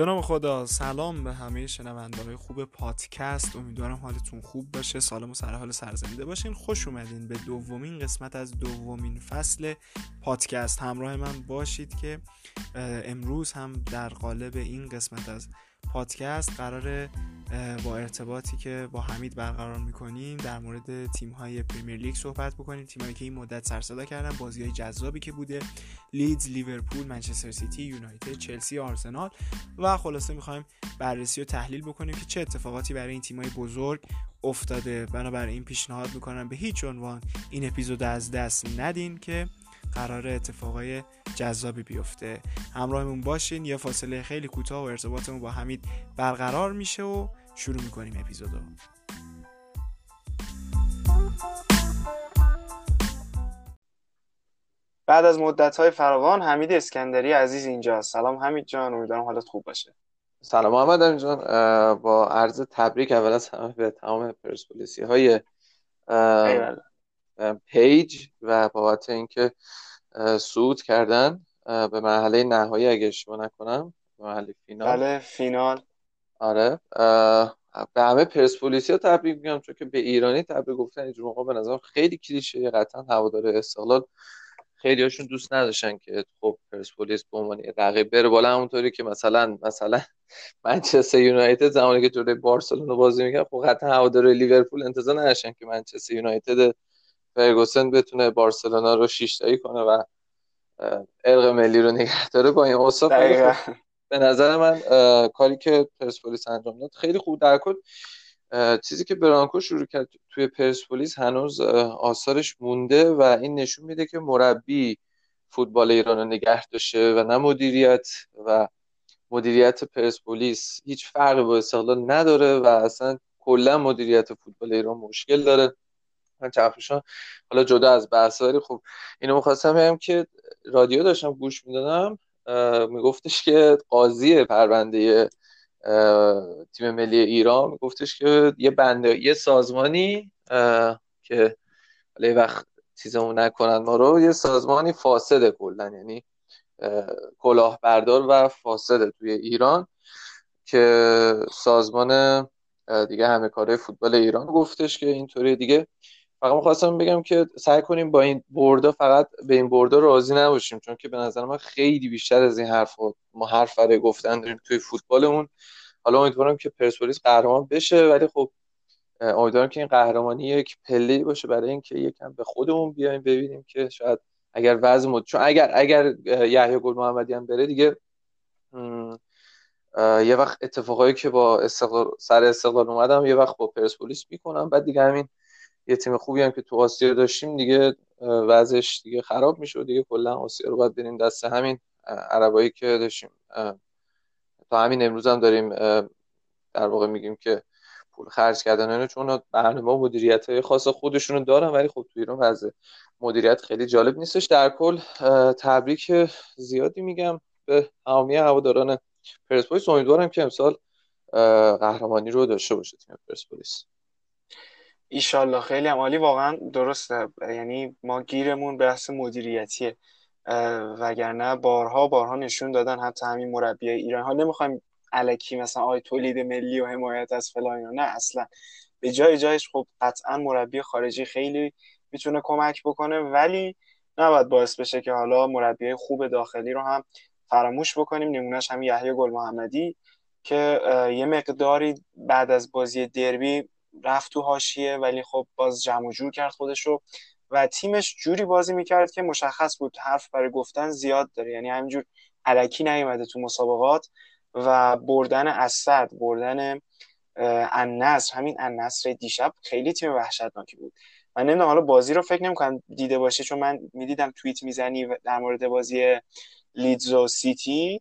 به نام خدا سلام به همه شنونده های خوب پادکست. امیدوارم حالتون خوب باشه. سالم و سرحال سرزنده باشین. خوش اومدین به دومین قسمت از دومین فصل پادکست. همراه من باشید که امروز هم در قالب این قسمت از پادکست قرار با ارتباطی که با حمید برقرار می‌کنیم در مورد تیم های پریمیر لیگ صحبت بکنیم. تیم که این مدت سرصدا کردن بازی های جذابی که بوده لیدز لیورپول منچستر سیتی یونایتد چلسی آرسنال. و خلاصه می‌خوایم بررسی و تحلیل بکنیم که چه اتفاقاتی برای این تیم های بزرگ افتاده. بنابراین پیشنهاد می‌کنم به هیچ عنوان این اپیزود از دست ندین که قرار اتفاقای جذابی بیفته. همراهمون باشین. یه فاصله خیلی کوتاه و ارتباطمون با حمید برقرار میشه و شروع می‌کنیم اپیزودو. بعد از مدت های فراوان حمید اسکندری عزیز اینجا سلام حمید جان امیدوارم حالت خوب باشه. سلام محمد جان. با عرض تبریک اول از همه به تمام پرسپولیسی های پیج و بابت اینکه صعود کردن به مرحله نهایی اگه اشتباه نکنم به مرحله فینال. بله فینال. آره به همه پرسپولیسی ها تبریک میگم چون که به ایرانی تبریک گفتن اینجور موقع به نظر خیلی کلیشه قطعا هوادار استقلال خیلی هاشون دوست نداشتن که خب پرسپولیس به عنوان رقیب بره بالا همونطوری که مثلا مثلا منچستر یونایتد زمانی که جلوی بارسلونا بازی می‌کرد خب قطعا هوادار لیورپول انتظار نداشتن که منچستر یونایتد فرگوسن بتونه بارسلونا رو شیش تایی کنه و ارق ملی رو نگه داره با این اوصاف. به نظر من کاری که پرسپولیس انجام داد خیلی خوب. در کل چیزی که برانکو شروع کرد توی پرسپولیس هنوز آثارش مونده و این نشون میده که مربی فوتبال ایران رو نگه داشته و نه مدیریت و مدیریت پرسپولیس هیچ فرقی با استقلال نداره و اصلا کلا مدیریت فوتبال ایران مشکل داره. من چرخشان حالا جدا از بحث ولی خب اینو می‌خواستم بگم که رادیو داشتم گوش می‌دادم میگفتش که قاضی پرونده تیم ملی ایران میگفتش که یه بنده یه سازمانی که حالا وقت چیزمون نکنن ما رو یه سازمانی فاسده کلا یعنی کلاهبردار و فاسده توی ایران که سازمان دیگه همه کاره فوتبال ایران گفتش که اینطوری دیگه فقط می‌خواستم بگم که سعی کنیم با این بردا فقط به این بردا راضی نباشیم چون که به نظر من خیلی بیشتر از این حرف ما حرف برای گفتن داریم توی فوتبالمون. حالا امیدوارم که پرسپولیس قهرمان بشه ولی خب امیدوارم که این قهرمانی یک پله باشه برای اینکه یکم به خودمون بیایم ببینیم که شاید اگر وضع مد چون اگر اگر یحیی گل محمدی هم بره دیگه یه وقت اتفاقایی که با استقلال سر استقلال اومدم یه وقت با پرسپولیس می‌کنم بعد دیگه همین یه تیم خوبی هم که تو آسیا داشتیم دیگه وضعش دیگه خراب میشه و دیگه کلا آسیا رو باید بریم دست همین عربایی که داشتیم. تا همین امروز هم داریم در واقع میگیم که پول خرج کردن اینو چون برنامه مدیریت های خاص خودشونو دارن ولی خب تو ایران وضع مدیریت خیلی جالب نیستش. در کل تبریک زیادی میگم به تمامی هواداران پرسپولیس. امیدوارم که امسال قهرمانی رو داشته باشه تیم پرسپولیس. ایشالله خیلی هم عالی واقعا درسته. یعنی ما گیرمون بحث مدیریتیه. وگرنه بارها بارها نشون دادن حتی همین مربی ایران. ها نمی‌خوایم علکی مثلا آی تولید ملی و حمایت از فلان نه اصلا. به جای جایش خب قطعا مربی خارجی خیلی می‌تونه کمک بکنه ولی نباید باعث بشه که حالا مربی خوب داخلی رو هم فراموش بکنیم. نمونهش هم یحیی گل محمدی که یه مقداری بعد از بازی دربی رفت تو حاشیه ولی خب باز جمع جور کرد خودش رو. و تیمش جوری بازی می‌کرد که مشخص بود حرف برای گفتن زیاد داره. یعنی همینجور علکی نیومده تو مسابقات و بردن اسد بردن النصر همین النصر دیشب خیلی تیم وحشتناکی بود. من نمی‌دونم حالا بازی رو فکر نمی‌کنم دیده باشه چون من می‌دیدم توییت می‌زنی در مورد بازی لیدز و سیتی.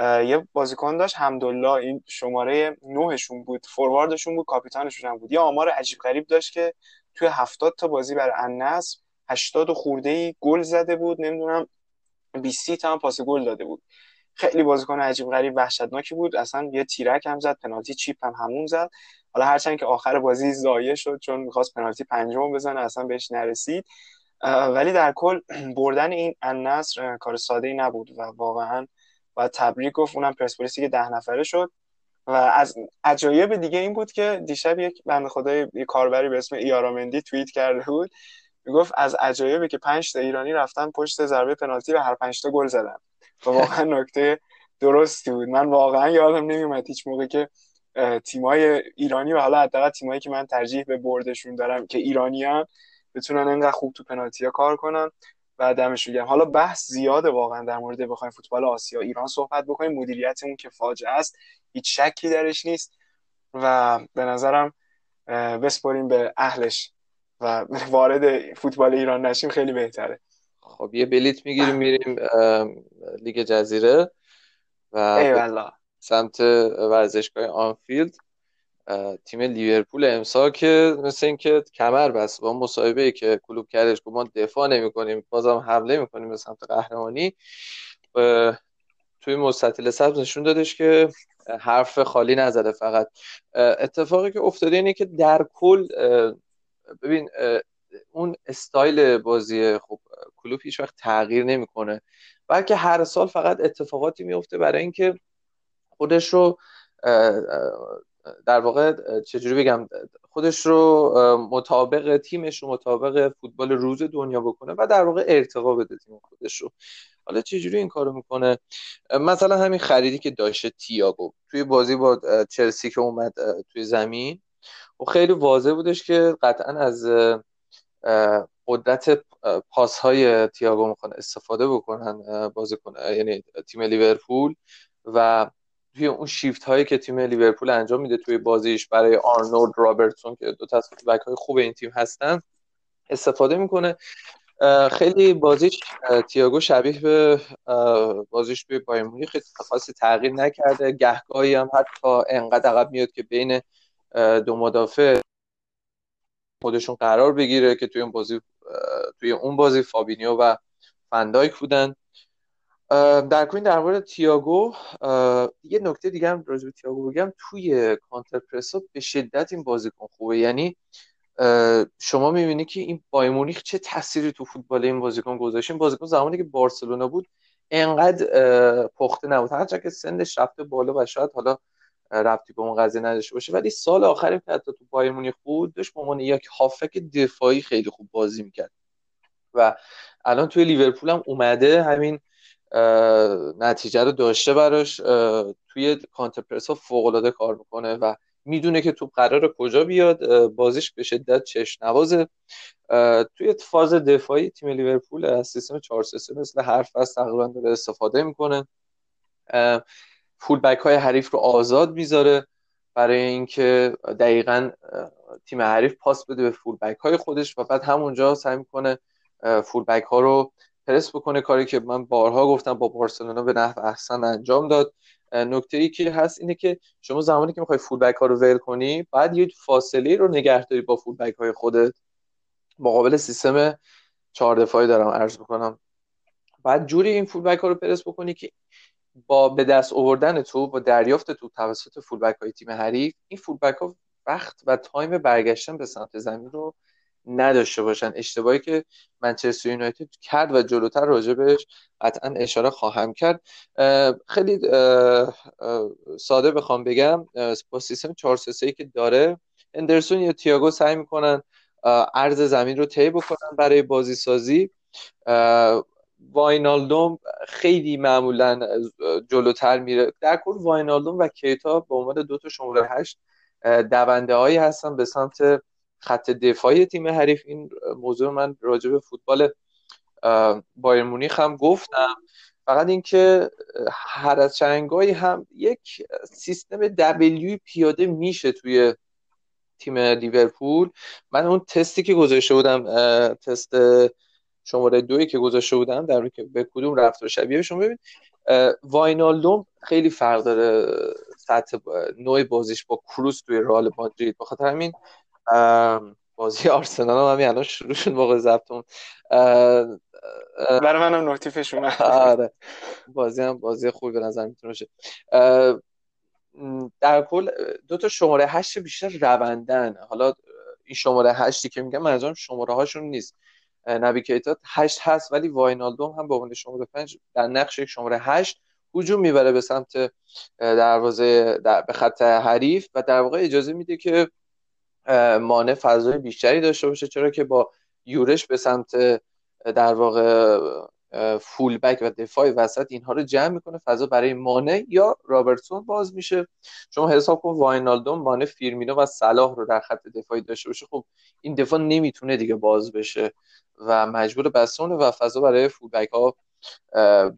یه بازیکن داشت حمدالله. این شماره نوهشون بود فورواردشون بود کاپیتانشون هم بود. یه آمار عجیب غریب داشت که توی هفتاد تا بازی برای النصر هشتاد و خورده ای گل زده بود نمی‌دونم 20 تا هم پاس گل داده بود. خیلی بازیکن عجیب غریب وحشتناکی بود. اصلا یه تیرک هم زد پنالتی چیپ هم همون زد. حالا هرچند که آخر بازی ضایع شد چون می‌خواست پنالتی پنجم بزنه اصلا بهش نرسید. ولی در کل بردن این النصر کار ساده ای نبود و واقعا و تبریک گفت اونم پرسپولیسی که ده نفره شد. و از عجایب دیگه این بود که دیشب یک بند خدای یک کاربری به اسم ایارامندی توییت کرده بود. می‌گفت از عجایبه که پنج تا ایرانی رفتن پشت ضربه پنالتی و هر پنج تا گل زدن. و واقعا نکته درستی بود. من واقعا یادم نمیومد هیچ موقع که تیمای ایرانی و حالا حداقل تیمایی که من ترجیح به بردشون دارم که ایرانی هم بتونن انقدر خوب تو پنالتی ها کار کنن. و دمش گرم. حالا بحث زیاده واقعا در مورد بخوایم فوتبال آسیا ایران صحبت بکنیم. مدیریتمون که فاجعه است. هیچ شکی درش نیست. و به نظرم بسپریم به اهلش و وارد فوتبال ایران نشیم خیلی بهتره. خب یه بلیت می‌گیریم میریم لیگ جزیره و سمت ورزشگاه آنفیلد. تیم لیورپول امسال که مثل اینکه کمر بست با مصاحبه ای که کلوب کردش که ما دفاع نمی کنیم بازم حمله می کنیم به سمت قهرمانی توی مستطیل سبز نشون دادش که حرف خالی نزده فقط. اتفاقی که افتاده اینه که در کل ببین اون استایل بازی خب کلوب هیچ وقت تغییر نمی‌کنه. بلکه هر سال فقط اتفاقاتی میفته برای اینکه خودش رو در واقع چجوری بگم خودش رو مطابق تیمش رو مطابق فوتبال روز دنیا بکنه و در واقع ارتقا بده تیم خودش رو. حالا چجوری این کارو می‌کنه؟ مثلا همین خریدی که داشته تییاگو. توی بازی با چلسی که اومد توی زمین و خیلی واضح بودش که قطعا از قدرت پاس های تییاگو می‌خوان استفاده بکنن بازی کنه یعنی تیم لیورپول و توی اون شیفت هایی که تیم لیورپول انجام میده توی بازیش برای آرنولد رابرتسون که دو تا بک های خوب این تیم هستن استفاده می‌کنه. خیلی بازیش تییاگو شبیه به بازیش توی بایر مونیخ خاصی تغییر نکرده. گهگاهی هم حتی انقدر عقب میاد که بین دو مدافع خودشون قرار بگیره که توی اون بازی توی اون بازی فابینیو و فندایک بودن. در کوین در مورد تییاگو یه نکته دیگه هم راجع به تییاگو بگم. توی کانتر پرسا به شدت این بازیکن خوبه. یعنی شما می‌بینی که این بایمونیخ چه تاثیری تو فوتبال این بازیکن گذاشت؟ این بازیکن زمانی که بارسلونا بود انقدر پخته نبود. هرچند که سنش رفته بالا و شاید حالا ربطی به اون قضیه نداشته باشه. ولی سال آخری که حتی تو بایر مونیخ بود داشت به عنوان یک هافک دفاعی خیلی خوب بازی می‌کرد. و الان توی لیورپول هم اومده. همین نتیجه رو داشته براش توی کانترپرس ها فوق العاده کار می‌کنه و می‌دونه که توپ قرار کجا بیاد بازیش به شدت چشم نوازه. توی فاز دفاعی تیم لیورپول از سیستم 4 3 مثل هر فصل تقریبا داره استفاده می‌کنه. فول بک های حریف رو آزاد می‌ذاره برای اینکه دقیقا تیم حریف پاس بده به فول بک های خودش و بعد همونجا سعی می‌کنه فول بک ها رو پرس بکنه کاری که من بارها گفتم با بارسلونا به نحو احسن انجام داد. نکته ای که هست اینه که شما زمانی که می‌خوای full back ها رو ول کنی بعد یه فاصله رو نگه داری با full back های خودت. مقابل سیستم چهار دفاعی دارم عرض بکنم بعد جوری این full back ها رو پرس بکنی که با به دست آوردن توپ با دریافت توپ توسط full back های تیم حریف این full back ها وقت و time برگشتن به سمت زمین رو نداشته باشن. اشتباهی که منچستر یونایتد کرد و جلوتر راجبش قطعا اشاره خواهم کرد. خیلی ساده بخوام بگم با سیستم 4 3 که داره اندرسون یا تییاگو سعی می‌کنن عرض زمین رو طی بکنن برای بازی سازی واینالدوم خیلی معمولا جلوتر میره. در کل واینالدوم و کیتا به عنوان دو تا شماره هشت دونده هایی هستن به سمت خط دفاعی تیم حریف این موضوع من راجع به فوتبال بایر مونیخ هم گفتم. فقط اینکه هر از چنگایی هم یک سیستم دبلیوی پیاده میشه توی تیم لیورپول. من اون تستی که گذاشته بودم تست شماره دوی که گذاشته بودم در که به کدوم رفتار شبیه شما ببین واینالدوم خیلی فرق داره سطح نوع بازیش با کروس توی رئال مادرید. بخاطر همین بازی آرسنال هم همین الان شروع شد موقع ضبطون برای منم نوتیفش اومد. آره. بازی هم بازی خوبی به نظر می‌تونه باشه. در کل دو تا شماره هشت بیشتر روندن. حالا این شماره هشتی که میگم منظورم شماره هاشون نیست. نبی کیتا هشت هست ولی واینالدوم هم به عنوان شماره پنج در نقش یک شماره هشت هجوم می‌بره به سمت دروازه در به خط حریف و در واقع اجازه میده که مانه فضای بیشتری داشته باشه چرا که با یورش به سمت در واقع full back و دفاع وسط اینها رو جمع می‌کنه. فضا برای مانه یا رابرتسون باز میشه. شما حساب کن واینالدوم مانه فیرمینو و صلاح رو در خط دفاعی داشته باشه. خب این دفاع نمی‌تونه دیگه باز بشه و مجبور بسته بمونه و فضا برای full back ها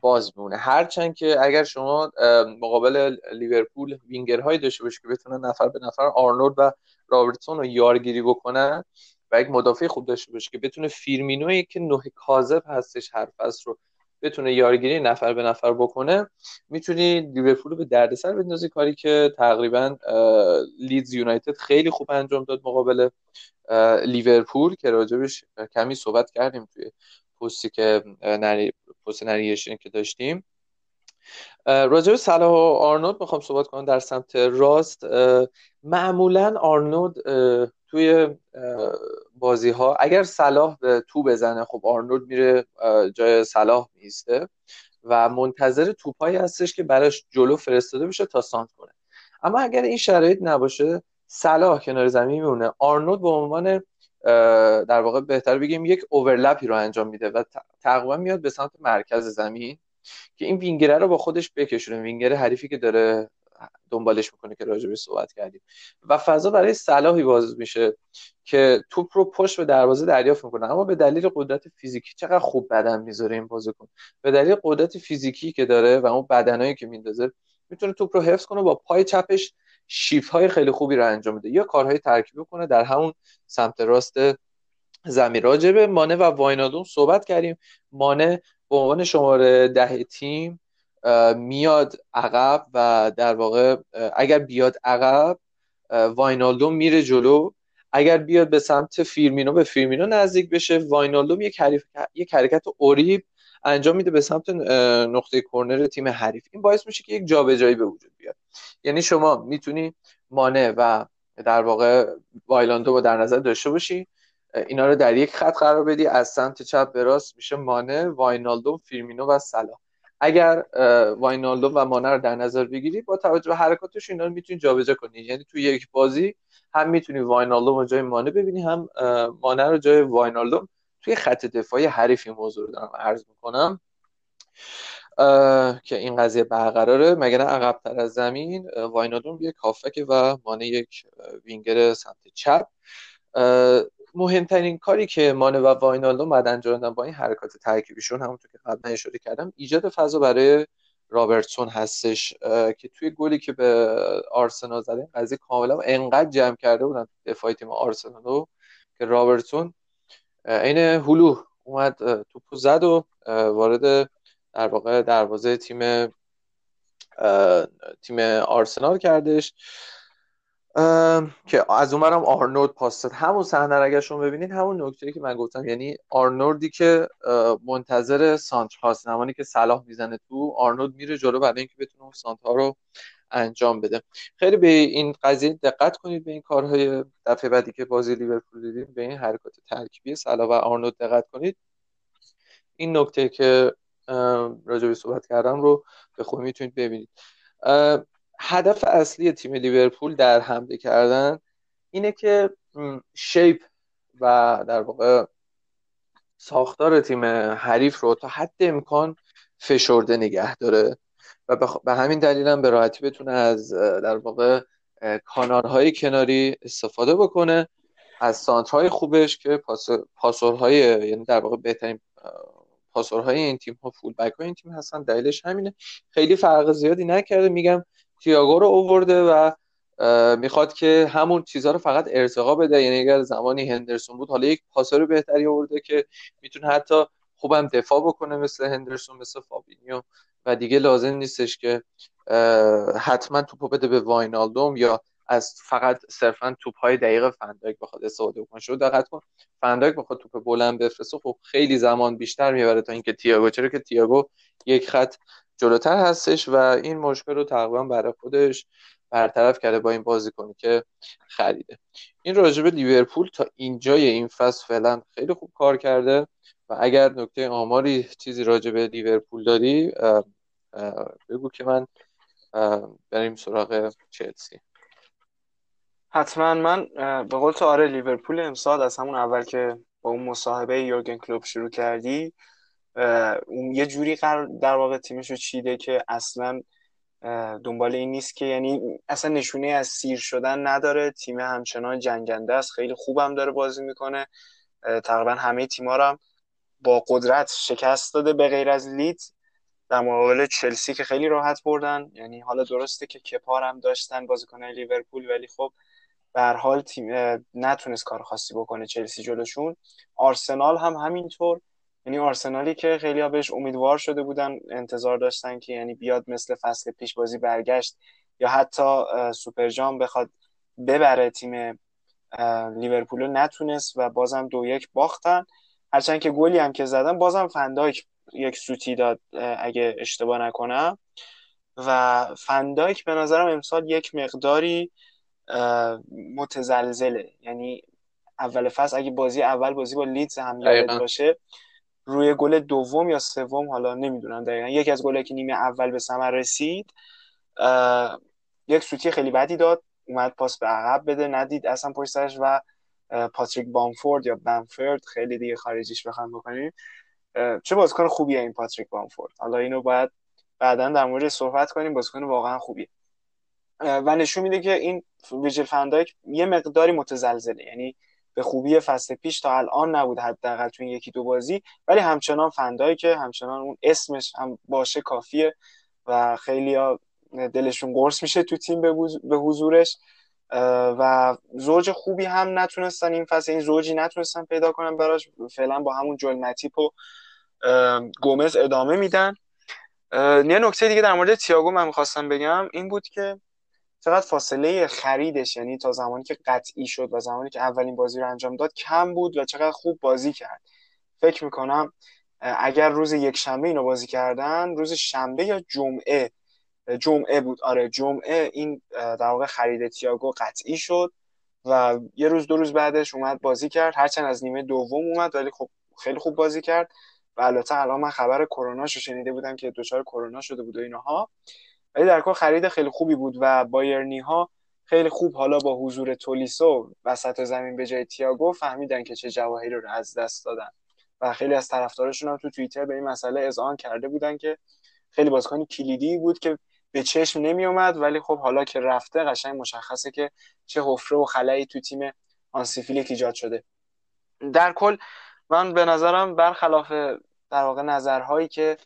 باز میمونه. هرچند که اگر شما مقابل لیورپول وینگرهایی داشته باشید که بتونن نفر به نفر آرنولد و رابرتسون رو یارگیری بکنن و یک مدافع خوب داشته باشه که بتونه فیرمینوی که نه کاذب هستش هر فصل رو بتونه یارگیری نفر به نفر بکنه می‌تونی لیورپول رو به دردسر بندازی. کاری که تقریبا لیدز یونایتد خیلی خوب انجام داد مقابل لیورپول که راجبش کمی صحبت کردیم توی پستی که پست که داشتیم. راجع به صلاح و آرنولد می‌خوام صحبت کنم در سمت راست. معمولا آرنولد توی بازی ها اگر صلاح استارت بزنه خب آرنولد میره جای صلاح می‌ایسته و منتظر توپایی هستش که براش جلو فرستاده بشه تا سانتر کنه. اما اگر این شرایط نباشه صلاح کنار زمین میمونه. آرنولد به عنوان در واقع بهتر بگیم یک overlap ی رو انجام میده و تقریبا میاد به سمت مرکز زمین که این وینگره رو با خودش بکشونه وینگر حریفی که داره دنبالش می‌کنه که راجبش صحبت کردیم. و فضا برای صلاحی باز میشه که توپ رو پشت به دروازه دریافت می‌کنه. اما به دلیل قدرت فیزیکی چقدر خوب بدن می‌ذاره این بازیکن به دلیل قدرت فیزیکی که داره و اون بدنایی که میندازه می‌تونه توپ رو حفظ کنه با پای چپش شیفت های خیلی خوبی رو انجام میده. یا کارهای ترکیبی کنه در همون سمت راست زمین. راجبه مانه و واینالدوم صحبت کردیم. مانه به عنوان شماره ده تیم میاد عقب و در واقع اگر بیاد عقب واینالدوم میره جلو. اگر بیاد به سمت فیرمینو به فیرمینو نزدیک بشه. واینالدوم یک یک حرکت اریب انجام میده به سمت نقطه کرنر تیم حریف. این باعث میشه که یک جابجایی به وجود بیاد. یعنی شما می‌تونی مانه و در واقع واینالدوم رو در نظر داشته باشی اینا رو در یک خط قرار بدی از سمت چپ به راست میشه مانه واینالدوم فیرمینو و صلاح اگر واینالدو و مانع رو در نظر بگیری با توجه به حرکاتش اینا رو می‌تونی جابجا کنی. یعنی توی یک بازی هم می‌تونی واینالدو رو جای مانع ببینی هم مانع رو جای واینالدو توی خط دفاعی حریف این موضوع رو دارم عرض می‌کنم. که این قضیه برقراره. مگر عقب تر از زمین واینالدوم یک کافکه و مانع یک وینگر سمت چپ. مهمترین کاری که مانه و واینالدو بعد انجام دادن با این حرکات ترکیبیشون همونطور که قبلا اشاره کردم ایجاد فضا برای رابرتسون هستش. که توی گلی که به آرسنال زده قضیه کاملا انقدر جمع کرده بودن دفاعی تیم آرسنال که رابرتسون عین هلو اومد توپو زد و وارد در واقع دروازه تیم تیم آرسنال کردش. که از اونورم آرنولد پاس داد. همون صحنه اگر شما ببینید همون نکته که من گفتم. یعنی آرنولدی که منتظر سانتر هاست زمانی که صلاح می‌زنه تو آرنولد میره جلو برای اینکه بتونه اون سانت رو انجام بده. خیلی به این قضیه دقت کنید به این کارهای دفعه بعدی که بازی لیورپول دیدیم به این حرکات ترکیبی صلاح و آرنولد دقت کنید. این نکته که راجع به صحبت کردم رو به خوبی می‌تونید ببینید. هدف اصلی تیم لیورپول در حمله کردن اینه که شیپ و در واقع ساختار تیم حریف رو تا حد امکان فشرده نگه داره. و به همین دلیل هم به راحتی بتونه از در واقع کانالهای کناری استفاده بکنه. از سانترهای خوبش که پاسورهای یعنی در واقع بهترین پاسورهای این تیم ها فول بک های این تیم هستن. دلیلش همینه. خیلی فرق زیادی نکرده. میگم تییاگو رو اوورده و می‌خواد که همون چیزها رو فقط ارتقا بده. یعنی اگر زمانی هندرسون بود حالا یک پاسور بهتری آورده که می‌تونه حتی خوبم دفاع بکنه مثل هندرسون مثل فابینیو. و دیگه لازم نیستش که حتما توپو بده به واینالدوم یا از فقط صرفا توپ های دقیق فندایک بخواد استفاده بکنه. شو دقت کن فندایک بخواد توپ بلند بفرسته. خب خیلی زمان بیشتر می‌بره تا اینکه تییاگو چرا که تییاگو یک خط جلوتر هستش و این مشکل رو تقریبا برای خودش برطرف کرده با این بازیکنی که خریده. این راجبه لیورپول تا اینجای این فصل فعلا خیلی خوب کار کرده و اگر نکته آماری چیزی راجبه لیورپول داری بگو که من بریم سراغ چلسی. حتما من به قول تو آره لیورپول امسال از همون اول که با اون مصاحبه یورگن کلوب شروع کردی اون یه جوری قرار در واقع تیمش رو چیده که اصلا دنبال این نیست که یعنی اصلا نشونه از سیر شدن نداره. تیم همچنان جنگنده است خیلی خوبم داره بازی می‌کنه. تقریبا همه تیما هم با قدرت شکست داده به غیر از لید در مقابل چلسی که خیلی راحت بردن. یعنی حالا درسته که کپار هم داشتن بازیکن لیورپول ولی خب به حال تیم نتونست کار خاصی بکنه چلسی جلوشون. آرسنال هم همینطور. یعنی آرسنالی که خیلی ها بهش امیدوار شده بودن انتظار داشتن که یعنی بیاد مثل فصل پیش بازی برگشت یا حتی سوپر جام بخواد ببره تیم لیورپول نتونست و بازم دو یک باختن. هرچند که گلی هم که زدن بازم فندایک یک سوتی داد اگه اشتباه نکنم. و فندایک به نظرم امسال یک مقداری متزلزله. یعنی اول فصل اگه بازی اول بازی با لیدز هم یادت باشه روی گل دوم یا سوم حالا نمی‌دونم دقیقا. یکی از گلایی که نیمه اول به ثمر رسید یک سوتی خیلی بدی داد. اومد پاس به عقب بده. ندید اصلا پشت سرش و پاتریک بامفورد یا بامفورد خیلی دیگه خارجیش بخوام بکنیم. چه بازیکن خوبیه این پاتریک بامفورد؟ حالا اینو باید بعدا در مورد صحبت کنیم. بازیکن واقعا خوبیه. و نشون میده که این ویجل فندایک یه مقداری متزلزله. یعنی به خوبی فصل پیش تا الان نبود حداقل تو این یکی دو بازی ولی همچنان فندایی که همچنان اون اسمش هم باشه کافیه و خیلی ها دلشون قرص میشه تو تیم به حضورش. و زوج خوبی هم نتونستن این فصل این زوجی نتونستن پیدا کنن براش. فعلا با همون جول متیپ و گومز ادامه میدن. یه نکته دیگه در مورد تییاگو من می‌خواستم بگم این بود که چقدر فاصله خریدش یعنی تا زمانی که قطعی شد و زمانی که اولین بازی رو انجام داد کم بود و چقدر خوب بازی کرد. فکر می‌کنم اگر روز یک شنبه اینو بازی کردن روز شنبه یا جمعه جمعه بود. آره جمعه این در واقع خرید تییاگو قطعی شد و یه روز دو روز بعدش اومد بازی کرد. هرچند از نیمه دوم اومد ولی خب خیلی خوب بازی کرد. و البته الان من خبر کرونا رو شنیده بودم که دچار کرونا شده بود و اینها. ولی در کل خرید خیلی خوبی بود و بایرنی ها خیلی خوب حالا با حضور تولیسو وسط زمین به جای تییاگو فهمیدن که چه جواهری رو از دست دادن. و خیلی از طرفدارشون هم تو توییتر به این مسئله اذعان کرده بودن که خیلی بازیکن کلیدی بود که به چشم نمی اومد ولی خب حالا که رفته قشنگ مشخصه که چه حفره و خلایی تو تیم آنسیفیلیک ایجاد شده. در کل من به نظرم برخلاف در واقع نظرهایی که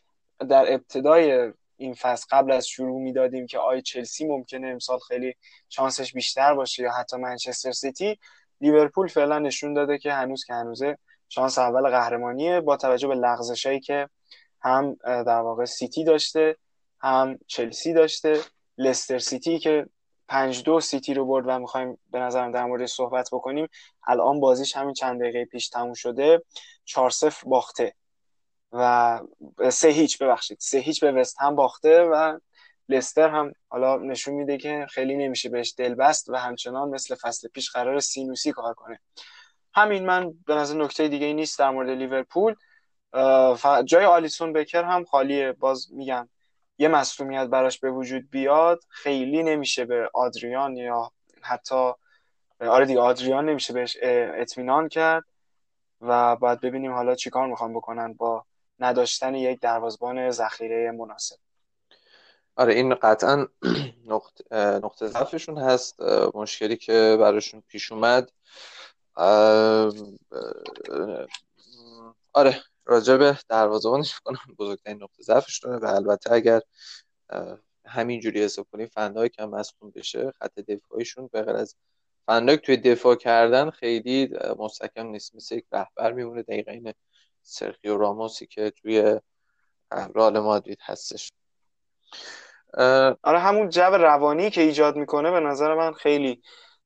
در ابتدای این فصل قبل از شروع می‌دادیم که آقا چلسی ممکنه امسال خیلی شانسش بیشتر باشه یا حتی منچستر سیتی لیورپول فعلا نشون داده که هنوز که هنوزه شانس اول قهرمانیه با توجه به لغزشایی که هم در واقع سیتی داشته هم چلسی داشته. لستر سیتی که پنج دو سیتی رو برد و می‌خوایم به نظرم در مورد صحبت بکنیم. الان بازیش همین چند دقیقه پیش تموم شده. چهار صفر باخته و سه هیچ ببخشید. سه هیچ به وستهم باخته و لستر هم حالا نشون میده که خیلی نمیشه بهش دل بست و همچنان مثل فصل پیش قراره سینوسی کار کنه. همین من به نظر نکته دیگه نیست در مورد لیورپول. جای آلیسون بکر هم خالیه. باز میگم یه مصومیت براش به وجود بیاد خیلی نمیشه به آدریان یا حتی آره دیگه آدریان نمیشه بهش اطمینان کرد و باید ببینیم حالا چیکار می‌خوان بکنن با نداشتن یک دروازبان ذخیره مناسب. آره این قطعا نقطه, نقطه ضعفشون هست. مشکلی که براشون پیش اومد آره. راجع به دروازه‌بانش کنم بزرگترین نقطه ضعفشونه و البته اگر همینجوری حساب کنیم فندایک هم مصدوم بشه خط دفاعیشون به غیر از فندایک توی دفاع کردن خیلی مستحکم نیست. مثل یک رهبر میمونه دقیقا این سرخیو راموسی که توی رال مادرید هستش. آره همون جو روانی که ایجاد می‌کنه به نظر من خیلی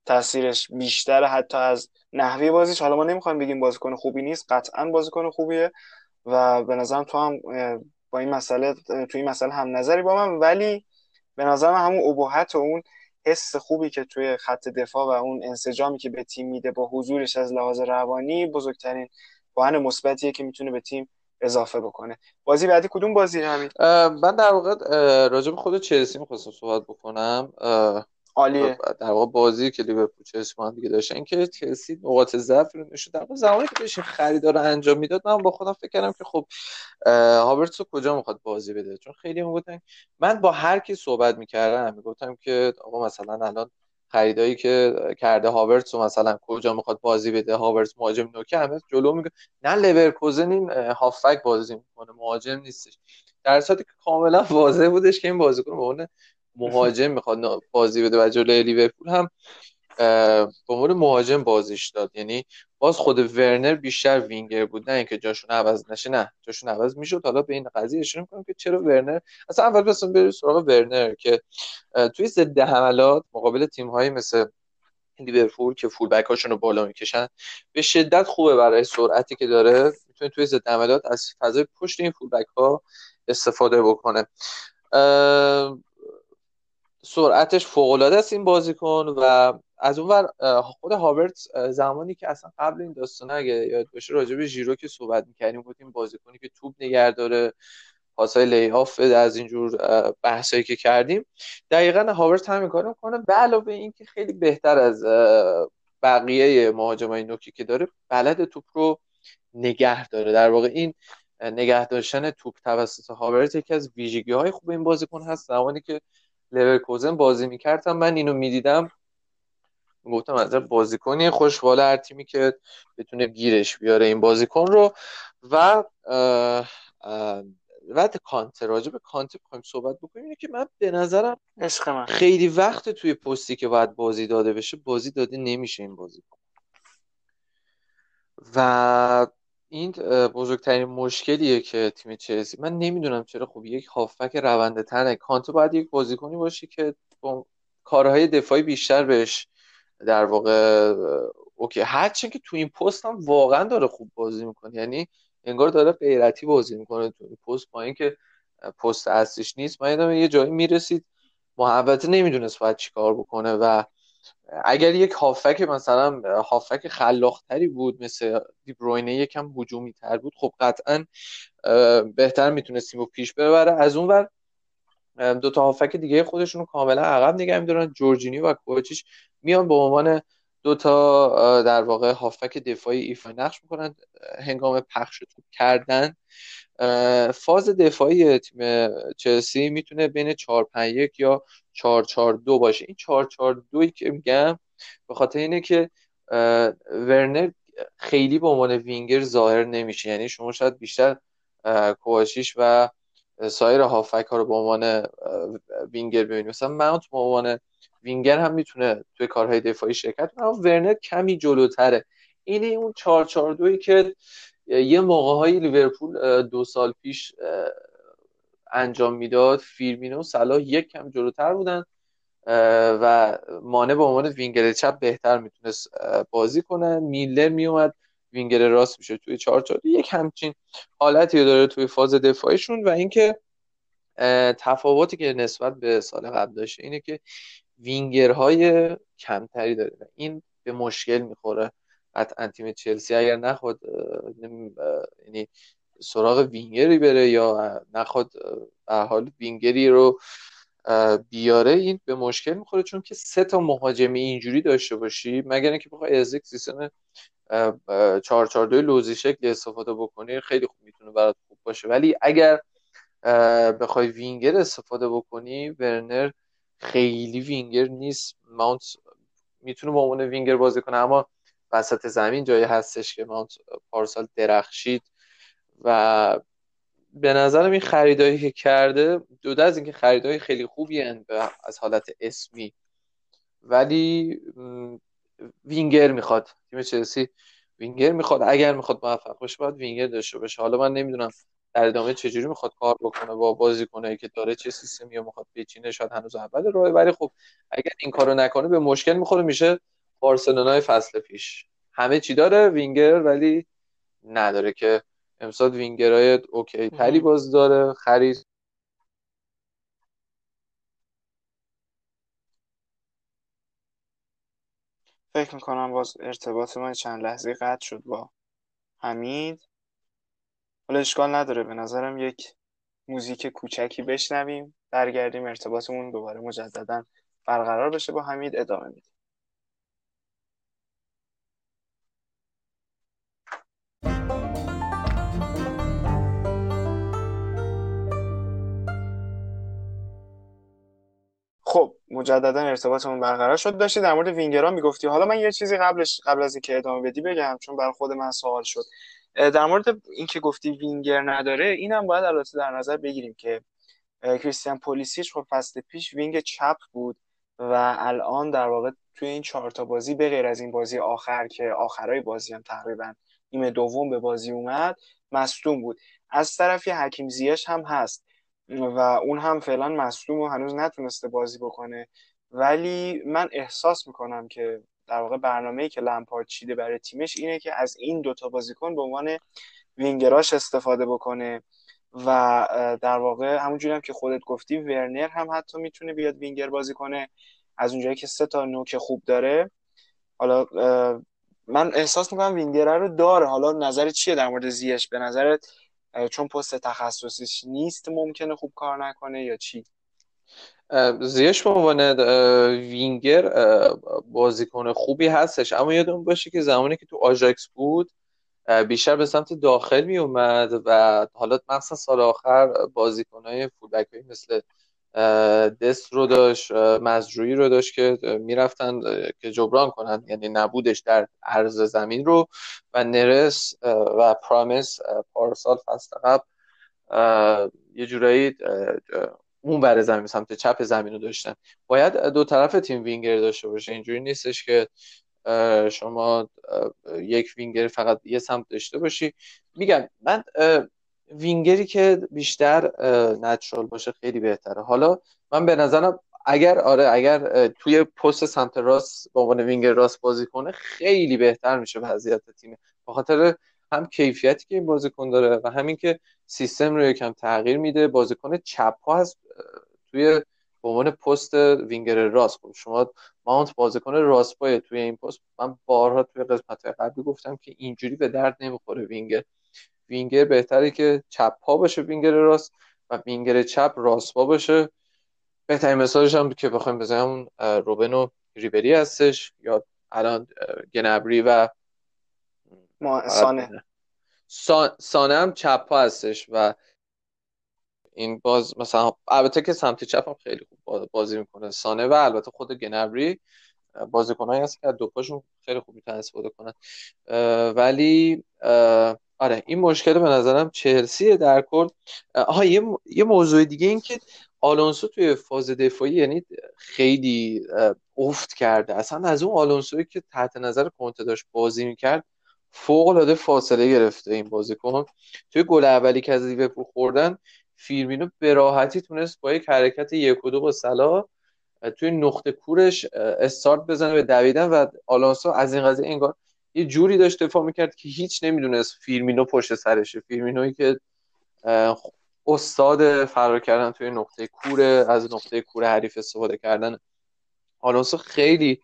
تاثیرش بیشتره حتی از نحوه بازیش. حالا ما نمی‌خوایم بگیم بازیکن خوبی نیست قطعا بازیکن خوبیه و به نظرم تو هم با این مسئله تو این مسئله هم نظری با من ولی به نظرم همون ابهت و اون حس خوبی که توی خط دفاع و اون انسجامی که به تیم میده با حضورش از لحاظ روانی بزرگترین بحن مثبتیه که می‌تونه به تیم اضافه بکنه. بازی بعدی کدوم بازی همین من در واقع راجع به خود چلسی می‌خواستم صحبت بکنم. عالیه. در واقع بازی که لیورپول چلسی هم دیگه داشتن که چلسی نقاط ضعف رو نشون در زمانی که داشت خریدار انجام می‌داد من با خودم فکر کردم که خب هاورتس کجا می‌خواد بازی بده؟ چون خیلی می‌گفتن من با هر کی صحبت می‌کردم می‌گفتم که آقا مثلا الان خریدایی که کرده هاورتس و مثلا کجا می‌خواد بازی بده؟ هاورتس مهاجم نوکه همه جلو میگه. نه لورکوزن این هافک بازی می‌کنه مهاجم نیستش. در صورتی که کاملا واضح بودش که این بازیکن به مهاجم می‌خواد بازی بده و جلوی لیورپول هم به عنوان مهاجم بازیش داد. یعنی باز خود ورنر بیشتر وینگر بود. نه اینکه جاشون عوض نشه نه. جاشون عوض می‌شد. حالا به این قضیه اشاره می‌کنم که چرا ورنر؟ اصلا اول بسیم بریم سراغ ورنر که توی ضد حملات مقابل تیم هایی مثل لیورپول که فول بک هاشون رو بالا می‌کشن به شدت خوبه برای سرعتی که داره. می‌تونه توی ضد حملات از فضای پشت این فول بک ها استفاده بکنه. سرعتش فوق العاده است این بازیکن و از اون ور خود هاورتس زمانی که اصلا قبل این داستان اگه یاد باشه راجع به ژیرو که صحبت می‌کردیم گفتیم بازیکنی که توپ نگه داره پاسای lay off از اینجور بحثایی که کردیم. دقیقا هاورتس همین کارو می‌کنه. به علاوه اینکه خیلی بهتر از بقیه مهاجمای نوکی که داره بلد توپ رو نگه داره. در واقع این نگه داشتن توپ توسط هاورتس یکی از ویژگی های خوب این بازیکن هست. زمانی که لورکوزن بازی می‌کردم من اینو می‌دیدم. گفتم از بازیکنی خوشبال هر تیمی که بتونه گیرش بیاره این بازیکن رو. و بعد کانت راجع به کانت بخوایم صحبت بکنیم. اینه که من به نظرم من. خیلی وقت توی پستی که باید بازی داده بشه بازی داده نمیشه این بازیکن و این بزرگترین مشکلیه که تیم چلسی من نمی‌دونم چرا خب یک هافبک رونده تنه کانتو باید یک بازیکنی باشه که با کارهای دفاعی بیشتر بهش در واقع اوکی. هرچند که تو این پست هم واقعا داره خوب بازی می‌کنه. یعنی انگار داره غیرتی بازی می‌کنه تو این پست. با اینکه پست اصلیش نیست من یه جایی می‌رسید محبت نمی‌دونست باید چیکار بکنه و اگر یک هافک مثلا هافک خلاقتری بود مثل دیبروینه یکم هجومی تر بود خب قطعا بهتر می‌تونستیم و پیش ببره. از اون ور دو تا هافک دیگه خودشون رو کاملا عقب نگه میدارن. جورجینی و کوچیش میان به عنوان دو تا در واقع هافک دفاعی ایفا نقش می‌کنن هنگام پخش توپ کردن. فاز دفاعی تیم چلسی می‌تونه بین 4 5 1 یا 4 4 2 باشه. این 4 4 2 که میگم به خاطر اینه که ورنر خیلی به عنوان وینگر ظاهر نمیشه. یعنی شما شاید بیشتر کواشیش و سایر هافک ها رو به عنوان وینگر ببینید مثلا ماونت به عنوان وینگر هم می‌تونه توی کارهای دفاعی شرکت کنه. اما ورنر کمی جلوتره. اینه اون 4 4 2 که یه موقع های لیورپول دو سال پیش انجام می‌داد فیرمینو و صلاح یک کم جلوتر بودن و مانه به عنوان وینگر چپ بهتر می‌تونست بازی کنه. میلنر میومد وینگر راست میشه توی چهار چهار دو یک همچین حالتی داره توی فاز دفاعیشون و اینکه تفاوتی که نسبت به سال قبل داشته اینه که وینگرهای کمتری داره. این به مشکل می‌خوره. قطعا تیم چلسی اگر نخواد یعنی سراغ وینگری بره یا نخواد به حال وینگری رو بیاره این به مشکل می‌خوره. چون که سه تا مهاجمی اینجوری داشته باشی مگر اینکه بخوای از یک سیستم 4 4 2 لوزی شکل استفاده بکنی خیلی خوب می‌تونه برات خوب باشه. ولی اگر بخوای وینگر استفاده بکنی ورنر خیلی وینگر نیست. ماونت می‌تونه با عنوان وینگر بازی کنه اما وسط زمین جایی هستش که ماونت پارسال درخشید و به نظرم این خریدایی که کرده جدا از اینکه خریدای خیلی خوبی از حالت اسمی. ولی وینگر می‌خواد. تیم چلسی وینگر می‌خواد. اگر می‌خواد موفق باشه باید وینگر داشته باشه. حالا من نمی‌دونم در ادامه چجوری می‌خواد کار بکنه با بازیکنایی که داره چه سیستمی می‌خواد بچینه شاید هنوز اول راه ولی خب اگر این کارو نکنه به مشکل می‌خوره میشه بارسلونای فصل پیش. همه چی داره وینگر ولی نداره که امسال winger ای OK تری باز داره خرید. فکر می‌کنم باز ارتباط ما چند لحظه قطع شد با حمید. حالا اشکال نداره به نظرم یک موزیک کوچکی بشنویم برگردیم ارتباطمون دوباره مجددا برقرار بشه با حمید ادامه میدیم. خب مجددا ارتباطمون برقرار شد. داشتی در مورد وینگرها می‌گفتی. حالا من یه چیزی قبلش قبل از اینکه ادامه بدی بگم چون بر خود من سوال شد. در مورد اینکه گفتی وینگر نداره اینم باید البته در نظر بگیریم که کریستیان پولیسیچ خب فصل پیش وینگ چپ بود و الان در واقع توی این چهار تا بازی به غیر از این بازی آخر که آخرای بازی هم تقریبا نیمه دوم به بازی اومد مصدوم بود. از طرفی حکیم زیش هم هست و اون هم فعلا مصدوم و هنوز نتونسته بازی بکنه. ولی من احساس می‌کنم که در واقع برنامه‌ای که لمپارد چیده برای تیمش اینه که از این دوتا بازیکن به عنوان وینگراش استفاده بکنه و در واقع همونجوری هم که خودت گفتی ورنر هم حتی می‌تونه بیاد وینگر بازی کنه. از اونجایی که سه تا نوک خوب داره. حالا من احساس می‌کنم وینگر رو داره. حالا نظر چیه در مورد زیش به نظرت چون پست تخصصیش نیست ممکنه خوب کار نکنه یا چی؟ زیش به عنوان وینگر بازیکن خوبی هستش. اما یادمون باشه که زمانی که تو آژاکس بود بیشتر به سمت داخل می اومد و حالا مثلا سال آخر بازیکنهای فولبک مثل دست رو داشت مزروعی رو داشت که می‌رفتن که جبران کنن. یعنی نبودش در عرض زمین رو و نرس و پرامس پارسال فصل قبل یه جورایی اون بر زمین سمت چپ زمین رو داشتن. باید دو طرف تیم وینگر داشته باشه. اینجوری نیستش که شما یک وینگر فقط یه سمت داشته باشی. میگم من وینگری که بیشتر natural باشه خیلی بهتره. حالا من به نظرم اگر آره اگر توی پست سمت راست به عنوان وینگر راست بازی کنه خیلی بهتر میشه وضعیت تیم. به خاطر هم کیفیتی که این بازیکن داره و همین که سیستم رو یکم تغییر میده بازیکن چپ پا هست توی به عنوان پست وینگر راست. خب شما ماونت بازیکن راست پایی توی این پست من بارها توی قسمت قبلی گفتم که اینجوری به درد نمی‌خوره winger. winger بهتره که چپ پا باشه وینگر راست و وینگر چپ راست پا باشه. بهترین مثالش هم که بخوایم بزنیم روبن و ریبری هستش یا الان گنبری و سانه. سانه هم چپ پا هستش و این باز مثلا البته که سمت چپ هم خیلی خوب بازی می‌کنه. سانه و البته خود گنبری بازیکنایی هست که از دو پاشون خیلی خوب می‌تونن استفاده کنن. ولی آره این مشکل به نظرم چلسی در کل. آها یه, یه موضوع دیگه این که آلونسو توی فاز دفاعی یعنی خیلی افت کرده. اصلا از اون آلونسوی که تحت نظر کنته داشت بازی می‌کرد فوق العاده فاصله گرفته این بازیکن. توی گل اولی که از لیورپول خوردن فیرمینو به راحتی تونست با یک حرکت یک و دو با صلاح توی نقطه کورش استارت بزنه به دویدن و آلونسو از این قضیه انگار یه جوری داشت دفاع می‌کرد که هیچ نمی‌دونست فیرمینو پشت سرشه فیرمینوی که استاد فرار کردن توی نقطه کوره از نقطه کوره حریف استفاده کردن آلونسو خیلی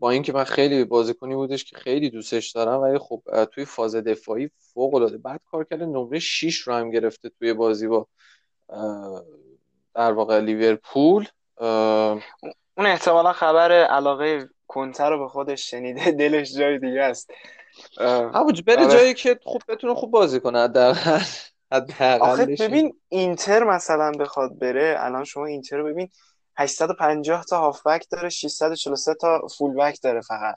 با اینکه من خیلی بازیکنی بودش که خیلی دوستش دارم ولی خب توی فاز دفاعی فوق العاده بعد کار کرده نمره 6 رو هم گرفته توی بازی با در واقع لیورپول. اون احتمالا خبر علاقه کنتر رو به خودش شنیده. دلش جای دیگه است. همونجا بره آره. جایی که خوب بتونه خوب بازی کنه حداقل. آخه ببین اینتر مثلا بخواد بره الان شما اینتر رو ببین 850 تا هافبک داره 643 تا فولبک داره فقط.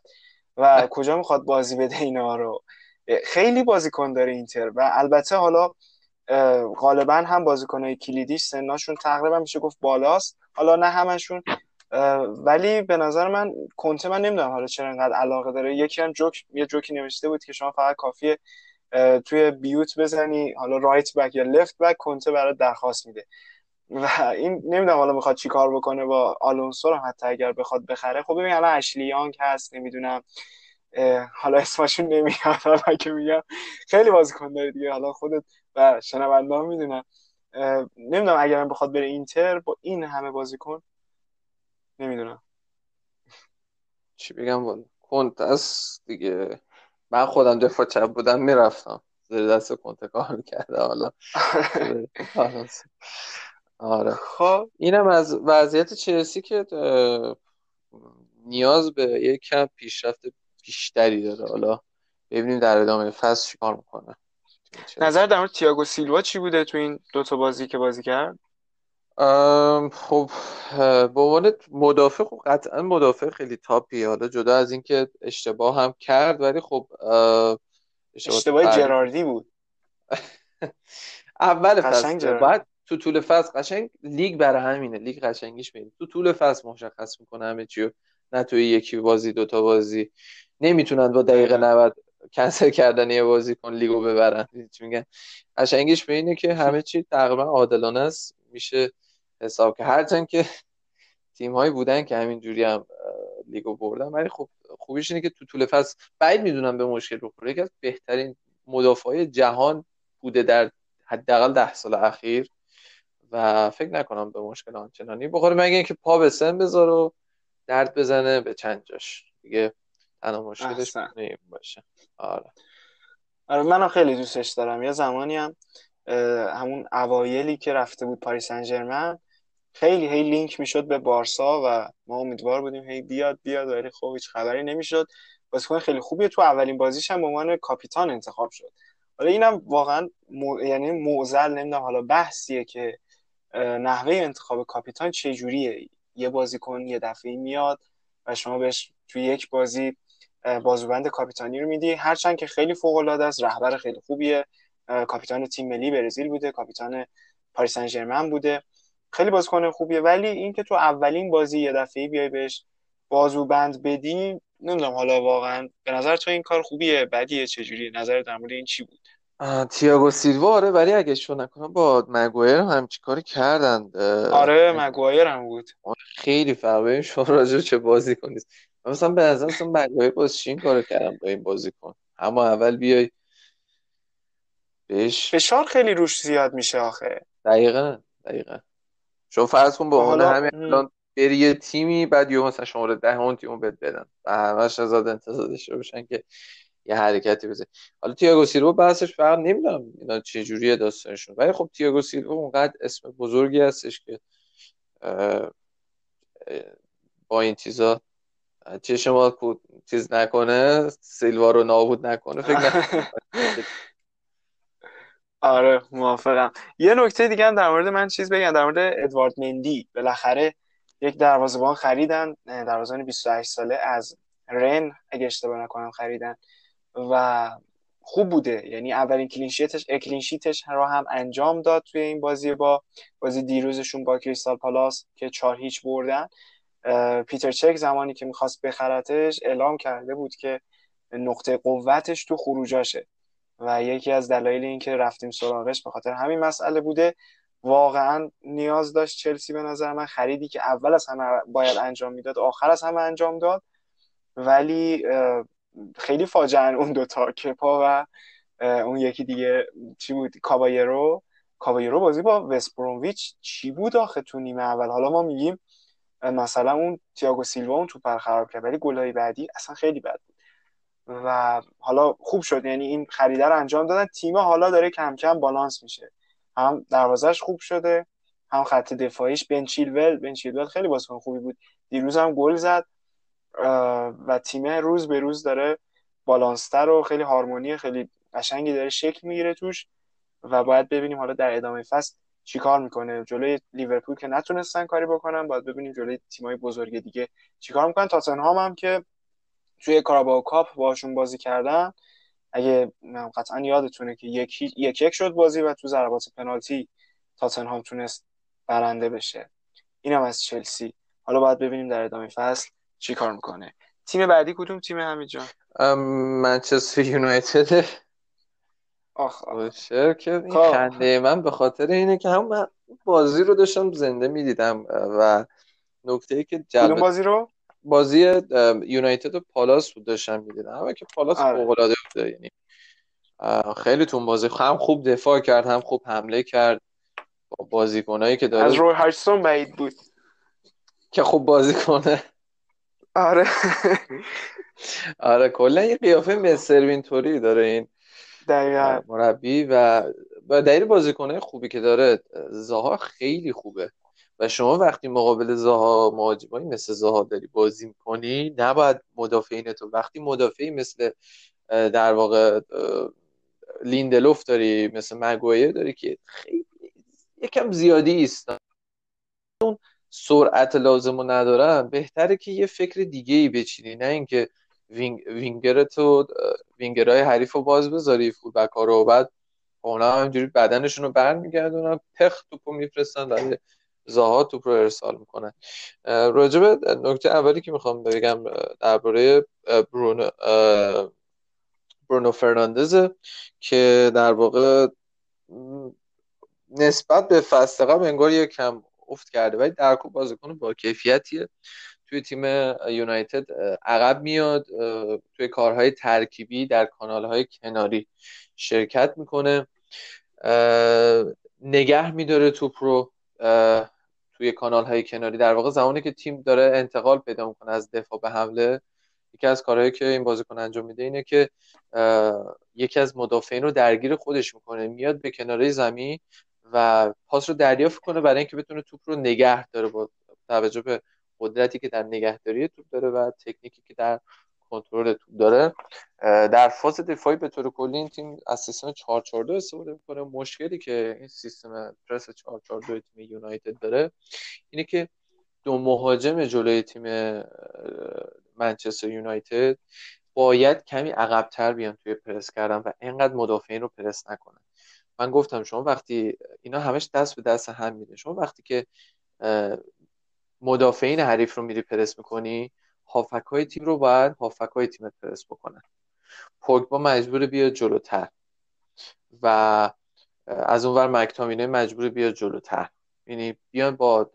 و کجا می‌خواد بازی بده اینا رو؟ خیلی بازیکن داره اینتر. و البته حالا غالبا هم بازیکنهای کلیدیش سناشون تقریبا میشه گفت بالاست. حالا نه همشون ولی به نظر من کنته من نمی‌دونم حالا چرا انقدر علاقه داره. یکی هم جوک یه جوکی نوشته بود که شما فقط کافیه توی بیوت بزنی حالا رایت بک یا لفت بک کنته برای درخواست میده. و این نمی‌دونم حالا می‌خواد چی کار بکنه با آلونسو رو حتی اگر بخواد بخره. خب ببین الان اشلیانگ هست نمی‌دونم حالا اسمشون نمیاد حالا که میگم. خیلی بازیکن داره دیگه حالا خودت و شنونده ها می‌دونم نمی‌دونم اگر بخواد بره اینتر با این همه بازیکن نمی‌دونم. چی بگم کنت است دیگه. من خودم دفاع چپ بودم می‌رفتم. زیر دست کنته کار می‌کرده حالا. آره. خب. اینم از وضعیت چلسی که نیاز به یک کم پیشرفت بیشتری داره. حالا ببینیم در ادامه فصل چیکار می‌کنه. نظر در مورد تییاگو سیلوا چی بوده تو این دوتا بازی که بازی کرد؟ خب به عنوان مدافع خب قطعا مدافع خیلی تاپی حالا جدا از اینکه اشتباه هم کرد ولی خب اشتباه, جراردی بود. اول فصل بعد تو طول فصل قشنگ لیگ برای همینه لیگ قشنگیش میده تو طول فصل مشخص می‌کنه همه چیو. نه توی یکی بازی دوتا بازی. نمی‌تونن با دقیقه 90 کنسل کردن یه بازی کن لیگو ببرن. چی میگن. قشنگیش به اینه که همه چی تقریبا عادلانه است. میشه حساب که هرچند که تیم هایی بودن که همین جوری هم لیگو بردن. ولی خب خوبیش اینه که تو طول فصل بعید می‌دونم به مشکل بخوره. یکی از بهترین مدافعای جهان بوده در حداقل ده سال اخیر. و فکر نکنم به مشکل آنچنانی بخوره مگه اینکه پا به سن بذاره و درد بزنه به چند جاش. دیگه تنها مشکلش باشه. آره. آره منم خیلی دوستش دارم. یه زمانی هم همون اوایلی که رفته بود پاریس سن خیلی هی لینک می‌شد به بارسا و ما امیدوار بودیم هی بیاد بیاد ولی خب هیچ خبری نمی‌شد. بازیکن خیلی خوبیه. تو اولین بازیش هم به عنوان کاپیتان انتخاب شد. حالا اینم واقعا یعنی موزل نمی‌دونم حالا بحثیه که نحوه انتخاب کاپیتان چه جوریه یه بازیکن یه دفعه میاد و شما بهش توی یک بازی بازوبند کاپیتانی رو میدی. هرچند که خیلی فوق العاده است رهبر خیلی خوبیه. کاپیتان تیم ملی برزیل بوده کاپیتان پاریس سن بوده. خیلی بازیکن خوبیه. ولی اینکه تو اولین بازی یه دفعه بیای بهش بازوبند بدی نمی‌دونم حالا واقعا به نظر تو این کار خوبیه بدیه چجوریه؟ نظر در مورد این چی بود؟ تییاگو سیلوا آره ولی اگه شو نکنم با مگوایر هم چیکاری کردن آره مگوایر هم بود. خیلی فرق ببین شما راجع چه بازی کنید مثلا به نظر مثلا مگوایر باز چین کار کردم با این بازی کن اما اول بیای بهش فشار خیلی روش زیاد میشه آخه. دقیقا دقیقا. شما فرض کن با حالا همین الان بری یه تیمی بعد یه مثلا شماره ده اون تیمو بد بدن. و همش ازاد انتظار داشته باشن که یه حرکتی بزنه حالا تییاگو سیلوا بحثش فقط نمی‌دونم اینا چه جوریه داستانشون. ولی خب تییاگو سیلوا اونقدر اسم بزرگی هستش که با این چیزا چه شما چیز نکنه سیلوا رو نابود نکنه. فکر آره موافقم. یه نکته دیگه هم در مورد من چیز بگم در مورد ادوارد مندی. بالاخره یک دروازه‌بان خریدن دروازه‌بان 28 ساله از رن اگه اشتباه نکنم خریدن. و خوب بوده. یعنی اولین کلینشیتش اکلینشیتش رو هم انجام داد توی این بازی با بازی دیروزشون با کریستال پالاس که چهار هیچ بردن. پیتر چک زمانی که می‌خواست بخرتش اعلام کرده بود که نقطه قوتش تو خروجاشه و یکی از دلایل اینکه رفتیم سراغش به خاطر همین مسئله بوده. واقعا نیاز داشت چلسی به نظر من خریدی که اول از همه باید انجام می‌داد آخر از همه انجام داد. ولی خیلی فاجعه اون دوتا کپا و اون یکی دیگه چی بود؟ کابایرو. کابایرو بازی با وستبرومویچ چی بود آخه تو نیمه اول؟ حالا ما میگیم مثلا اون تییاگو سیلوا اون توپ خراب کرد ولی گلای بعدی اصلا خیلی بد بود. و حالا خوب شد یعنی این خریده رو انجام دادن. تیم حالا داره کم کم بالانس میشه. هم دروازش خوب شده هم خط دفاعیش. بن چیلول بن چیلول خیلی بازیکن خوبی بود. دیروز هم گل زد. و تیم روز به روز داره بالانستر و خیلی هارمونی خیلی قشنگی داره شکل می‌گیره توش و باید ببینیم حالا در ادامه فصل چیکار می‌کنه. جلوی لیورپول که نتونستن کاری بکنن باید ببینیم جلوی تیمای بزرگ دیگه چیکار می‌کنن. تاتنهام هم که توی کاراباو کاپ باشون بازی کردن. اگه قطعا یادتونه که یک یک, یک شد بازی و تو ضربات پنالتی تاتنهام تونست برنده بشه. اینم از چلسی. حالا باید ببینیم در ادامه فصل چی کار می‌کنه؟ تیم بعدی کدوم تیم همین جان؟ منچستر یونایتد. آخ که این خب. خنده من به خاطر اینه که هم بازی رو داشتم زنده می‌دیدم و نکته ای که جلب بازی رو؟ بازی یونایتد و پالاس بود داشتم می‌دیدم. اما که پالاس آره. فوق العاده بوده یعنی خیلی تون بازی هم خوب دفاع کرد هم خوب حمله کرد. با بازیکنایی که داره از روی هایستون بعید بود. که خوب بازی کنه. آره. آره کلا یه قیافه مستر توری داره این مربی و و دلیل بازیکنه خوبی که داره زاها خیلی خوبه. و شما وقتی مقابل زاها مهاجمایی مثل زاها داری بازی می‌کنی نباید مدافعین تو وقتی مدافعی مثل در واقع لیندلوف داری مثل مگویر داری که خیلی یکم زیادی است اون سرعت لازم رو ندارن بهتره که یه فکر دیگه ای بچینی نه اینکه wing، winger تو وینگرهای حریف رو باز بذاری full-back ها رو و بعد اونا همینجوری بدنشون رو برمیگردونن پخ توپو میفرستن برای زاها توپ رو ارسال می‌کنن. راجب نکته اولی که می‌خوام بگم درباره برونو برونو فرناندز که در واقع نسبت به فصل قبل انگار یه کم افت کرده. ولی در کل بازیکن با کیفیتیه. توی تیم یونایتد عقب میاد. توی کارهای ترکیبی در کانالهای کناری شرکت می‌کنه. نگه میداره توپ رو توی کانال های کناری. در واقع زمانی که تیم داره انتقال پیدا می‌کنه از دفاع به حمله یکی از کارهایی که این بازیکن انجام میده اینه که یکی از مدافعین رو درگیر خودش می‌کنه. میاد به کناره زمین و پاس رو دریافت کنه برای اینکه بتونه توپ رو نگه داره با توجه به قدرتی که در نگهداری توپ داره و تکنیکی که در کنترل توپ داره. در فاز دفاعی به طور کلی این تیم از سیستم 442 استفاده می‌کنه. مشکلی که این سیستم پرس 442 تیم یونایتد داره اینه که دو مهاجم جلوی تیم منچستر یونایتد باید کمی عقبتر بیان توی پرس کردن و اینقدر مدافعین رو پرس نکنن. من گفتم شما وقتی اینا همش دست به دست هم میده. شما وقتی که مدافعین حریف رو میری پرس می‌کنی هافک های تیم رو باید هافک های تیم پرس بکنن. پوگبا مجبور بیاد جلوتر و از اونور مکتامینه مجبور بیاد جلوتر. یعنی بیان با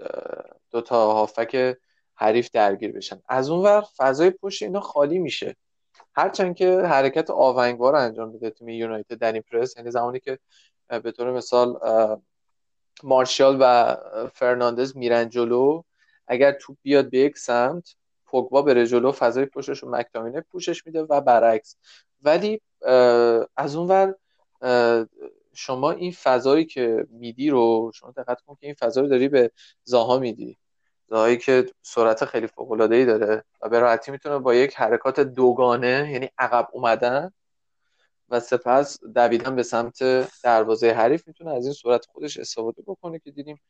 دوتا هافک حریف درگیر بشن. از اونور فضای پشت اینا خالی میشه. هرچند که حرکت آونگوار انجام میده تیم یونایتد در این پرس یعنی زمانی که به طور مثال مارشال و فرناندز میرن جلو. اگر توپ بیاد به یک سمت پوگبا بره جلو فضای پشتش رو مکتامینه پوشش میده و برعکس. ولی از اونور شما این فضایی که میدی رو شما دقت کن که این فضا رو داری به زاها میدی. زاهایی که سرعت خیلی فوق العاده ای داره و به راحتی می‌تونه با یک حرکات دوگانه یعنی عقب اومدن و سپس دویدن به سمت دروازه حریف می‌تونه از این صورت خودش استفاده بکنه که دیدیم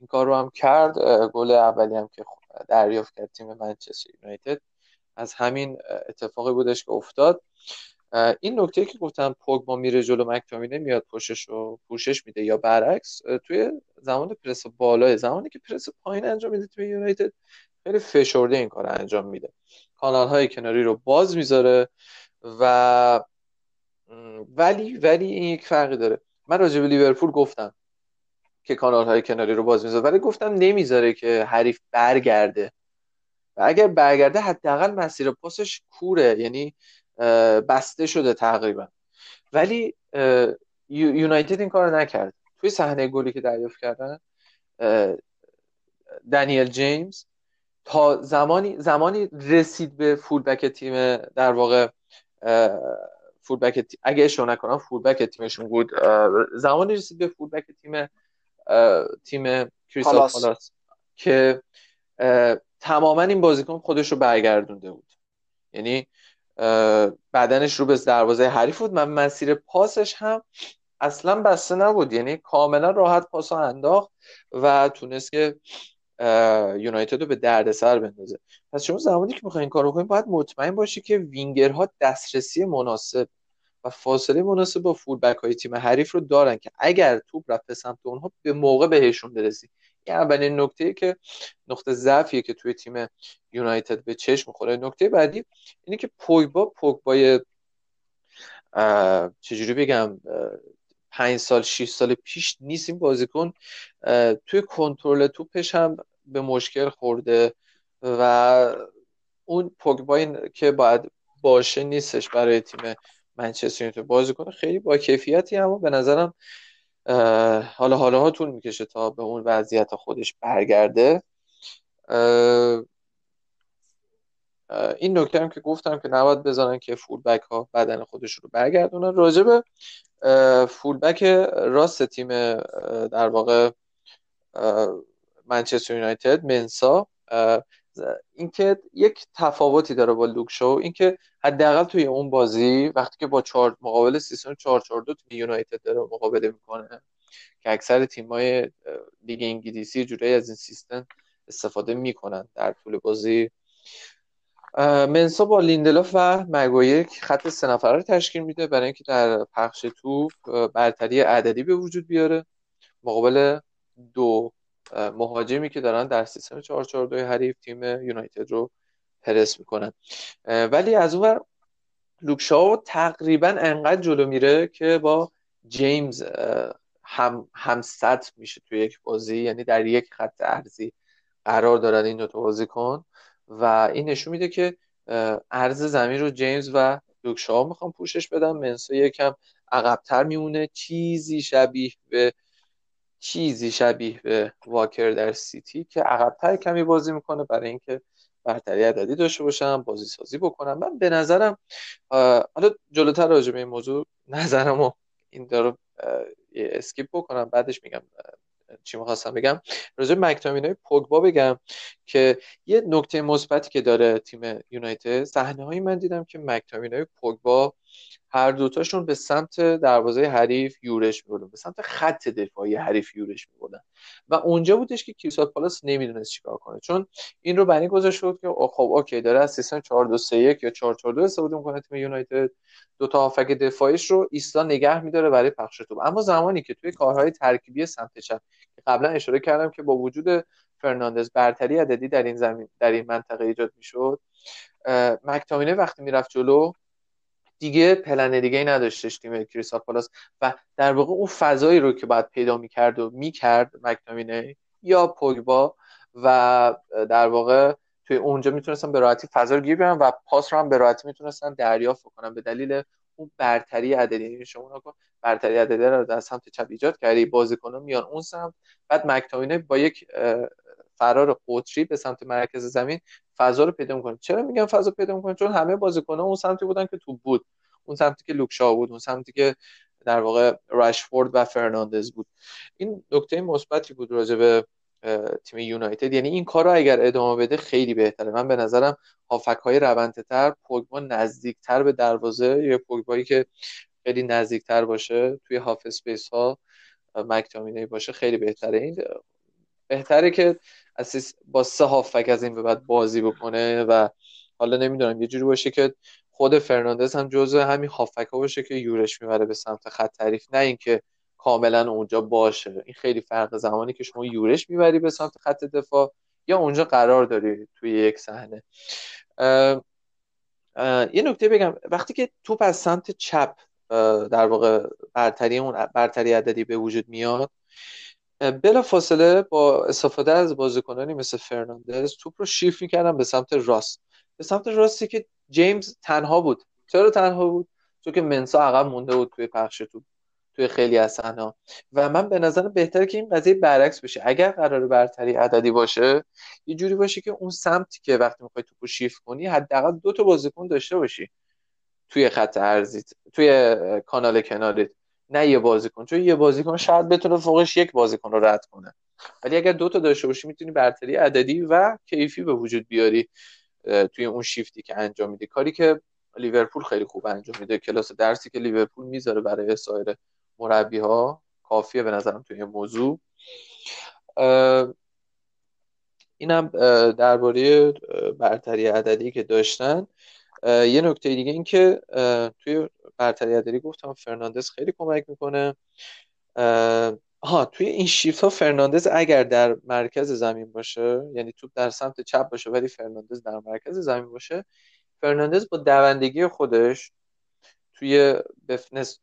این کار رو هم کرد. گل اولی هم که دریافت کرد تیم منچستر یونایتد. از همین اتفاقی بودش که افتاد. این نکته که گفتم پوگبا میره جلو مکتامینه میاد پشتش رو پوشش میده یا برعکس توی زمان پرس بالای زمانی که پرس پایین انجام میده توی یونایتد خیلی فشرده این کار انجام میده. کانال های کناری رو باز می‌ذاره و ولی ولی این یک فرقی داره. من راجع به لیورپول گفتم که کانال های کناری رو باز می‌ذاره ولی گفتم نمی‌ذاره که حریف برگرده. و اگر برگرده حداقل مسیر پاسش کوره یعنی بسته شده تقریبا. ولی یونایتد این کار نکرد. توی صحنه گلی که دریافت کردن دنیل جیمز تا زمانی زمانی رسید به فولبک تیم در واقع فولبک تیم اگه اشتباه نکنم فولبک تیمشون بود. زمانی رسید به فولبک تیم تیم کریستال پالاس. که تماما این بازیکن خودش رو برگردونده بود. یعنی بدنش رو به دروازه حریف بود. من مسیر پاسش هم اصلا بسته نبود. یعنی کاملا راحت پاس انداخت و تونست که یونایتد رو به دردسر بندازه. پس شما زمانی که می‌خواین کار کنید باید مطمئن باشی که وینگرها دسترسی مناسب و فاصله مناسب با فولبک های تیم حریف رو دارن که اگر توپ رفت به سمت اونها به موقع بهشون برسی. این اولین نکته که نقطه ضعفیه که توی تیم یونایتد به چشم می‌خوره. نکته بعدی اینه که پوگبا پوگبای چجوری بگم پنج سال 6 سال پیش نیست این بازیکن توی کنترل توپش هم به مشکل خورده و اون پوگبای که باید باشه نیستش برای تیم منچستر یونایتد. بازیکن خیلی با کیفیتی اما به نظرم حالا حالا ها طول می‌کشه تا به اون وضعیت خودش برگرده. این نکته هم که گفتم که نباید بذارن که فولبک ها بدن خودش رو برگردونن. راجع به full-back راست تیم در واقع منچستر یونایتد منسا. اینکه یک تفاوتی داره با لوک شو. اینکه حداقل توی اون بازی وقتی که با چهار مقابل سیستم 442 تیم یونایتد داره مقابله می‌کنه که اکثر تیم‌های لیگ انگلیسی جورایی از این سیستم استفاده می‌کنن در طول بازی. منسا با لیندلوف و مگویر خط سه نفره رو تشکیل میده برای اینکه در پخش توپ برتری عددی به وجود بیاره. مقابل دو مهاجمی که دارن در سیستم 442 حریف تیم یونایتد رو پرس می‌کنن. ولی از اون لوکشاو تقریبا انقدر جلو میره که با جیمز هم همسط میشه توی یک بازی. یعنی در یک خط ارزی قرار دارن این دو تا بازیکن و این نشون میده که عرض زمین رو جیمز و لوکشاو می‌خوام پوشش بدم منسو یکم عقبتر میمونه. چیزی شبیه به چیزی شبیه به واکر در سیتی که عقبتر کمی بازی می‌کنه برای اینکه برتری عددی داشته باشم بازی سازی بکنم من به نظرم حالا جلوتر راجع به این موضوع نظرم رو این رو skip بکنم بعدش میگم چی می‌خواستم بگم راجع مک‌تامینی و پوگبا بگم که یه نکته مثبتی که داره تیم یونایتد صحنه هایی من دیدم که مک‌تامینی و پوگبا هر دوتاشون به سمت دروازه حریف یورش میبردن به سمت خط دفاعی حریف یورش میبردن. و اونجا بودش که کریستال پالاس نمی‌دونست چیکار کنه. چون این رو بنا گذاشته شد که خب okay داره از سیستم 4 2 3 1 یا 4 4 2 استفاده می‌کنه تیم یونایتد. دو تا هافبک دفاعیش رو ایستا نگه میداره برای پخش توپ. اما زمانی که توی کارهای ترکیبی سمت چپ که قبلا اشاره کردم که با وجود فرناندز برتری عددی در این زمین در این منطقه ایجاد می‌شد مکتامینه وقتی می‌رفت جلو دیگه پلن دیگه ای نداشتش تیم کریستال پالاس و در واقع اون فضایی رو که باید پیدا می‌کرد و می‌کرد مکتامینه یا پوگبا و در واقع توی اونجا می‌تونستن به راحتی فضا رو گیر بیارن و پاس رو هم به راحتی می‌تونستن دریافت کنن. به دلیل اون برتری عددی یعنی شما نکن برتری عددی رو در سمت چپ ایجاد کردی بازیکنان میان اون سمت بعد مکتامینه با یک فرار قطری به سمت مرکز زمین فضا رو پیدا می‌کنه. چرا میگم فضا پیدا می‌کنه؟ چون همه بازیکنان اون سمتی بودن که توپ بود. اون سمتی که لوک شاو بود اون سمتی که در واقع رشفورد و فرناندز بود. این نکته مثبتی بود راجع به تیم یونایتد. یعنی این کار رو اگر ادامه بده خیلی بهتره. من به نظرم هافبک های روندتر پوگبا نزدیکتر به دروازه یا پوگبایی که خیلی نزدیکتر باشه توی half space ها مکتامینه باشه خیلی بهتره. این بهتره که اسیس با سه هافک از این به بعد بازی بکنه و حالا نمی‌دونم یه جوری باشه که خود فرناندز هم جزء همین هافک ها باشه که یورش می‌بره به سمت خط تعریف نه اینکه کاملا اونجا باشه. این خیلی فرق زمانی که شما یورش می‌بری به سمت خط دفاع یا اونجا قرار داری توی یک صحنه. یه نکته بگم. وقتی که توپ از سمت چپ در واقع برتری اون برتری عددی به وجود میاد بلا فاصله با استفاده از بازیکنانی مثل فرناندز توپ رو شیف می‌کردن به سمت راست. به سمت راستی که جیمز تنها بود. چرا تنها بود؟ چون که منسا عقب مونده بود توی پخش توپ توی خیلی از صحنه و من به نظر بهتره که این قضیه برعکس بشه. اگر قرار برتری عددی باشه یه جوری باشه که اون سمتی که وقتی می‌خوای توپو شیف کنی حداقل دو تا بازیکن داشته باشی توی خط ارزیت توی کانال کناریت نه یه بازیکن چون یه بازیکن شاید بتونه فوقش یک بازیکن رو رد کنه. ولی اگر دو تا داشته باشی می‌تونی برتری عددی و کیفی به وجود بیاری توی اون شیفتی که انجام میدی. کاری که لیورپول خیلی خوب انجام میده کلاس درسی که لیورپول می‌ذاره برای سایر مربی ها کافیه به نظرم توی این موضوع. اینم درباره برتری عددی که داشتن. یه نکته دیگه این که توی برتری عددی گفتم فرناندز خیلی کمک می‌کنه. ها توی این شیفت ها فرناندز اگر در مرکز زمین باشه یعنی توپ در سمت چپ باشه ولی فرناندز در مرکز زمین باشه فرناندز با دوندگی خودش توی بفنس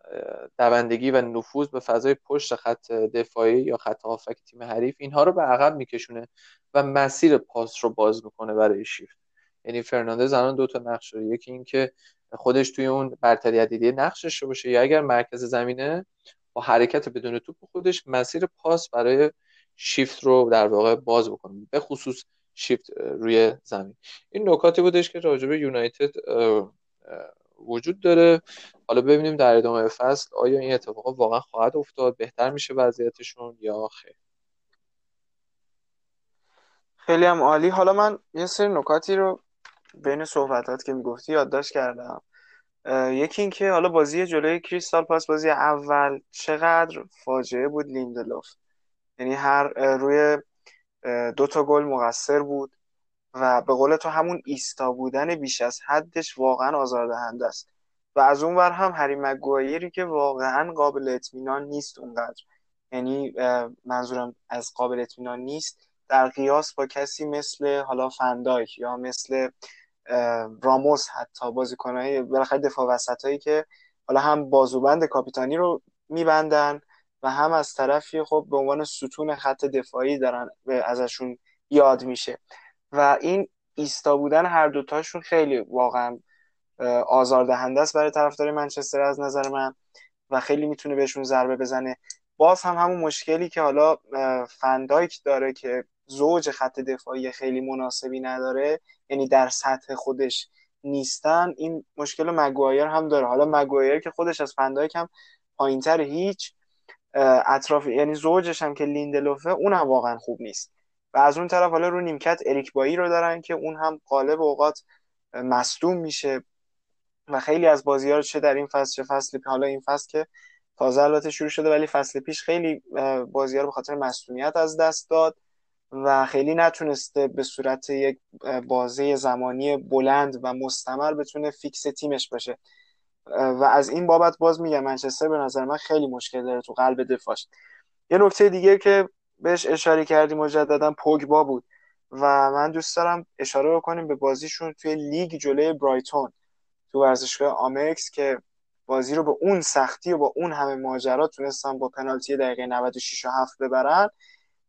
دوندگی و نفوذ به فضای پشت خط دفاعی یا خط هافبک تیم حریف اینها رو به عقب میکشونه و مسیر پاس رو باز می‌کنه برای شیفت. یعنی فرناندز الان دو تا نقش داره. یکی اینکه خودش توی اون برتری عددی نقشش باشه یا اگر مرکز زمینه با حرکت بدون توپ خودش مسیر پاس برای شیفت رو در واقع باز بکنه. به خصوص شیفت روی زمین. این نکاتی بودش که راجبه یونایتد وجود داره. حالا ببینیم در ادامه فصل آیا این اتفاق واقعا خواهد افتاد بهتر میشه وضعیتشون یا خیر؟ خیلی هم عالی. حالا من یه سری نکاتی رو بین صحبتات که می‌گفتی یادداشت کردم. یکی اینکه حالا بازی جلوی کریستال پاس بازی اول چقدر فاجعه بود لیندلوف. یعنی هر روی دو تا گل مقصر بود و به قول تو همون ایستا بودن بیش از حدش واقعا آزاردهنده است. و از اون ور هم هری مگوایری که واقعا قابل اطمینان نیست اونقدر. یعنی منظورم از قابل اطمینان نیست. در قیاس با کسی مثل حالا فندایک یا مثل راموس حتی بازیکنهای بالاخره دفاع وسط هایی که حالا هم بازوبند کاپیتانی رو میبندن و هم از طرفی خب به عنوان ستون خط دفاعی دارن ازشون یاد میشه. و این ایستا بودن هر دوتاشون خیلی واقعا آزاردهنده است برای طرفدار منچستر از نظر من و خیلی می‌تونه بهشون ضربه بزنه. باز هم همون مشکلی که حالا فندایک داره که زوج خط دفاعی خیلی مناسبی نداره. یعنی در سطح خودش نیستن. این مشکل مگوایر هم داره. حالا مگوایر که خودش از فندایک هم پایینتر هیچ اطراف یعنی زوجش هم که لیندلوفه اون هم واقعا خوب نیست. و از اون طرف حالا رو نیمکت اریک بایی رو دارن که اون هم قالب اوقات مصدوم میشه. و خیلی از بازی ها چه در این فصل چه فصل حالا این فصل که تازه البته شروع شده ولی فصل پیش خیلی بازی ها رو به خاطر مصدومیت از دست داد. و خیلی نتونسته به صورت یک بازه زمانی بلند و مستمر بتونه فیکس تیمش باشه. و از این بابت باز میگم منچستر به نظر من خیلی مشکل داره تو قلب دفاعش. یه نکته دیگه که بهش اشاره کردی مجددا پوگبا بود. و من دوست دارم اشاره بکنیم به بازیشون توی لیگ جلوی برایتون. تو ورزشگاه آمکس که بازی رو به اون سختی و با اون همه ماجرا تونستن با پنالتی دقیقه 96 و 7 ببرن.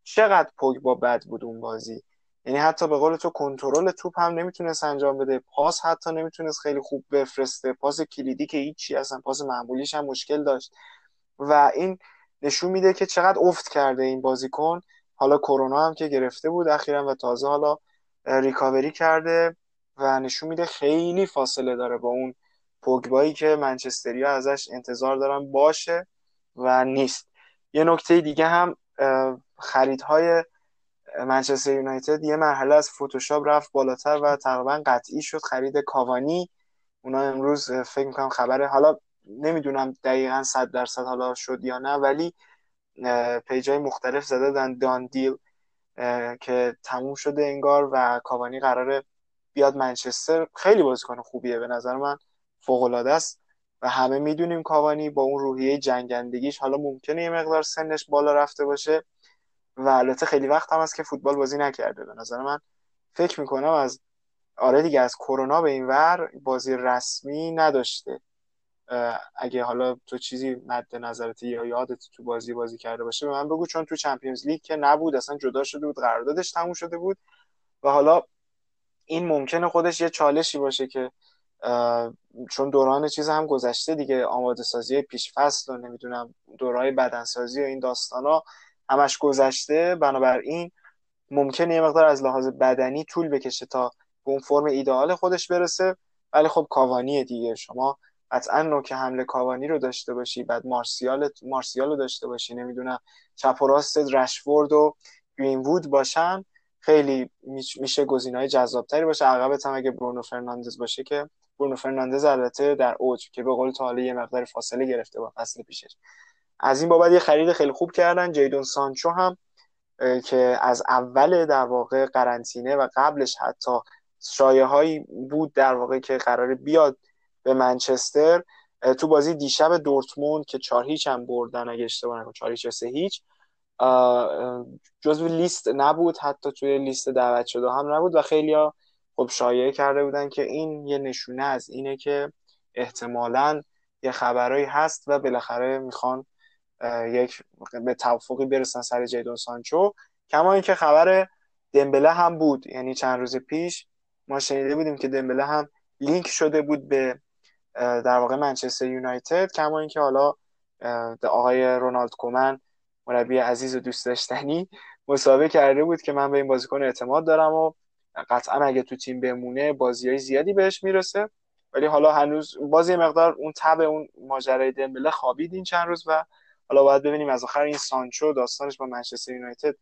چقدر پوگبا بد بود اون بازی. یعنی حتی به قول تو کنترل توپ هم نمی‌تونست انجام بده. پاس حتی نمی‌تونست خیلی خوب بفرسته. پاس کلیدی که هیچی اصلا پاس معمولیش هم مشکل داشت. و این نشون میده که چقدر افت کرده این بازیکن. حالا کرونا هم که گرفته بود اخیرا و تازه حالا ریکاوری کرده و نشون میده خیلی فاصله داره با اون پوگبایی که منچستریا ازش انتظار دارن باشه و نیست. یه نکته دیگه هم خریدهای منچستر یونایتد یه مرحله از فتوشاپ رفت بالاتر و تقریبا قطعی شد خرید کاوانی. اونا امروز فکر می‌کنم خبره. حالا نمی‌دونم دقیقا صد درصد حالا شد یا نه ولی پیجای مختلف زده دن دان دیل که تموم شده انگار و کاوانی قراره بیاد منچستر. خیلی بازیکن خوبیه به نظر من. فوق العاده است. و همه می‌دونیم کاوانی با اون روحیه جنگندگیش حالا ممکنه یه مقدار سنش بالا رفته باشه و البته خیلی وقت هم هست که فوتبال بازی نکرده. به نظر من فکر می‌کنم از آره دیگه از کرونا به این ور بازی رسمی نداشته. اگه حالا تو چیزی مد نظرت یا یادت تو بازی بازی کرده باشه به من بگو چون تو چمپیونز لیگ که نبود اصلا جدا شده بود قراردادش تموم شده بود و حالا این ممکنه خودش یه چالشی باشه که چون دوران چیز هم گذشته دیگه آماده سازی پیش فصل و نمی‌دونم دورای بدنسازی و این داستانا همش گذشته. بنابراین ممکنه یه مقدار از لحاظ بدنی طول بکشه تا به اون فرم ایدئال خودش برسه. ولی خب کاوانیه دیگه. شما قطعا نوک حمله کاوانی رو داشته باشی بعد مارسیال مارسیال رو داشته باشی. نمی‌دونم چپ و راست رشفورد و گرینوود باشن. خیلی میشه گزینه‌های جذابتری باشه. عقبت هم اگه برونو فرناندز باشه که برونو فرناندز البته در اوج که به قول تو یه مقدار فاصله گرفته با فصل پیشش. از این بابت یه خرید خیلی خوب کردن. جیدون سانچو هم که از اول در واقع قرنطینه و قبلش حتی شایه هایی بود در واقع که قرار بیاد به منچستر. تو بازی دیشب دورتموند که چهار هیچ هم بردن اگه اشتباه نکنم چهار هیچ سه هیچ. جزو لیست نبود حتی توی لیست دعوت شده هم نبود و خیلی خب شایعه کرده بودن که این یه نشونه از اینه که احتمالا یه خبرایی هست و بالاخره می‌خوان یک به توافقی برسن سر جیدون سانچو. کما اینکه خبر دمبله هم بود یعنی چند روز پیش ما شنیده بودیم که دمبله هم لینک شده بود به در واقع منچستر یونایتد. کما اینکه حالا آقای رونالد کومن مربی عزیز و دوست داشتنی مسابقه کرده بود که من به این بازیکن اعتماد دارم و قطعا اگه تو تیم بمونه بازی های زیادی بهش می‌رسه. ولی حالا هنوز بازی مقدار اون تب اون ماجرای دمبله خوابید این چند روز و حالا باید ببینیم از آخر این سانچو داستانش با منچستر یونایتد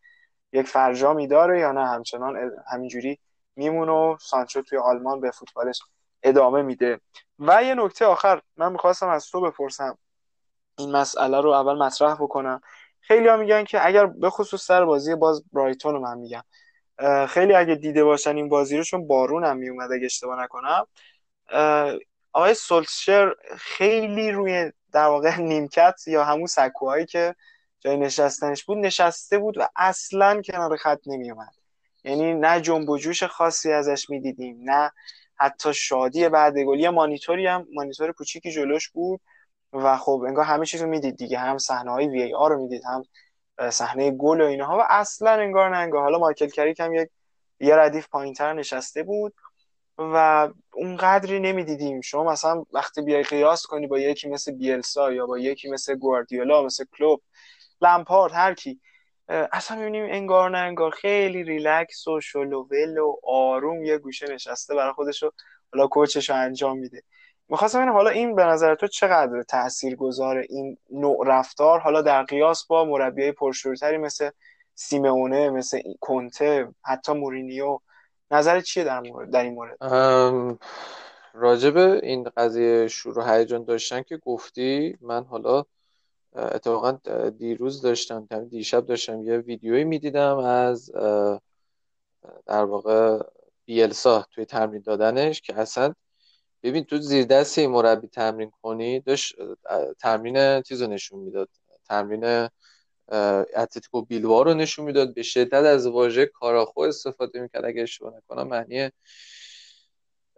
یک فرجامی داره یا نه همچنان همینجوری میمونه و سانچو توی آلمان به فوتبالش ادامه میده. و یه نکته آخر من می‌خواستم از تو بپرسم. این مسئله رو اول مطرح بکنم. خیلی ها میگن که اگر به خصوص سر بازی باز برایتون رو من میگم. خیلی اگه دیده باشن این بازی رو چون بارون هم میومد اگه اشتباه نکنم. آقای سولشر خیلی روی در واقع نیمکت یا همون سکوهایی که جای نشستنش بود نشسته بود و اصلا کنار خط نمیومد یعنی نه جنب و جوش خاصی ازش می‌دیدیم نه حتی شادی بعد گل یه مانیتوری هم مانیتور کوچیکی جلوش بود و خب انگار همه چیز رو می‌دید دیگه هم صحنه های وی آر رو می‌دید هم صحنه گل و اینها و اصلا انگار نه انگار. حالا مایکل کریک هم یک یه ردیف پایینتر نشسته بود و اون قدری نمی‌دیدیم. شما مثلا وقتی بیای قیاس کنی با یکی مثل بیلسا یا با یکی مثل گواردیولا مثل کلوب لمپارد هر کی اصلا می‌بینیم انگار نه انگار خیلی ریلکس و شل و ول و آروم یه گوشه نشسته برای خودش رو حالا coach ش رو انجام میده. می‌خواستم ببینم حالا این به نظر تو چقدر تأثیر گذاره این نوع رفتار؟ حالا در قیاس با مربیای پرشورتری مثل سیمونه مثل کنته حتی مورینیو نظر چیه در مورد در این مورد؟ راجب این قضیه شروع هیجان داشتن که گفتی من حالا اتفاقا دیروز داشتم یعنی دیشب داشتم یه ویدیویی می‌دیدم از در واقع بیلسا توی تمرین دادنش که اصلا ببین تو زیر دست این مربی تمرین کنی داشت تمرین چیز رو نشون می‌داد. تمرین اتلتیکو بیلوا رو نشون می‌داد. به شدت از واژه کاراخو استفاده می‌کرد. اگه اشتباه نکنم معنی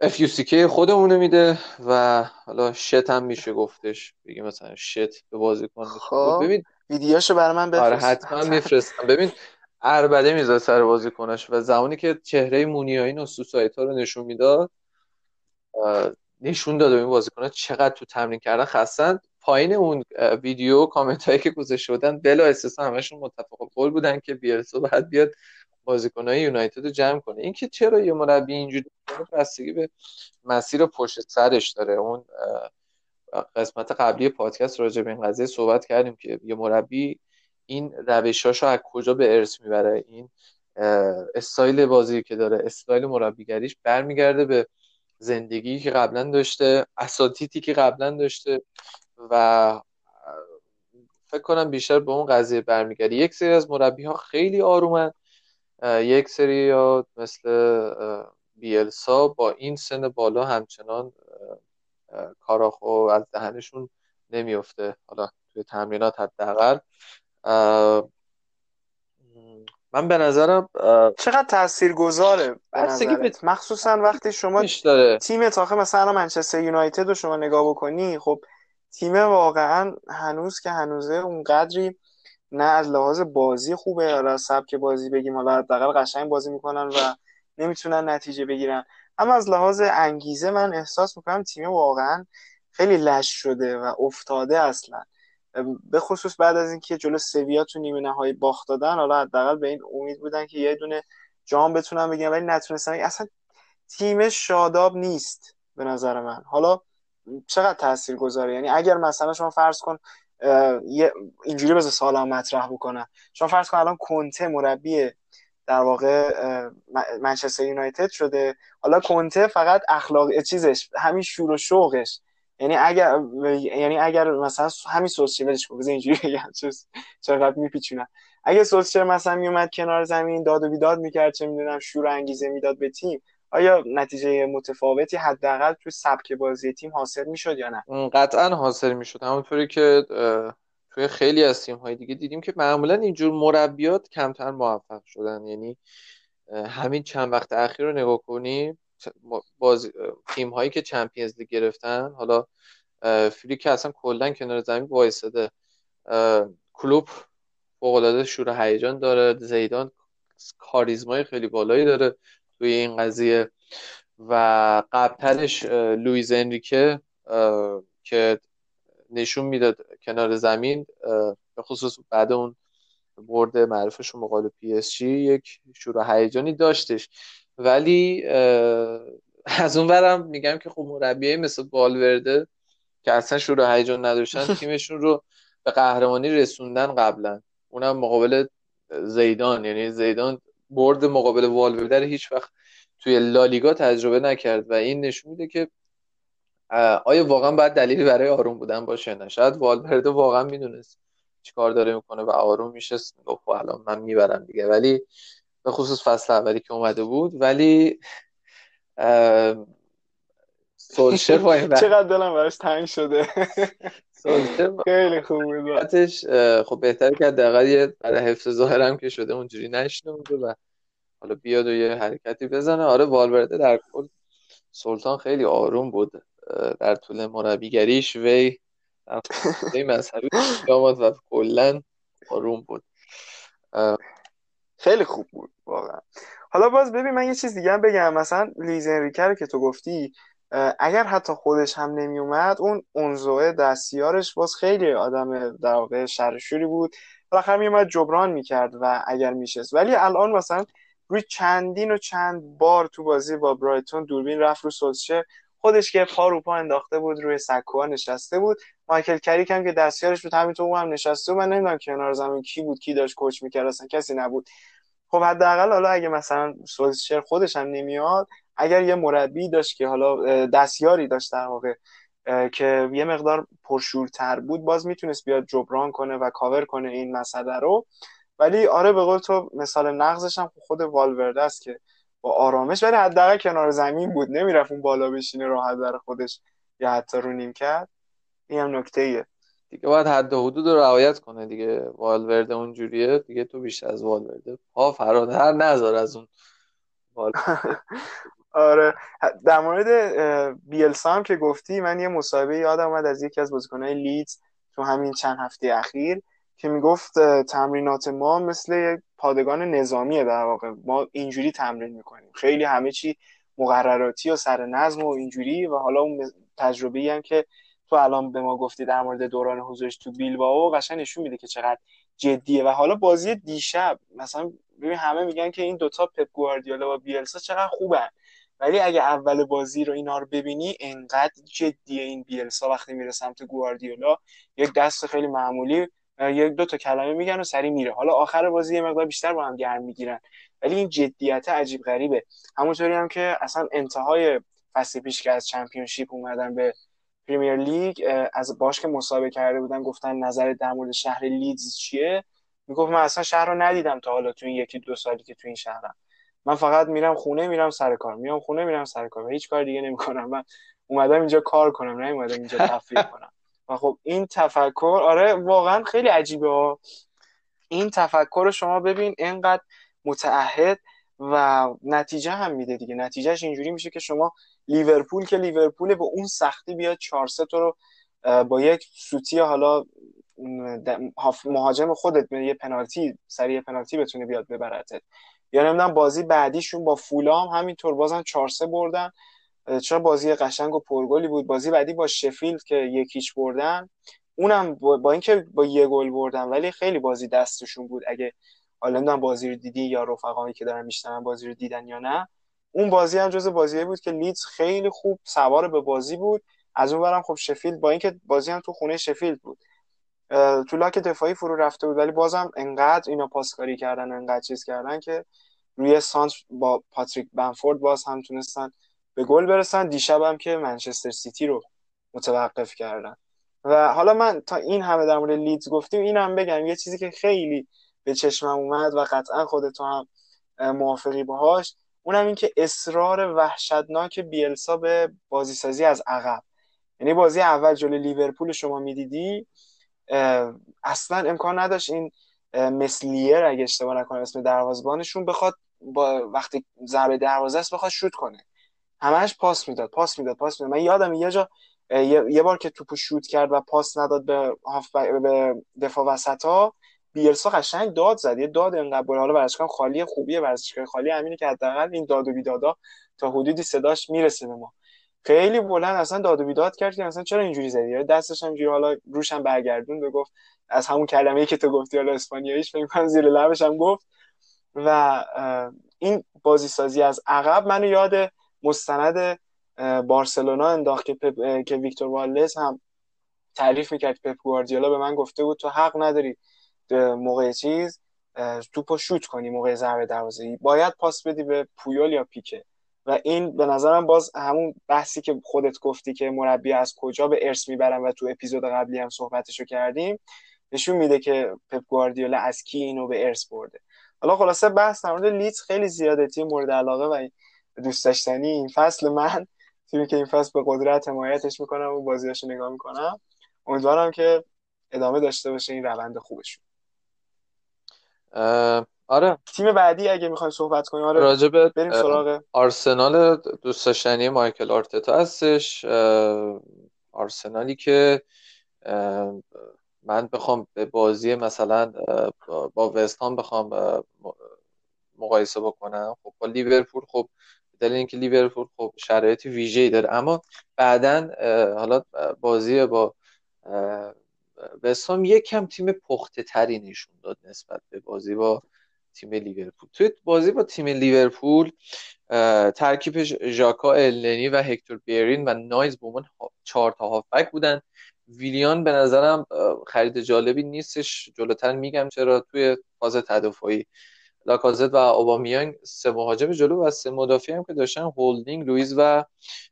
FUCK خودمونه میده و حالا شت هم میشه گفتش. بگیم مثلا شت به بازیکن خب ببین ویدیوشو برای من بفرست. آره حتما میفرستم. ببین اربده می‌ذاره سر بازیکنش و زمانی که چهره مونیاین و سوسایتا رو نشون می‌داد نشون داد این بازیکن‌ها چقدر تو تمرین کردن خستن. پایین اون ویدیو کامنت هایی که گذاشته شدن بلا استثنا همشون متفق قول بودن که بیرسو بعد بیاد بازیکنهای یونایتد رو جمع کنه. اینکه چرا یه مربی اینجوری بستگی به مسیر پشت سرش داره. اون قسمت قبلی پادکست راجع به این قضیه صحبت کردیم که یه مربی این روشاشو از کجا به ارث می‌بره؟ این استایل بازی که داره استایل مربیگریش برمیگرده به زندگی که قبلا داشته اساتیدی که قبلا داشته و فکر کنم بیشتر به اون قضیه برمیگرده. یک سری از مربی ها خیلی آرومن. یک سری یا مثل بیلسا با این سن بالا همچنان کاراخو از دهنشون نمیفته حالا توی تمرینات حداقل. من به نظرم چقدر تأثیر گذاره به مخصوصا وقتی شما تیم تاخه مثلا منچستر یونایتد رو شما نگاه بکنی خب تیم واقعا هنوز که هنوزه اونقدری نه از لحاظ بازی خوبه از سبک بازی بگیم حالا حداقل قشنگ بازی می‌کنن و نمی‌تونن نتیجه بگیرن. اما از لحاظ انگیزه من احساس می‌کنم تیم واقعا خیلی لش شده و افتاده اصلا. به خصوص بعد از اینکه جلو سویا تو نیمه نهایی باخت دادن حالا حداقل به این امید بودن که یه دونه جام بتونن بگیرن ولی نتونستن. اصلا تیم شاداب نیست به نظر من. حالا چقدر تاثیر گذاره یعنی اگر مثلا شما فرض کن اینجوری بذار سالا مطرح بکنم. شما فرض کن الان کنته مربی در واقع منچستر یونایتد شده. حالا کنته فقط اخلاق چیزش همین شور و شوقش. یعنی اگر یعنی اگر مثلا همین سوسیالش کو بزن اینجوری بگم چقدر میپیچونن اگه سوسیال مثلا میومد کنار زمین داد و بیداد می‌کرد چه می‌دونم شور انگیزه می‌داد به تیم آیا نتیجه متفاوتی حداقل توی سبک بازی تیم حاصل می‌شد یا نه؟ قطعا حاصل می‌شد. همونطوری که توی خیلی از تیم های دیگه دیدیم که معمولا اینجور مربیات کمتر موفق شدن. یعنی همین چند وقت اخیر رو نگاه کنیم باز تیم هایی که چمپیونز لیگ گرفتن حالا فریک اصلا کلا کنار زمین وایساده. کلوب فوق العاده شور هیجان داره. زیدان کاریزمای خیلی بالایی داره توی این قضیه. و قبلترش لویز انریکه که نشون می‌داد کنار زمین به خصوص بعد اون برد معروفش مقابل پی اس جی یک شروع هیجانی داشتش. ولی از اون ورم میگم که خب مربیای مثل والورده که اصلا شروع هیجان نداشتن تیمشون رو به قهرمانی رسوندن قبلا اونم مقابل زیدان یعنی زیدان برد مقابل والورده رو هیچ وقت توی لالیگا تجربه نکرد و این نشون میده که آیا واقعا باید دلیلی برای آروم بودن باشه نه. شاید والورده واقعا می‌دونست چیکار داره می‌کنه و آروم میشه گفت خب الان من می‌برم دیگه. ولی به خصوص فصل اولی که اومده بود ولی سولشر چقدر دلم براش تنگ شده. سولشر خیلی خوب بود. خب بهتر که حداقل یه برای حفظ ظاهرم که شده اونجوری نشینه و حالا بیاد و یه حرکتی بزنه. آره والورده در کل سلطان خیلی آروم بود در طول مربیگریش وی در مذهبی و کلا آروم بود. خیلی خوب بود واقعا. حالا باز ببین من یه چیز دیگه هم بگم. مثلا لیز انریکه که تو گفتی اگر حتی خودش هم نمی اومد اون اونزوه دستیارش باز خیلی آدم در واقع شرشوری بود. بالاخره می اومد جبران می‌کرد و اگر میشست. ولی الان مثلا روی چندین و چند بار تو بازی با برایتون دوربین رفت رو سولشه خودش که پا رو پا انداخته بود روی سکوها نشسته بود. مایکل کریک هم که دستیارش بود همینطور هم نشسته بود. من نمی‌دونم کنار زمین کی بود کی داشت کوچ می‌کرد اصلا کسی نبود. خب حداقل حالا اگه مثلا سولشر خودش هم نمیاد اگر یه مربی داشت که حالا دستیاری داشت در واقع که یه مقدار پرشورتر بود باز می‌تونست بیاد جبران کنه و کاور کنه این مسئله رو. ولی آره به قول تو مثال نقضش هم خود والورده است که با آرامش ولی حداقل کنار زمین بود. نمی‌رفت اون بالا بشینه راحت برای خودش یا حتی رو نیم کرد. این هم نکته ایه دیگه باید حد و حدود رو رعایت کنه دیگه. والورده اونجوریه. دیگه تو بیشتر از والورده. پا فراتر نذار از اون. آره. در مورد بیلسا هم که گفتی من یه مصاحبه یادم اومد از یکی از بازیکنهای لیدز تو همین چند هفته اخیر که می‌گفت تمرینات ما مثل یک پادگان نظامیه در واقع. ما اینجوری تمرین می‌کنیم. خیلی همه چی مقرراتی و سر نظم و اینجوری و حالا اون تجربه هم که تو الان به ما گفتی در مورد دوران حضورش تو بیلبائو قشنگ نشون میده که چقدر جدیه. و حالا بازی دیشب مثلا ببین همه میگن که این دوتا پپ گواردیولا و بیلسا چقدر خوبن. ولی اگه اول بازی رو اینا رو ببینی انقدر جدیه این بیلسا وقتی میره سمت گواردیولا. یک دست خیلی معمولی یک دو تا کلمه میگن و سری میره. حالا آخر بازی یه مقدار بیشتر با هم گرم می‌گیرن. ولی این جدیت عجیب غریبه. همونطوری هم که اصلا انتهای فصل پیش که از چمپیونشیپ اومدن به پریمیر لیگ از باش که مسابقه کرده بودن گفتن نظر در مورد شهر لیدز چیه؟ می‌گفت من اصلا شهر رو ندیدم تا حالا تو این یکی دو سالی که تو این شهرم. من فقط میرم خونه میرم سر کار. میام خونه میرم سر کار. هیچ کار دیگه نمی‌کنم. من اومدم اینجا کار کنم نه اومدم اینجا تفریح کنم. و خب این تفکر آره واقعا خیلی عجیبه این تفکر رو شما ببین اینقدر متعهد و نتیجه هم میده دیگه. نتیجهش اینجوری میشه که شما لیورپول که لیورپول به اون سختی بیاد 4 تو رو با یک سوتی حالا مهاجم خودت یه پنالتی سری پنالتی بتونه بیاد ببرتت. یا نمی‌دونم بازی بعدیشون با فولام همینطور بازم 4 بردن. چرا بازی قشنگ و پرگلی بود؟ بازی بعدی با شفیلد که یکیش بردن اونم با اینکه با یه گل بردن ولی خیلی بازی دستشون بود. اگه حالا بازی رو دیدی یا رفقایی که دارن میشنون بازی رو دیدن یا نه. اون بازی هم جز بود که لیدز خیلی خوب سوار به بازی بود. از اون ورم خب شفیلد با اینکه بازی هم تو خونه شفیلد بود. تو لاک دفاعی فرو رفته بود ولی بازم انقدر اینا پاسکاری کردن انقدر چیز کردن که روی سانتر با پاتریک بنفورد باز هم تونستن به گل برسن. دیشب هم که منچستر سیتی رو متوقف کردن. و حالا من تا این همه در مورد لیدز گفتیم هم بگم یه چیزی که خیلی به چشمم اومد و قطعا خودتو هم موافقی باهاش. اونم این که اصرار وحشتناک بیلسا به بازیسازی از عقب. یعنی بازی اول جلوی لیورپول شما می‌دیدی اصلا امکان نداشت این مثلیر اگه اشتباه نکنم اسم دروازبانشون بخواد با وقتی ضربه دروازه است بخواد شوت کنه. همش پاس می‌داد پاس می‌داد پاس می‌داد. من یادم یه جا یه بار که توپو شوت کرد و پاس نداد به به دفاع وسطا بیلسا قشنگ داد زد یه داد انقدر حالا ورزشگاه خالی خوبیه ورزشگاه خالی همینه که حداقل این داد و بیدادا تا حدودی صداش می‌رسه به ما. خیلی بلند اصلا داد و بیداد کرد که اصلا چرا اینجوری زدی؟ دستش هم حالا روش هم برگردون و گفت از همون کلمه‌ای که تو گفتی حالا اسپانیاییش فکر کنم زیر لبش هم گفت. و این بازی سازی از عقب منو یاد مستند بارسلونا انداخت که, پپ، که ویکتور والدز هم تعریف می‌کرد پپ گواردیولا به من گفته بود تو حق نداری موقع چیز توپو شوت کنی موقع ضربه دروازه باید پاس بدی به پویول یا پیکه. و این به نظرم باز همون بحثی که خودت گفتی که مربی از کجا به ارث می‌برن و تو اپیزود قبلی هم صحبتشو کردیم نشون میده که پپ گواردیولا از کی اینو به ارث برده. حالا خلاصه بحث در مورد لیدز خیلی زیاده تیم مورد علاقه و دوست داشتنی این فصل من. تیمی که این فصل به قدرت حمایتش می‌کنم و بازیاشو نگاه می‌کنم. امیدوارم که ادامه داشته باشه این روند خوبشون. آره. تیم بعدی اگه می‌خوایم صحبت کنیم آره. راجب بریم سراغ. آرسنال دوست داشتنی مایکل آرتتا هستش. آرسنالی که من بخوام به بازی مثلا با وستان بخوام مقایسه بکنم. خب با لیورپول خب دلیل اینکه لیورپول خب شرایطی ویژه‌ای داره. اما بعدا حالا بازی با وستام یک کم تیم پخته تری نشون داد نسبت به بازی با تیم لیورپول. توی بازی با تیم لیورپول ترکیب ژاکا النی و هکتور بیرین و نایز بومن چهار تا هافبک بودن. ویلیان به نظرم خرید جالبی نیستش. جلوتر میگم چرا توی فاز تدافعی لاکازت و اوبامیانگ سه مهاجم جلو و سه مدافعی هم که داشتن هولدینگ لویز و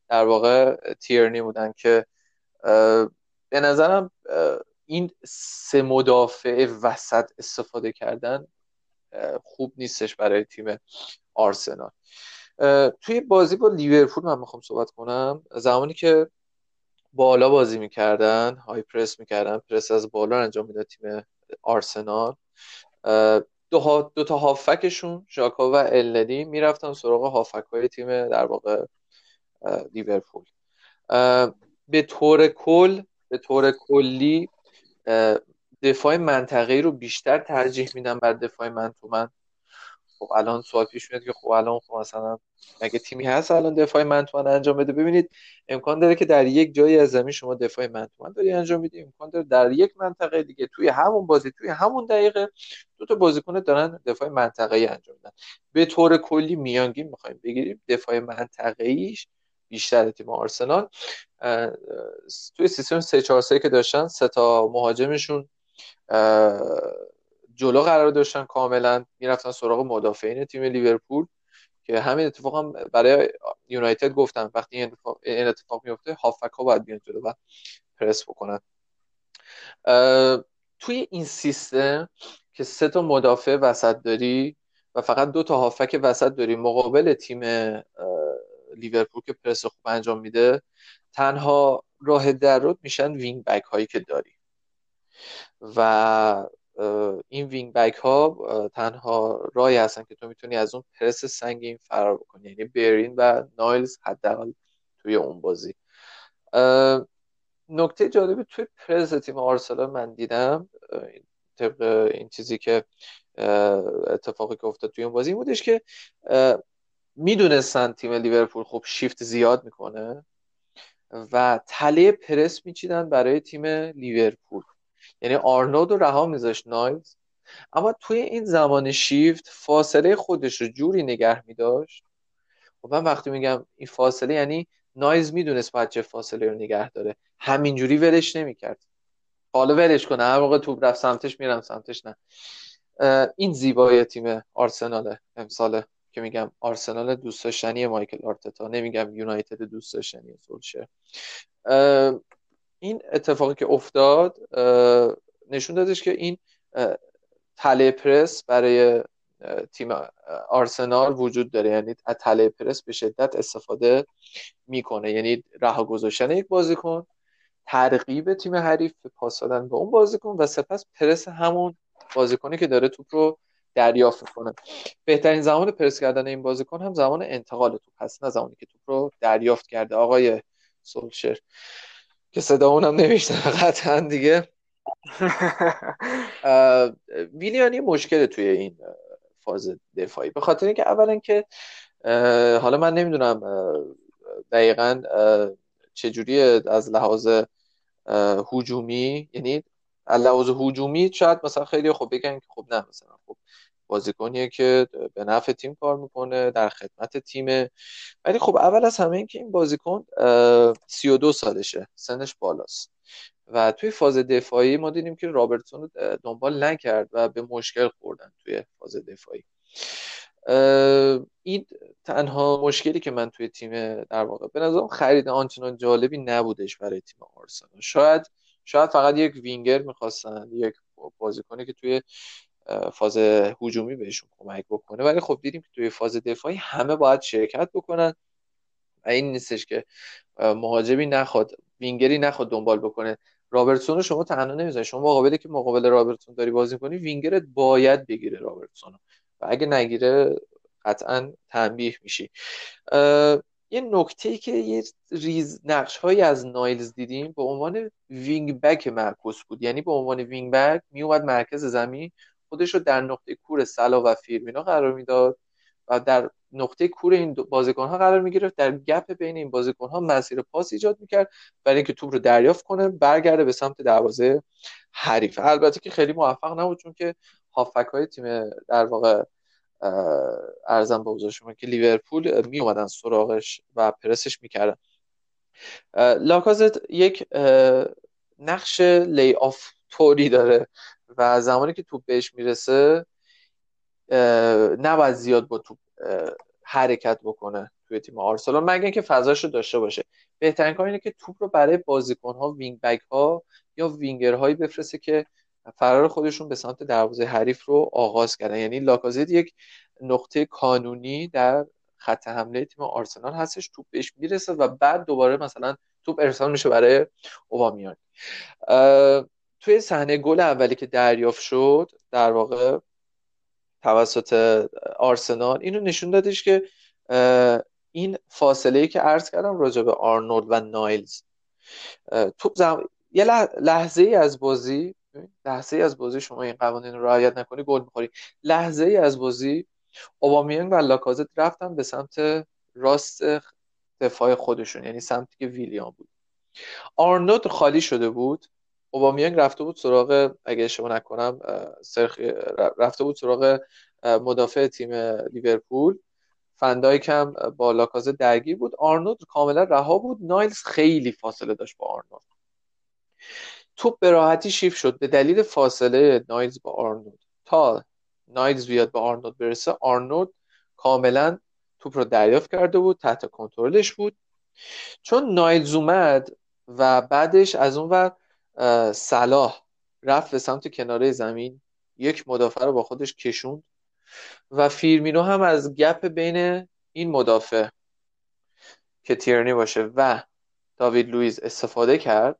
در واقع تیرنی بودن که به نظرم این سه مدافع وسط استفاده کردن خوب نیستش برای تیم آرسنال. توی بازی با لیورپول من می‌خوام صحبت کنم. زمانی که بالا بازی می‌کردن high press می‌کردن پرس از بالا انجام می‌داد تیم آرسنال. دو, دو تا هافکشون ژاکا و الندی می‌رفتن سراغ هافک های تیم در واقع لیورپول. به طور کل به طور کلی دفاع منطقه رو بیشتر ترجیح میدم بر دفاع من تو من. خب الان سوال پیش میاد که خب الان خب مثلا مگه تیمی هست الان دفاع من تو من انجام بده؟ ببینید امکان داره که در یک جایی از زمین شما دفاع من تو من داری انجام میدی. امکان داره در یک منطقه دیگه توی همون بازی توی همون دقیقه دو تا بازیکن دارن دفاع منطقه ای انجام میدن. به طور کلی میانگین می‌خوایم بگیریم دفاع منطقه ایش بیشتر تیم آرسنال. توی سیستم 3 4 3 که داشتن سه تا مهاجمشون جلو قرار داشتن کاملا. می‌رفتن سراغ مدافعین تیم لیورپول که همین اتفاق هم برای یونایتد گفتن وقتی این اتفاق, این اتفاق میفته هافک ها باید بیان جلو و پرس بکنن. توی این سیستم که سه تا مدافع وسط داری و فقط دو تا هافبک وسط داری مقابل تیم لیورپول که پرس خوب انجام میده تنها راه در رو میشن wing back هایی که داری. و این wing back ها تنها راهی هستن که تو می‌تونی از اون پرس سنگین فرار بکنی. یعنی بلرین و نایلز حداقل توی اون بازی. نکته جالبی توی پرس تیم آرسنال من دیدم طبق این چیزی که اتفاقی که افتاد توی اون بازی بودش که می‌دونستن تیم لیورپول خب شیفت زیاد می‌کنه و تله پرس میچیدن برای تیم لیورپول. یعنی آرنولد رو رها میذاشت نایلز. اما توی این زمان شیفت فاصله خودش رو جوری نگه میداشت. و خب من وقتی میگم این فاصله یعنی نایز می‌دونست باید چه فاصله رو نگه داره. همینجوری ولش نمی‌کرد. حالا ولش کنه. هر موقع توپ رفت سمتش میرم سمتش نه. این زیبایی تیم آرسناله امساله. که میگم آرسنال دوست داشتنی مایکل آرتتا. نمیگم یونایتد دوست داشتنی سولشر این اتفاقی که افتاد نشون دادش که این تله پرس برای تیم آرسنال وجود داره. یعنی از تله پرس به شدت استفاده می‌کنه. یعنی رها گذاشتن یک بازیکن ترغیب تیم حریف به پاس دادن به اون بازیکن و سپس پرس همون بازیکنی که داره توپ رو دریافت می‌کنه بهترین زمان پرس کردن این بازیکن هم زمان انتقال توپ هست نه زمانی که توپ رو دریافت کرده. آقای سولشر که صدا اونم نمیشته قطعا دیگه. ویلیانی مشکل توی این فاز دفاعی. به خاطر اینکه اولا که حالا من نمی‌دونم دقیقا چجوری از لحاظ هجومی یعنی لحاظ هجومی شاید مثلا خیلی خوب بگن که خب نه مثلا خب بازیکنیه که به نفع تیم کار می‌کنه در خدمت تیمه. ولی خب اول از همه این که این بازیکن 32 سالشه سنش بالاست. و توی فاز دفاعی ما دیدیم که رابرتسون دنبال نکرد و به مشکل خوردن توی فاز دفاعی. این تنها مشکلی که من توی تیم در واقع به نظرم خرید آنچنان جالبی نبودش برای تیم آرسنال. شاید شاید فقط یک وینگر می‌خواستن یک بازیکنی که توی فاز هجومی بهشون کمک بکنه. ولی خب دیدیم که توی فاز دفاعی همه باید شرکت بکنن و این نیستش که مهاجمی نخواد وینگری نخواد دنبال بکنه. رابرتسون رو شما تنها نمی‌ذاری شما مقابلی که مقابل رابرتسون داری بازی کنی وینگرت باید بگیره رابرتسون و اگه نگیره قطعا تنبیه میشی. یه نکته که یه ریز نقش هایی از نایلز دیدیم به عنوان wing back معکوس بود. یعنی به عنوان wing back میومد مرکز زمین خودش رو در نقطه کور صلاح و فیرمینو قرار می‌داد و در نقطه کور این بازیکن ها قرار می‌گرفت. در گپ بین این بازیکن ها مسیر پاس ایجاد می‌کرد برای اینکه توپ رو دریافت کنه برگرده به سمت دروازه حریف. البته که خیلی موفق نبود چون که هافک های تیم در واقع ارزم به حضور شما که لیورپول می اومدن سراغش و پرسش می‌کردن. لاکازت یک نقش لی آف توری داره و زمانی که توپ بهش می‌رسه نباید زیاد با توپ حرکت بکنه توی تیم آرسنال. مگه اینکه فضاش رو داشته باشه. بهترین کار اینه که توپ رو برای بازیکن ها wing back ها یا وینگر هایی بفرسته که فرار خودشون به سمت دروازه حریف رو آغاز کردن. یعنی لاکازت یک نقطه کانونی در خط حمله تیم آرسنال هستش توپ بهش می‌رسه و بعد دوباره مثلا توپ ارسال میشه برای اوبامیان. توی صحنه گل اولی که دریافت شد در واقع توسط آرسنال اینو نشون دادش که این فاصله ای که عرض کردم راجع به آرنولد و نایلز. توپ زم... یه لحظه ای از بازی لحظه ای از بازی شما این قوانین رو رعایت نکنی گل می‌خوری. لحظه ای از بازی اوبامیانگ و لاکازت رفتن به سمت راست دفاع خودشون یعنی سمتی که ویلیام بود. آرنولد خالی شده بود. اوبامیانگ رفته بود سراغ اگه اشتباه نکنم سرخ رفته بود سراغ مدافع تیم لیورپول. فندایک هم با لاکازه درگیر بود. آرنولد کاملا رها بود. نایلز خیلی فاصله داشت با آرنولد. توپ به راحتی شیف شد. به دلیل فاصله نایلز با آرنولد. تا نایلز بیاد به آرنولد برسه آرنولد کاملا توپ رو دریافت کرده بود تحت کنترلش بود. چون نایلز اومد و بعدش از اون ور صلاح رفت به سمت کناره زمین یک مدافع رو با خودش کشوند و فیرمینو هم از gap بین این مدافع که تیرنی باشه و داوید لویز استفاده کرد.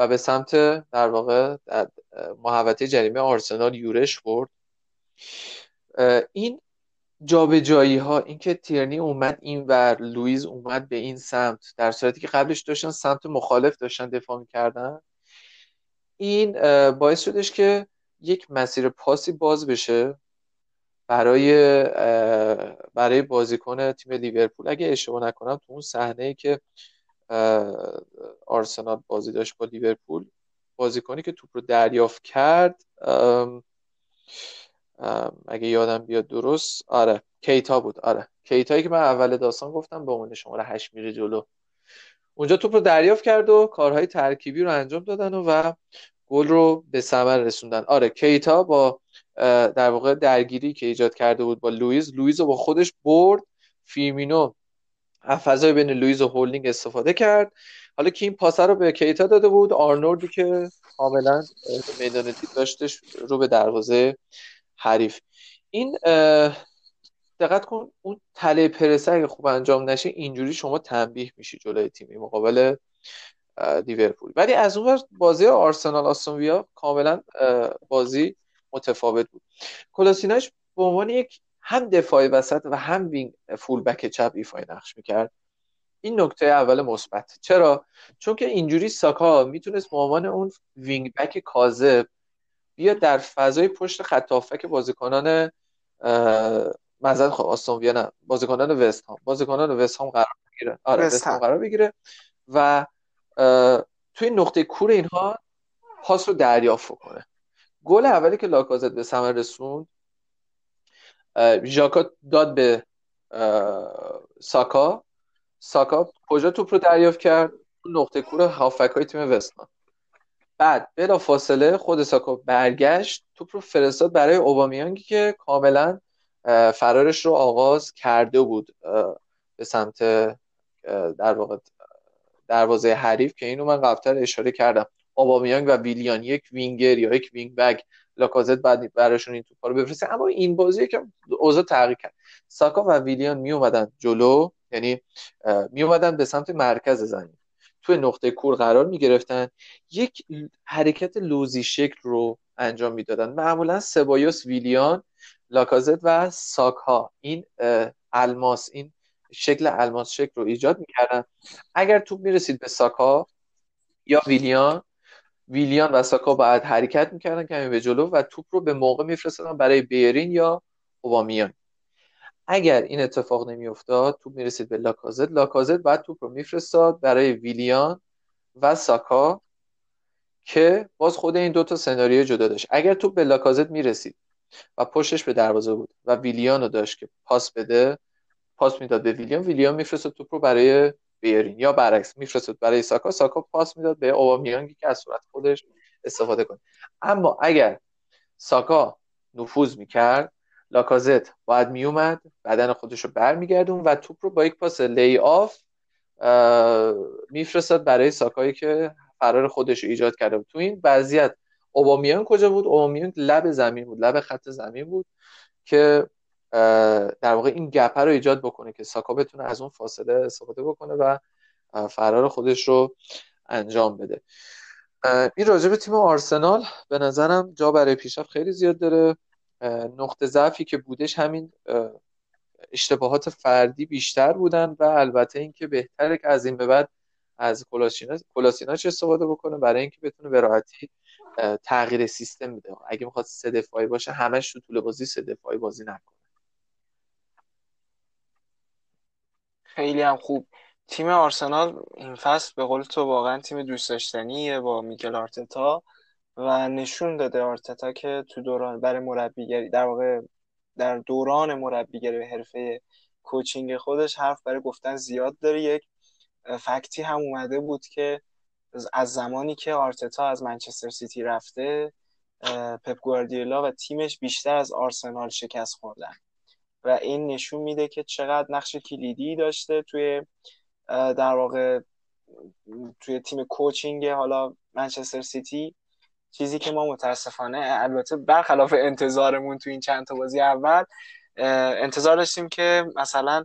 و به سمت در واقع محوطه جریمه آرسنال یورش برد. این جابجایی ها اینکه تیرنی اومد این ور لویز اومد به این سمت در صورتی که قبلش داشتن سمت مخالف داشتن دفاع می‌کردن این باعث شدش که یک مسیر پاسی باز بشه برای برای بازیکن تیم لیورپول. اگه اشتباه نکنم تو اون صحنه که آرسنال بازی داشت با لیورپول. بازیکنی که توپ رو دریافت کرد اگه یادم بیاد درست آره کیتا بود آره. کیتایی که من اول داستان گفتم به عنوان شماره هشت میره جلو. اونجا توپ رو دریافت کرد و کارهای ترکیبی رو انجام دادن و, و گل رو به ثمر رسوندن. آره کیتا با در واقع درگیری که ایجاد کرده بود با لوئیز لوئیز رو با خودش برد فیرمینو فضای بین لوئیز و هولدینگ استفاده کرد. حالا که این پاسه رو به کیتا داده بود. آرنولدی که کاملا میدان دید داشتش رو به دروازه حریف. این دقت کن اون تله پرسه اگه خوب انجام نشه اینجوری شما تنبیه میشی جلوی تیمی مقابل لیورپول. ولی از اون بازی آرسنال آستون کاملا بازی متفاوت بود. کولاشیناچ به عنوان یک هم دفاعی وسط و هم wing full back چپ ایفای نقش می‌کرد. این نکته اول مثبت. چرا؟ چون که اینجوری ساکا می‌تونست به عنوان اون wing back کاذب بیاد در فضای پشت خط که بازیکنان مثلا خب آستون نه بازیکنان وست هام. بازیکنان وست هام قرار بگیره. آره وست هام قرار بگیره و توی نقطه کور اینها پاس رو دریافت کنه. گل اولی که لاکازت به ثمر رسوند ژاکا داد به ساکا. ساکا کجا توپ رو دریافت کرد؟ نقطه کور هافک های تیم وستان بعد بلا فاصله خود ساکا برگشت توپ رو فرستاد برای اوبامیانگی که کاملا فرارش رو آغاز کرده بود به سمت در واقع دروازه حریف که اینو من قبلتر اشاره کردم. اوبامیانگ و ویلیان یک وینگر یا یک wing back لاکازت بعد براشون این توپا رو بفرسته. اما این بازی که اوضاع تغییر کرد. ساکا و ویلیان می اومدن جلو یعنی می اومدن به سمت مرکز زمین. توی نقطه کور قرار می گرفتن یک حرکت لوزی شکل رو انجام می‌دادن. معمولا سبایوس ویلیان لاکازت و ساکا. این الماس این شکل الماس شکل رو ایجاد می‌کردن. اگر توپ می‌رسید به ساکا یا ویلیان ویلیان و ساکا باید حرکت می‌کردن کمی به جلو و توپ رو به موقع میفرستادن برای بیرین یا اوبامیان. اگر این اتفاق نمیافتاد توپ می‌رسید به لاکازت. لاکازت بعد توپ رو میفرستاد برای ویلیان و ساکا که باز خود این دوتا سناریو جدا داشت. اگر توپ به لاکازت می‌رسید و پشتش به دروازه بود و ویلیان رو داشت که پاس بده پاس می‌داد به ویلیان ویلیان میفرستاد توپ رو برای بیرین. یا برعکس میفرستاد برای ساکا ساکا پاس می‌داد به اوبامیانگی که از صورت خودش استفاده کنه. اما اگر ساکا نفوذ می‌کرد لاکازت باید میومد بدن خودش رو برمیگردون و توپ رو با یک پاس لی آف میفرستاد برای ساکایی که فرار خودش رو ایجاد کرده بود. تو این وضعیت اوبامیان کجا بود؟ اوبامیان لب زمین بود لب خط زمین بود که در واقع این گپه رو ایجاد بکنه که ساکا بتونه از اون فاصله استفاده بکنه و فرار خودش رو انجام بده. این راجع به تیم آرسنال به نظرم جا برای پیشرفت خیلی زیاد داره. نقطه ضعفی که بودش همین اشتباهات فردی بیشتر بودن و البته اینکه بهتره که از این به بعد از کلاسیناچ استفاده بکنه برای اینکه بتونه به راحتی تغییر سیستم بده. اگه می‌خواد سه دفاعی باشه همش تو طول بازی سه دفاعی بازی نکنه خیلی هم خوب. تیم آرسنال این فصل به قول تو واقعا تیم دوست داشتنیه با میکل آرتتا و نشون داده آرتتا که تو دوران برای مربیگری در واقع در دوران مربیگری حرفه coaching خودش حرف برای گفتن زیاد داره. یک fact ی هم اومده بود که از زمانی که آرتتا از منچستر سیتی رفته پپ گواردیولا و تیمش بیشتر از آرسنال شکست خوردن. و این نشون میده که چقدر نقش کلیدی داشته توی در واقع توی تیم coaching حالا منچستر سیتی. چیزی که ما متاسفانه البته برخلاف انتظارمون تو این چند تا بازی اول انتظار داشتیم که مثلا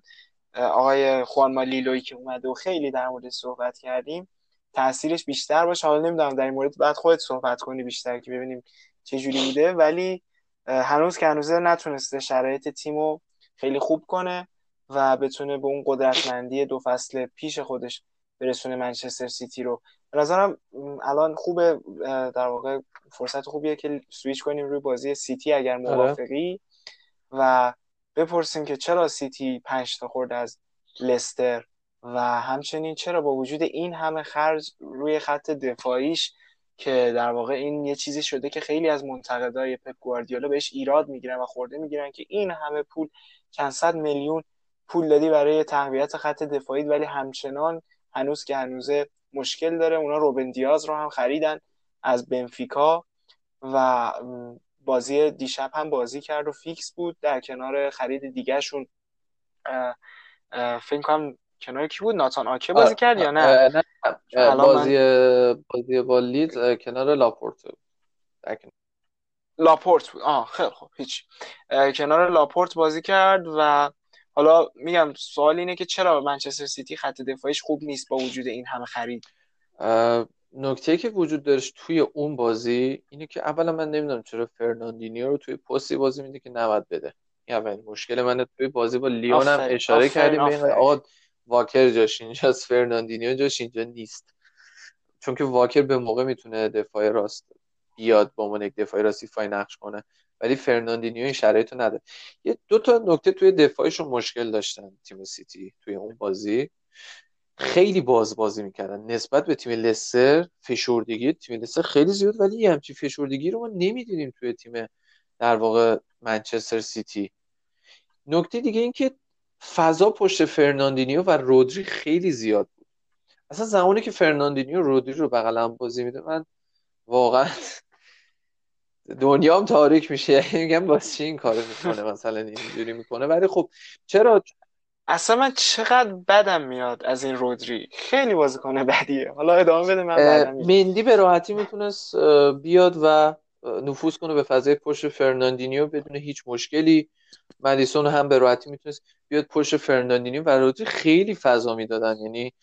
آقای خوان لیلوی که اومده و خیلی در مورد صحبت کردیم تاثیرش بیشتر باشه. حالا نمی‌دونم در این مورد بعد خودت صحبت کنی بیشتر که ببینیم چه جوری بوده. ولی هنوز که هنوز نتونسته شرایط تیمو خیلی خوب کنه و بتونه به اون قدرتمندی دو فصل پیش خودش برسونه منچستر سیتی رو به نظرم الان خوبه در واقع فرصت خوبیه که سویچ کنیم روی بازی سیتی اگر آره. موافقی و بپرسیم که چرا سیتی پنج تا خورد از لستر و همچنین چرا با وجود این همه خرج روی خط دفاعیش که در واقع این یه چیزی شده که خیلی از منتقدای پپ گواردیولا بهش ایراد می‌گیرن و خورده می‌گیرن که این همه پول چند صد میلیون پول دادی برای تقویت خط دفاعی ولی همچنان هنوز که هنوزه مشکل داره. اونا روبن دیاز رو هم خریدن از بنفیکا و بازی دیشب هم بازی کرد و فیکس بود. در کنار خرید دیگهشون فکر کنم کنار کی بود؟ ناتان آکه بازی کرد یا نه, نه. بازی من... بازی با لید کنار لاپورت لاپورت بود. آه خیلی خوب. هیچ. کنار لاپورت بازی کرد و حالا میگم سوال اینه که چرا منچستر سیتی خط دفاعیش خوب نیست با وجود این همه خرید؟ نکته که وجود داشت توی اون بازی اینه که اولا من نمی‌دونم چرا فرناندینیو رو توی پستی بازی میده که نباید بده. این اول مشکل من توی بازی با لیون هم اشاره کردیم به آقا واکر جاش اینجاست فرناندینیو جاش اینجا نیست. چون که واکر به موقع می‌تونه دفاع راست بیاد با عنوان یک دفاع راستی ایفای نقش کنه. ولی فرناندینیو این شرایط رو نداره. یه دو تا نکته توی دفاعشون مشکل داشتن تیم سیتی توی اون بازی. خیلی باز بازی می‌کردن. نسبت به تیم لستر فشردگی تیم لستر خیلی زیاد ولی یه همچین فشردگی رو ما نمی‌دیدیم توی تیم در واقع منچستر سیتی. نکته دیگه این که فضا پشت فرناندینیو و رودری خیلی زیاد بود. اصلا زمانی که فرناندینیو رودری رو بغلم بازی میده من واقعا دنیام تاریک میشه. میگم واسه این کارو می‌کنه؟ مثلا اینجوری می‌کنه. ولی خب چرا؟ اصلا من چقدر بدم میاد از این رودری؟ خیلی بازیکن بدیه. حالا ادامه بده من مندی به راحتی می‌تونست بیاد و نفوذ کنه به فضای پشت فرناندینیو بدون هیچ مشکلی. مدیسون هم به راحتی می‌تونست بیاد پشت فرناندینیو و رودری خیلی فضا می‌دادن. یعنی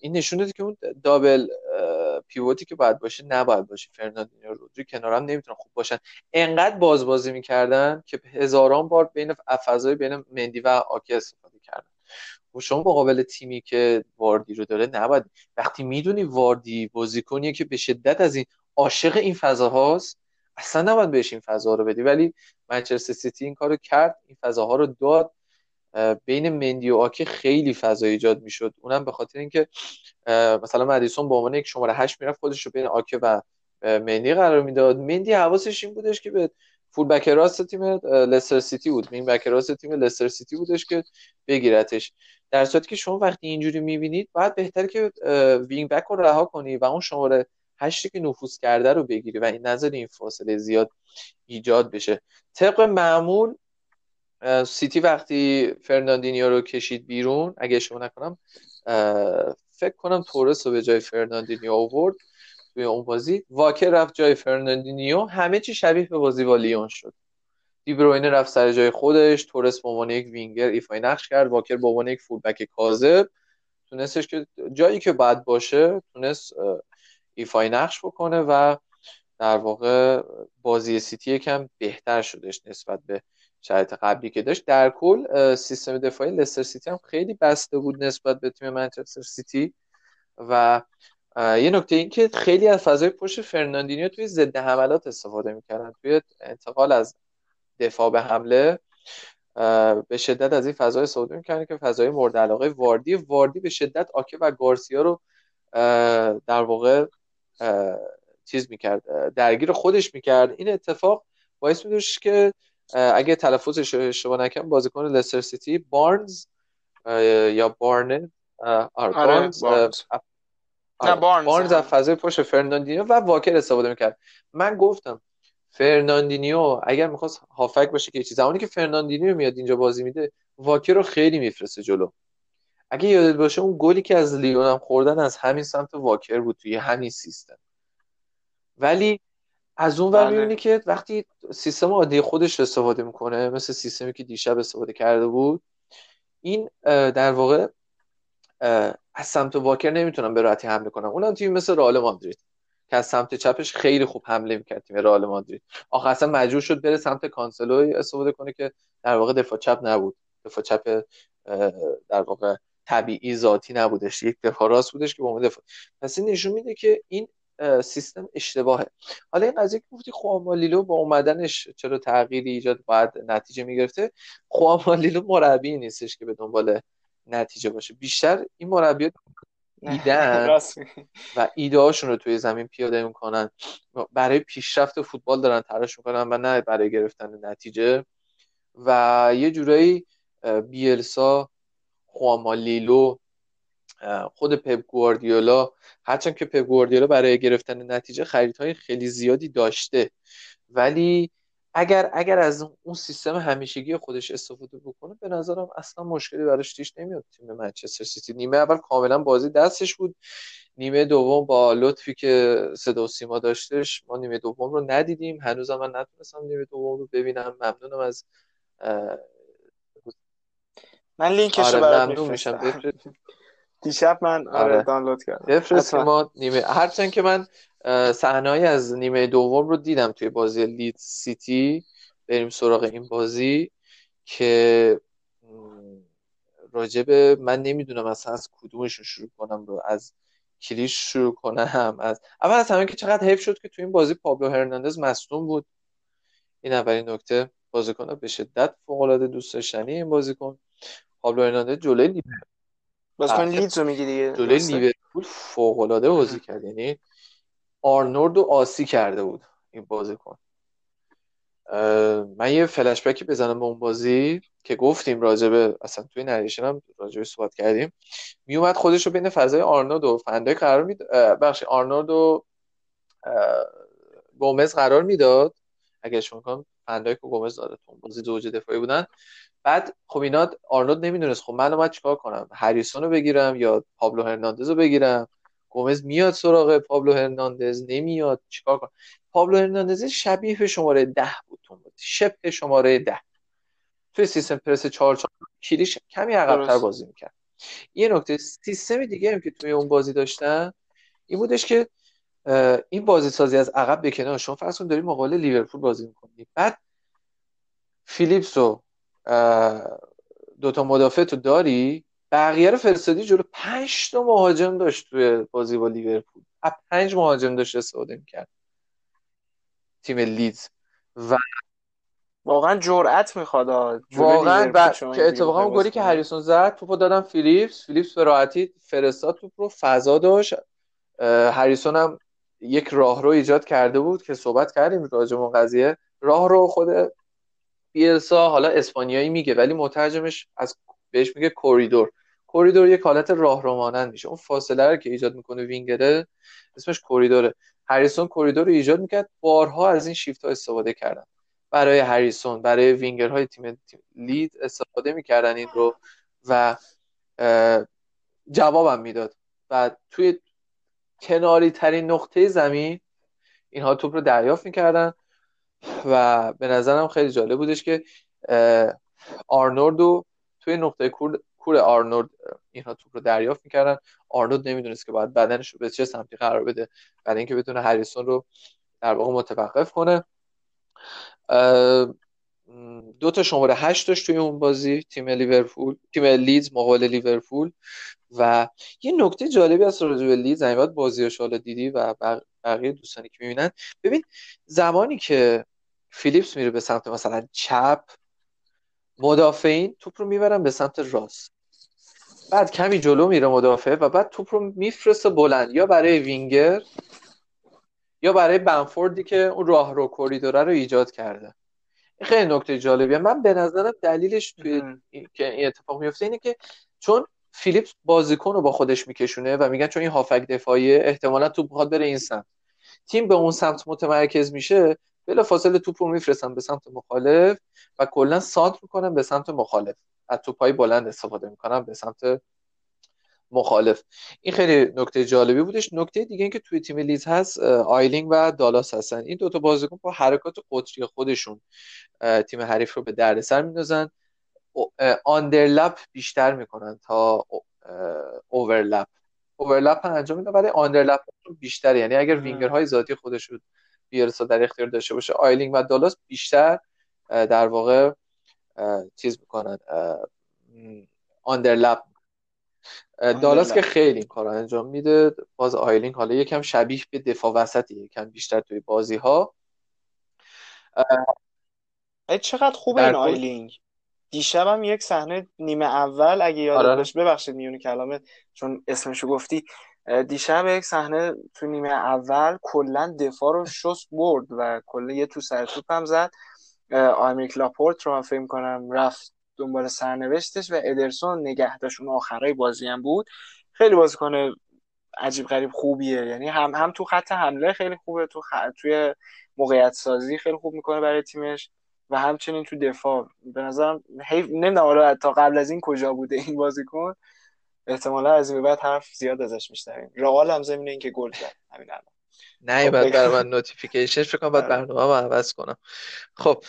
این نشون داده که اون double pivot ی که باید باشه نباید باشه. فرناندینیو رودری کنارم نمی‌تونن خوب باشن. انقدر باز بازی می‌کردن که هزاران بار بین فضای بین مندی و آکه استفاده کردن. و شما مقابل تیمی که واردی رو داره نباید. وقتی می‌دونی واردی بازیکنیه که به شدت از این عاشق این فضاهاست اصلا نباید بهش این فضا رو بدی. ولی منچستر سیتی این کارو کرد این فضاها رو داد. بین مندی و آکه خیلی فضا ایجاد می‌شد. اونم به خاطر اینکه مثلا مدیسون به عنوان یک شماره هشت می‌رفت خودش رو بین آکه و مندی قرار می‌داد. مندی حواسش این بودش که به fullback راست تیم لستر سیتی بود. این بک راست تیم لستر سیتی بودش که بگیرتش. در صورتی که شما وقتی اینجوری می‌بینید باید بهتره که wingback رو رها کنی و اون شماره هشتی که نفوذ کرده رو بگیری و این نظر این فاصله زیاد ایجاد بشه. طبق معمول سیتی وقتی فرناندینیو رو کشید بیرون اگه اشتباه نکنم فکر کنم تورس رو به جای فرناندینیو آورد توی اون بازی. واکر رفت جای فرناندینیو. همه چی شبیه به بازی با لیون شد. دیبروینه رفت سر جای خودش. تورس به عنوان یک وینگر ایفای نقش کرد. واکر به عنوان یک fullback کاذب تونستش که جایی که بعد باشه تونست ایفای نقش بکنه و در واقع بازی سیتی یکم بهتر شدش نسبت به شرایط قبلی که داشت. در کل سیستم دفاعی لستر سیتی هم خیلی بسته بود نسبت به تیم منچستر سیتی. و یه نکته این که خیلی از فضای پشت فرناندینیو توی ضد حملات استفاده می‌کردن. توی انتقال از دفاع به حمله به شدت از این فضای استفاده می‌کردن که فضای مورد علاقه واردی. واردی به شدت آکه و گارسیا رو در واقع چیز می‌کرد درگیر خودش می‌کرد. این اتفاق باعث می‌شدش که اگه تلفظش اشتباه نکنم بازیکن لستر سیتی بارنز یا بارنت آره, آره، بارنز نه بارنز. بارنز از فضای پشت فرناندینیو و واکر استفاده می‌کرد. من گفتم فرناندینیو اگر می‌خواست هافک باشه که چیز زمانی که فرناندینیو میاد اینجا بازی میده واکر رو خیلی میفرسته جلو. اگه یادت باشه اون گلی که از لیون هم خوردن از همین سمت واکر بود توی همین سیستم. ولی از اون ور بله. می‌بینی که وقتی سیستم عادی خودش استفاده می‌کنه مثل سیستمی که دیشب استفاده کرده بود این در واقع از سمت واکر نمی‌تونن به راحتی حمله کنن. اونم تیم مثل رئال مادرید که از سمت چپش خیلی خوب حمله می‌کرد تیم رئال مادرید. آخه اصلا مجبور شد بره سمت کانسلو استفاده کنه که در واقع دفاع چپ نبود. دفاع چپ در واقع طبیعی ذاتی نبودش. یک دفاع راست بودش که با دفاع. پس این نشون میده که این سیستم اشتباهه. حالا این قضیه که گفتی خوامالیلو با اومدنش چرا تغییری ایجاد باید نتیجه می‌گرفته؟ خوامالیلو مربی نیستش که به دنبال نتیجه باشه. بیشتر این مربی دیدن و ایده رو توی زمین پیاده می‌کنن. برای پیشرفت فوتبال دارن تلاش می‌کنن و نه برای گرفتن نتیجه. و یه جورایی بیلسا خوامالیلو خود پپ گواردیولا هرچند که پپ گواردیولا برای گرفتن نتیجه خریدهای خیلی زیادی داشته. ولی اگر اگر از اون سیستم همیشگی خودش استفاده بکنه به نظرم اصلا مشکلی براش پیش نمیاد تیم منچستر سیتی. نیمه اول کاملا بازی دستش بود. نیمه دوم با لطفی که صدا و سیما داشتش ما نیمه دوم رو ندیدیم. هنوز من نتونستم نیمه دوم رو ببینم. ممنونم از من لینکش رو آره ممنون میشم. دیشب من آره, آره. دانلود کردم. بفرست ما نیمه هرچند که من صحنه‌ای از نیمه دوم رو دیدم توی بازی لید سیتی. بریم سراغ این بازی که راجب من نمی‌دونم اصلا از کدومشون شروع کنم رو از کلیش شروع کنم از اول از همه که چقدر حیف شد که توی این بازی پابلو هرناندز مصدوم بود. این اولین نکته بازیکن به شدت فوق العاده دوست داشتنی این بازیکن. پابلو هرناندز جلوی بازیکن لیدز رو میگی دیگه جلوی لیورپول فوق العاده بازی کرد یعنی آرنولد رو آسی کرده بود این بازیکن. من یه فلشبکی بزنم به اون بازی که گفتیم راجبه اصلا توی narration هم راجبه صحبت کردیم. میومد خودش رو بین فضای آرنولد و فندایک قرار می‌داد بخش آرنولد و گومز قرار می‌داد. اگه اشتباه نکنم فندایک و گومز داده تو بازی زوج دفاعی بودن. بعد خب اینا آرنولد نمی‌دونست. خب من اومد چیکار کنم؟ هریسون رو بگیرم یا پابلو هرناندز رو بگیرم؟ گومز میاد سراغ پابلو هرناندز نمیاد. چیکار کنم؟ پابلو هرناندز شبیه به شماره ده بود تو شبه شماره ده. توی سیستم پرس 4 4 کلیش کمی عقبتر بازی می‌کرد. یه نکته سیستم دیگه هم که توی اون بازی داشتن این بودش که این بازی سازی از عقب به کنار شما فرض کنید داری مقابل لیورپول بازی می‌کنی. بعد فیلیپس و دوتا مدافع تو داری؟ بقیه رو فرستادی جلو. پنج تا مهاجم داشت توی بازی با لیورپول. از پنج مهاجم داشت استفاده می‌کرد. تیم لیدز. و واقعا جرأت می‌خواد واقعا ب... که اتفاقا اون گلی که هریسون زد توپو دادم فیلیپس. فیلیپس به راحتی فرستاد توپ رو فضا داشت. هریسون هم یک راه رو ایجاد کرده بود که صحبت کردیم راجع به قضیه. راه رو خود بیلسا حالا اسپانیایی میگه ولی مترجمش از بهش میگه کوریدور. کوریدور یک حالت راه رو مانند میشه. اون فاصله رو که ایجاد می‌کنه وینگره اسمش کوریدوره. هریسون کوریدور رو ایجاد می‌کرد بارها از این شیفت ها استفاده کردن. برای هریسون برای وینگرهای تیم, تیم لیدز استفاده می‌کردن این رو و جوابم می‌داد. و توی کناری ترین نقطه زمین اینها توپ رو دریافت می‌کردن. و به نظرم خیلی جالب بودش که آرنولد توی نقطه کور, کور آرنولد اینها توپ رو دریافت می‌کردن. آرنولد نمی‌دونست که باید بدنش رو به چه سمتی قرار بده. برای اینکه بتونه هریسون رو در واقع متوقف کنه. دو تا شماره هشت داشت توی اون بازی تیم لیورپول تیم لیدز مقابل لیورپول. و یه نکته جالبی از راجع به لیدز این بعد بازیش حالا دیدی و بقیه دوستانی که می‌بینن. ببین زمانی که فیلیپس میره به سمت مثلا چپ مدافعین توپ رو می‌برن به سمت راست. بعد کمی جلو میره مدافع و بعد توپ رو میفرسته بلند یا برای وینگر یا برای بنفوردی که اون راه رو کوریدوره رو ایجاد کرده. این خیلی نکته جالبیه. من به نظرم دلیلش توی که این اتفاق میفته اینه که چون فیلیپس بازیکن رو با خودش میکشونه و میگن چون این هافک دفاعیه احتمالا توپ بخواد بره این سمت. تیم به اون سمت متمرکز میشه بلافاصله توپ رو میفرستن به سمت مخالف و کلا سانتر می‌کنن به سمت مخالف. از توپای بلند استفاده می‌کنن به سمت مخالف. این خیلی نکته جالبی بودش. نکته دیگه این که توی تیم لیدز هست آیلینگ و دالاس هستن. این دوتا بازیکن با حرکات قطری خودشون تیم حریف رو به دردسر میندازن. underlap بیشتر می‌کنن تا overlap overlap انجام میدن ولی underlap بیشتر یعنی اگر وینگر های ذاتی خودش رو بیلسا در اختیار داشته باشه آیلینگ و دالاس بیشتر در واقع چیز می‌کنن underlap دالاس که خیلی این کار انجام میده باز آیلینگ حالا یکم شبیه به دفاع وسطی یکم بیشتر توی بازی ها چقدر خوبه این آیلینگ دیشب هم یک صحنه نیمه اول اگه یادت آره. باشه ببخشید میون کلامت چون اسمشو گفتی. دیشب یک صحنه تو نیمه اول کلا دفاع رو شست برد و کلا یه تو سر توپ هم زد آمریک لاپورت رو من فکر کنم رفت دنبال سرنوشتش و ادرسون نگه داشت اون آخرای بازی هم بود. خیلی بازیکن عجیب غریب خوبیه. یعنی هم هم تو خط حمله خیلی خوبه تو خ... توی موقعیت سازی خیلی خوب می‌کنه برای تیمش. و همچنین تو دفاع. به نظرم حیف نمی‌دونم تا قبل از این کجا بوده این بازیکن. احتمالا از این بعد حرف زیاد ازش میشنویم. رئال هم زمینه اینکه گل زد. همین الان. نه خب بعد برای من notification فکر کنم بعد آره. برنامه رو عوض کنم. خب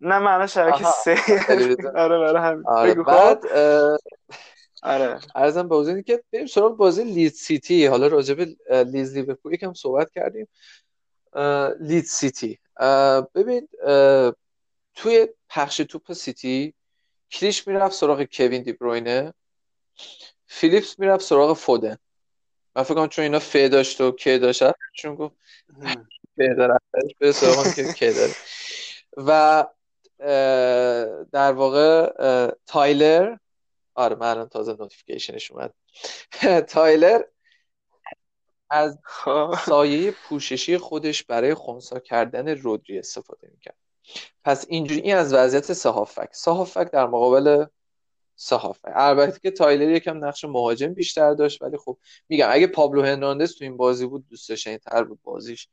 نه معنی شبکه سه. آره برای همین. آره بعد آره. عرضم به حضور که بریم سراغ بازی لیدز سیتی. حالا راجع به لیدز لیورپول یکم صحبت کردیم. لیدز سیتی. ببین توی پخش توپ سیتی کلیش می‌رفت سراغ کوین دی بروینه. فیلیپس می‌رفت سراغ فودن. من فکر کنم چون اینا ف داشت و که داشت چون گفت به سراغ که داره. و در واقع تایلر آره من الان تازه نوتیفیکیشنش اومد. تایلر از خب. سایه پوششی خودش برای خونسا کردن رودری استفاده می‌کرد. پس اینجوری این از وضعیت سهافک سهافک در مقابل سهافک البته که تایلر یکم نقش مهاجم بیشتر داشت ولی خب میگم اگه پابلو هرناندز تو این بازی بود دوست داشتنی تر بود بازیش.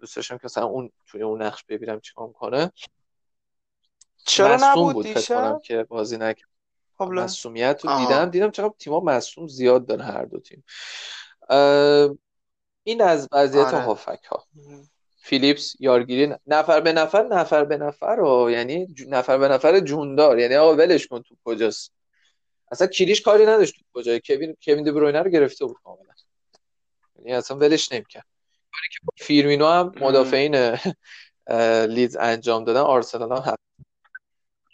دوست داشتم که اون توی اون نقش ببینم چیکار کنه چرا نبود بود فکر که بازی نکرد. مسئولیت رو دیدم دیدم چقدر تیم‌ها مصوم زیاد داره هر دو تیم. این از وضعیت آره. هافک ها فیلیپس یارگیری نفر به نفر نفر به نفر و یعنی نفر به نفر جوندار. یعنی آقا ولش کن تو کجاست. اصلا کلیش کاری نداشت تو کجای. کوین کوین دی رو گرفته بود کاملا. یعنی اصلا ولش نمی‌کرد. کاری که فیرمینو هم مدافعین لیدز انجام دادن آرسنال هم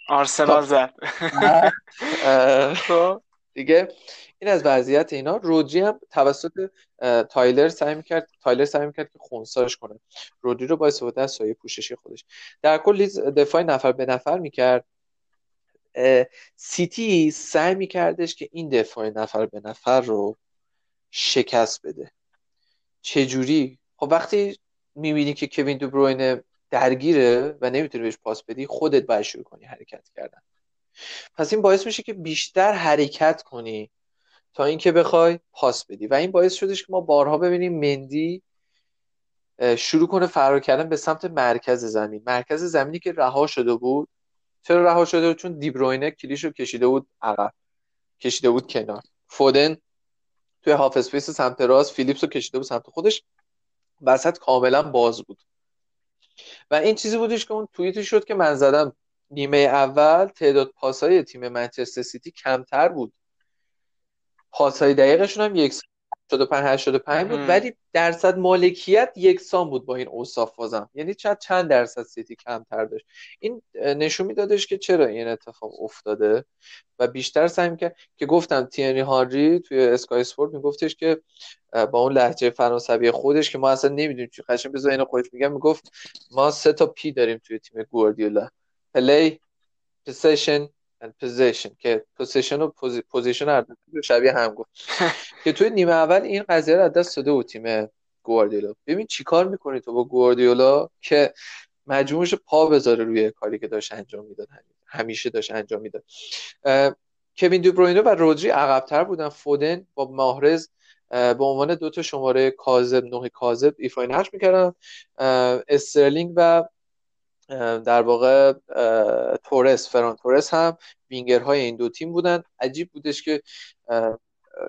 آرسنال زد. خب. دیگه این از وضعیت اینا. رودری هم توسط تایلر سعی می‌کرد تایلر سعی می‌کرد که خونساش کنه. رودری رو با استفاده از سایه پوششی خودش. در کل دفاع نفر به نفر می‌کرد. سیتی سعی میکردش که این دفاع نفر به نفر رو شکست بده. چجوری؟ خب وقتی می‌بینی که کوین دوبروین درگیره و نمی‌تونی بهش پاس بدی خودت باید شروع کنی حرکت کردن. پس این باعث میشه که بیشتر حرکت کنی. تا اینکه بخوای پاس بدی. و این باعث شدش که ما بارها ببینیم مندی شروع کنه فرار کردن به سمت مرکز زمین. مرکز زمینی که رها شده بود. چرا رها شده بود؟ چون دیبروینه کلیش رو کشیده بود عقب. کشیده بود کنار. فودن توی half space سمت راست فیلیپس رو کشیده بود سمت خودش. وسط کاملا باز بود. و این چیزی بودش که اون توییتی شد که من زدم نیمه اول. تعداد پاسای تیم منچستر سیتی کمتر بود. پاسای دقیقشون هم یک 85 85 بود ولی درصد مالکیت یکسان بود با این اوصاف بازم. یعنی چند چند درصد سیتی کمتر داشت. این نشون میدادش که چرا این اتفاق افتاده و بیشتر سعی کرد که گفتم تیری هانری توی اسکای اسپورت میگفتش که با اون لهجه فرانسوی خودش که ما اصلا نمی‌دونیم چی قشنگ بذار اینو خودش میگم می‌گفت ما سه تا P داریم توی تیم گواردیولا. play possession position که possession و position هم شبیه هم گفت. که توی نیمه اول این قضیه رو از دست داده بود تیم گواردیولا. ببین چیکار می‌کنی تو با گواردیولا که مجبورش پا بذاره روی کاری که داشت انجام می‌داد. همیشه داشت انجام می‌داد. کوین دوبروینه و رودری عقبتر بودن. فودن با ماهرز به عنوان دو تا شماره کاذب نه کاذب ایفای نقش می‌کردن. استرلینگ و در واقع تورس فران تورس هم وینگرهای این دو تیم بودن. عجیب بودش که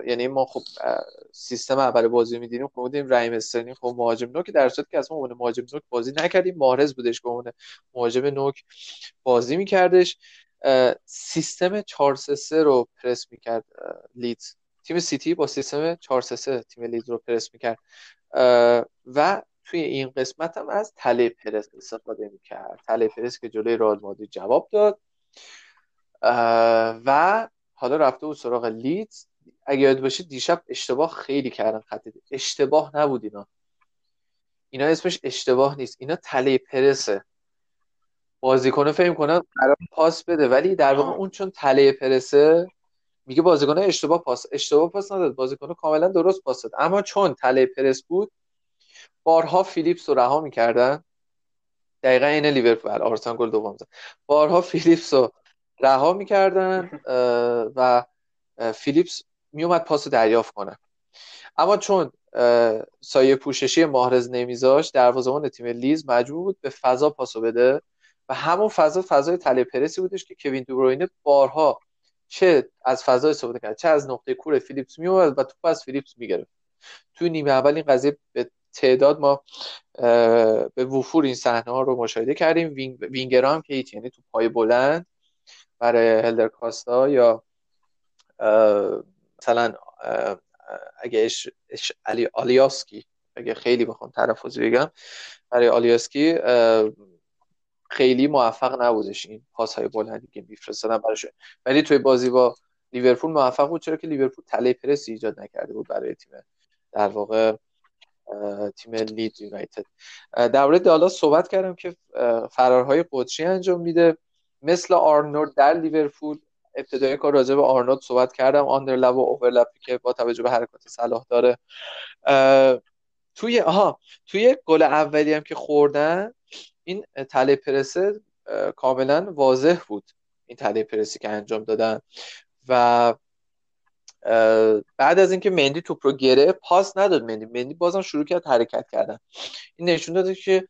یعنی ما خب سیستم اول بازی می‌دیدیم خب بودیم رحیم استرلینگ خب مهاجم نوک در صورتی که اصلا اون مهاجم نوک بازی نکردیم. ماهرز بودش که اون مهاجم نوک بازی میکردش. سیستم 4 3 رو پرس می‌کرد لیدز. تیم سیتی با سیستم 4 3 تیم لیدز رو پرس می‌کرد. و توی این قسمت هم از تله پرس استفاده می‌کرد. تله پرس که جلوی رئال مادرید جواب داد. و حالا رفته بود سراغ لیدز. اگه یاد باشید دیشب اشتباه خیلی کردن خط اشتباه نبود اینا. اینا اسمش اشتباه نیست. اینا تله پرسه بازیکن فهم کنه قرار پاس بده. ولی در واقع اون چون تله پرسه میگه بازیکن اشتباه پاس. اشتباه پاس نداد. بازیکن کاملا درست پاس داد. اما چون تله پرس بود بارها فیلیپس رو رها می‌کردن. دقیقا این لیورپول آرسنال گل دوم زد. بارها فیلیپس رو رها می‌کردن و فیلیپس میومد پاس دریافت کنه. اما چون سایه پوششی ماهرز نمیذاشت دروازه‌بان تیم لیدز مجبور بود به فضا پاسو بده. و همون فضا فضای تله پرسی بودش که کوین دوبروینه بارها چه از فضا استفاده کرد چه از نقطه کور فیلیپس میومد و توپ از فیلیپس می‌گرفت. توی نیمه اول این قضیه به تعداد ما به وفور این صحنه ها رو مشاهده کردیم. وینگ وینگر هم که هیچ یعنی تو پاس بلند برای هلدر کاستا یا مثلا اگه اش, اش علی آلیاسکی اگه خیلی بخوام تلفظ بگم برای آلیاسکی خیلی موفق نبودش این پاس های بلندی که میفرستادن براش. ولی توی بازی با لیورپول موفق بود چرا که لیورپول تله پرسی ایجاد نکرده بود برای تیم در واقع. تیم لیدز یونایتد. در مورد دالاس صحبت کردم که فرارهای قدسی انجام میده. مثل آرنولد در لیورپول ابتدای کار راجع به آرنولد صحبت کردم. underlap و overlap ی که با توجه به حرکات صلاح داره. توی آها توی گل اولی هم که خوردن این تله پرسه کاملا واضح بود. این تله پرسی که انجام دادن. و بعد از اینکه مندی توپ رو گره پاس نداد مندی. مندی بازم شروع کرد حرکت کردن. این نشون داده که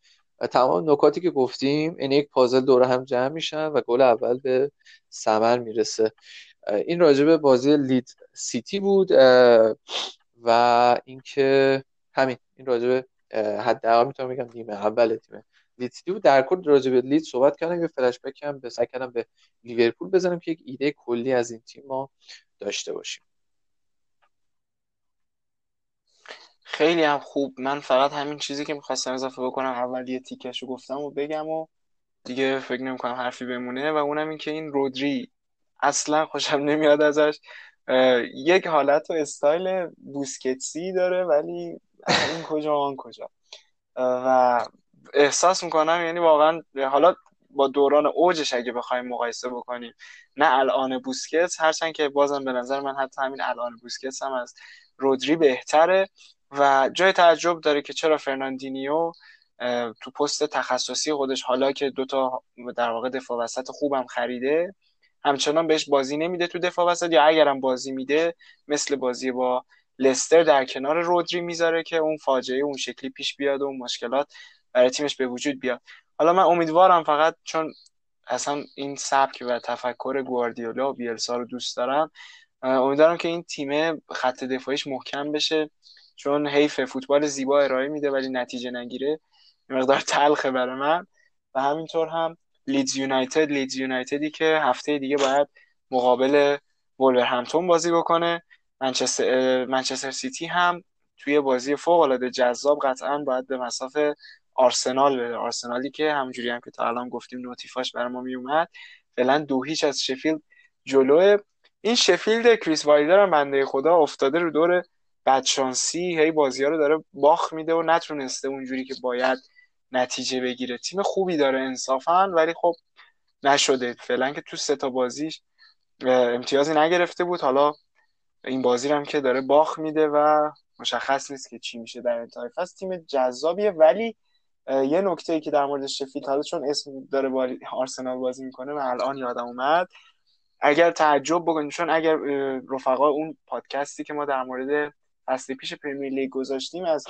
تمام نکاتی که گفتیم این یک پازل دور هم جمع میشن و گل اول به ثمر می‌رسه. این راجب بازی لید سیتی بود و اینکه همین این راجب حداقل می‌تونم بگم نیمه اول تیم لید سیتی بود. در کل راجب لید صحبت کردم یه فلش بک هم به سعی کردم به لیورپول بزنم که یک ایده کلی از این تیم ما داشته باشیم. خیلی هم خوب. من فقط همین چیزی که می‌خواستم اضافه بکنم اول یه تیکش رو گفتم و بگم و دیگه فکر نمی‌کنم حرفی بمونه و اونم این که این رودری اصلا خوشم نمیاد ازش. یک حالت و استایل بوسکتسی داره ولی این کجا آن کجا. و احساس می‌کنم یعنی واقعا حالا با دوران اوجش اگه بخوایم مقایسه بکنیم نه الان بوسکتس هرچند که بازم به نظر من حتی همین الان بوسکتس هم از رودری بهتره. و جای تعجب داره که چرا فرناندینیو تو پست تخصصی خودش حالا که دوتا در واقع دفاع وسط خوبم خریده همچنان بهش بازی نمیده تو دفاع وسط یا اگرم بازی میده مثل بازی با لستر در کنار رودری می‌ذاره که اون فاجعه اون شکلی پیش بیاد و مشکلات برای تیمش به وجود بیاد. حالا من امیدوارم فقط چون اصلا این سبک و تفکر گواردیولا و بیلسا رو دوست دارم امیدوارم که این تیم خط دفاعیش محکم بشه. چون حیف فوتبال زیبا ارائه میده ولی نتیجه نگیره مقدار تلخه برای من. و همینطور هم لیدز یونایتد لیدز یونایتدی که هفته دیگه باید مقابل ولورهمپتون بازی بکنه. منچستر منچستر سیتی هم توی بازی فوق العاده جذاب قطعا باید به مصاف آرسنال بره آرسنالی که همونجوری هم که تا الان گفتیم notif اش برای ما می اومد فعلا دو هیچ از شفیلد جلوه. این شفیلد کریس وایلدر هم بنده خدا افتاده رو دور بدشانسی هی بازی ها رو داره باخ میده و نتونسته اونجوری که باید نتیجه بگیره. تیم خوبی داره انصافا ولی خب نشده. فعلا که تو سه تا بازیش امتیازی نگرفته بود. حالا این بازی هم که داره باخ میده و مشخص نیست که چی میشه در انتهای فصل. تیم جذابیه ولی یه نکته ای که در مورد شفیلد حالا چون اسم داره با آرسنال بازی می‌کنه و الان یادم اومد اگر تعجب بکنید چون اگر رفقا اون پادکستی که ما در مورد فصل پیش پرمیر لیگ گذاشتیم. از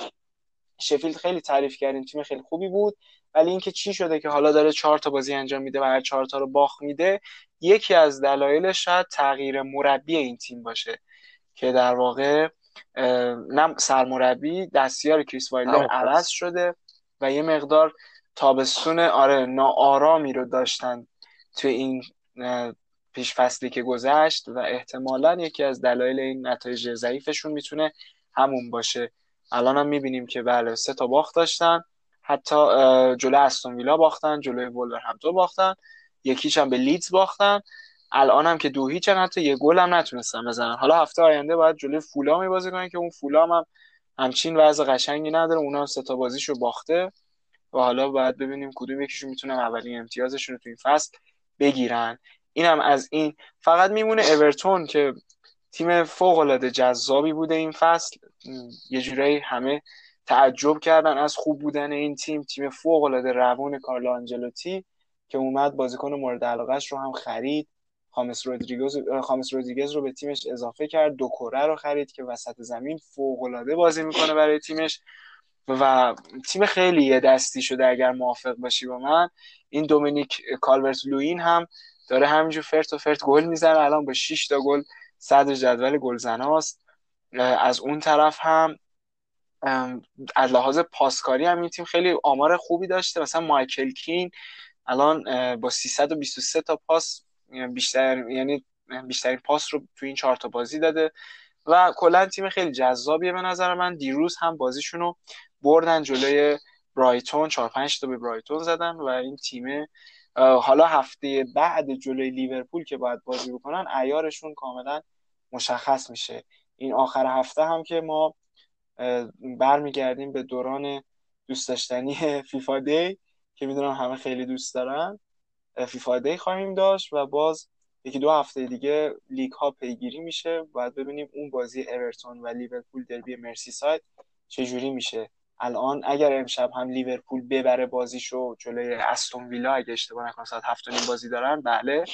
شفیلد خیلی تعریف کردیم تیم خیلی خوبی بود. ولی اینکه چی شده که حالا داره چهار تا بازی انجام میده و هر چهار تا رو باخ میده یکی از دلایلش شاید تغییر مربی این تیم باشه که در واقع نه سرمربی دستیار کریس وایلر عوض شده و یه مقدار تابستون آره ناآرامی رو داشتن توی این پیش فصلی که گذشت و احتمالا یکی از دلایل این نتایج ضعیفشون می‌تونه همون باشه. الان هم می‌بینیم که بله سه تا باخت داشتن حتی جلو استون ویلا باختن جلوی همتو باختن یکیش هم به لیدز باختن. الان هم که دو هیچ حتی یه گل هم نتونستن بزنن. حالا هفته آینده باید جلوی فولامی بازی کنن که اون فولام هم همچین وضع قشنگی نداره. اونا هم سه تا بازیشو باخته و حالا باید ببینیم کدوم یکیشون می‌تونن اولین امتیازشون رو تو این فصل بگیرن. اینم از این. فقط میمونه اورتون که تیم فوق العاده جذابی بوده این فصل. یه جورایی همه تعجب کردن از خوب بودن این تیم. تیم فوق العاده روون کارلو آنجلوتی که اومد بازیکن مورد علاقهش رو هم خرید. خامس رودریگز خامس رودریگز رو به تیمش اضافه کرد. دو کره رو خرید که وسط زمین فوق العاده بازی می‌کنه برای تیمش. و تیم خیلی یه دستی شده اگر موافق باشی با من. این دومینیک کالورت لوین هم داره همینجور فرت و فرت گل می‌زنه. الان با 6 تا گل صدر جدول گلزناست. از اون طرف هم از لحاظ پاسکاری هم این تیم خیلی آمار خوبی داشته. مثلا مایکل کین الان با 323 تا پاس بیشتر یعنی بیشترین پاس رو تو این چهار تا بازی داده. و کلا تیم خیلی جذابیه به نظر من. دیروز هم بازیشون رو بردن جلوی برایتون. 4 5 تا به برایتون زدن و این تیم حالا هفته بعد جلوی لیورپول که باید بازی بکنن عیارشون کاملا مشخص میشه. این آخر هفته هم که ما برمیگردیم به دوران دوست داشتنی FIFA day که می‌دونم همه خیلی دوست دارن. FIFA day خواهیم داشت و باز یکی دو هفته دیگه لیگ ها پیگیری میشه. باید ببینیم اون بازی اورتون و لیورپول دربی مرسی ساید چجوری میشه. الان اگر امشب هم لیورپول ببره بازیشو جلوی استون ویلا اگه اشتباه نکنم ساعت هفت بازی دارن بله.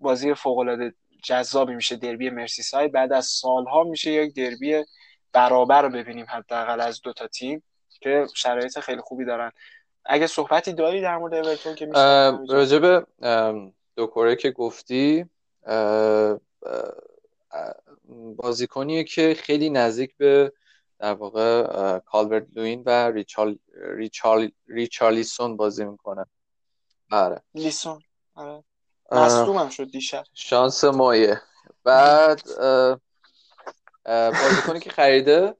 بازی فوق العاده جذابی میشه دربی مرسی ساید بعد از سالها میشه یک دربی برابر رو ببینیم حداقل از دو تا تیم که شرایط خیلی خوبی دارن. اگه صحبتی داری در مورد اورتون که میشه راجب دو کره که گفتی بازیکنیه که خیلی نزدیک به در واقع کالورد لوین و ریچال ریچال ریچارلیسون بازی می‌کنه. آره لیسون. آره. مصدومم شد دیشب. شانس مایه. بعد بازیکنی که خریده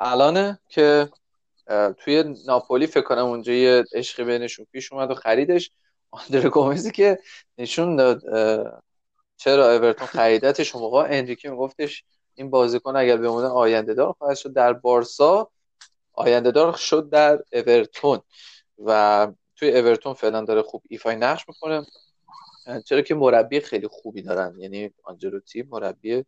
الانه که توی ناپولی فکر کنم اونجا یه عشقی بینشون پیش اومد و خریدش. آندر گومزی که نشون داد چرا اورتون خریدتش. اون موقع انریکی میگفتش این بازیکن اگر بمونه آینده دار خواهد شد در بارسا آینده دار شد در اورتون. و توی اورتون فعلا داره خوب ایفای نقش می‌کنه. چرا که مربی خیلی خوبی دارن. یعنی آنجلوتی مربی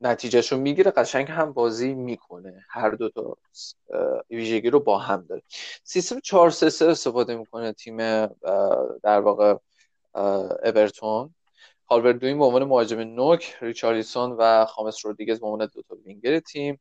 نتیجهشون می‌گیره قشنگ هم بازی می‌کنه. هر دو تا ویژگی رو با هم داره. سیستم 4 3 3 استفاده می‌کنه تیم در واقع اورتون. کالورت لوین به عنوان مهاجم نوک ریچارلیسون و خامس رودریگز به عنوان دو تا وینگر تیم.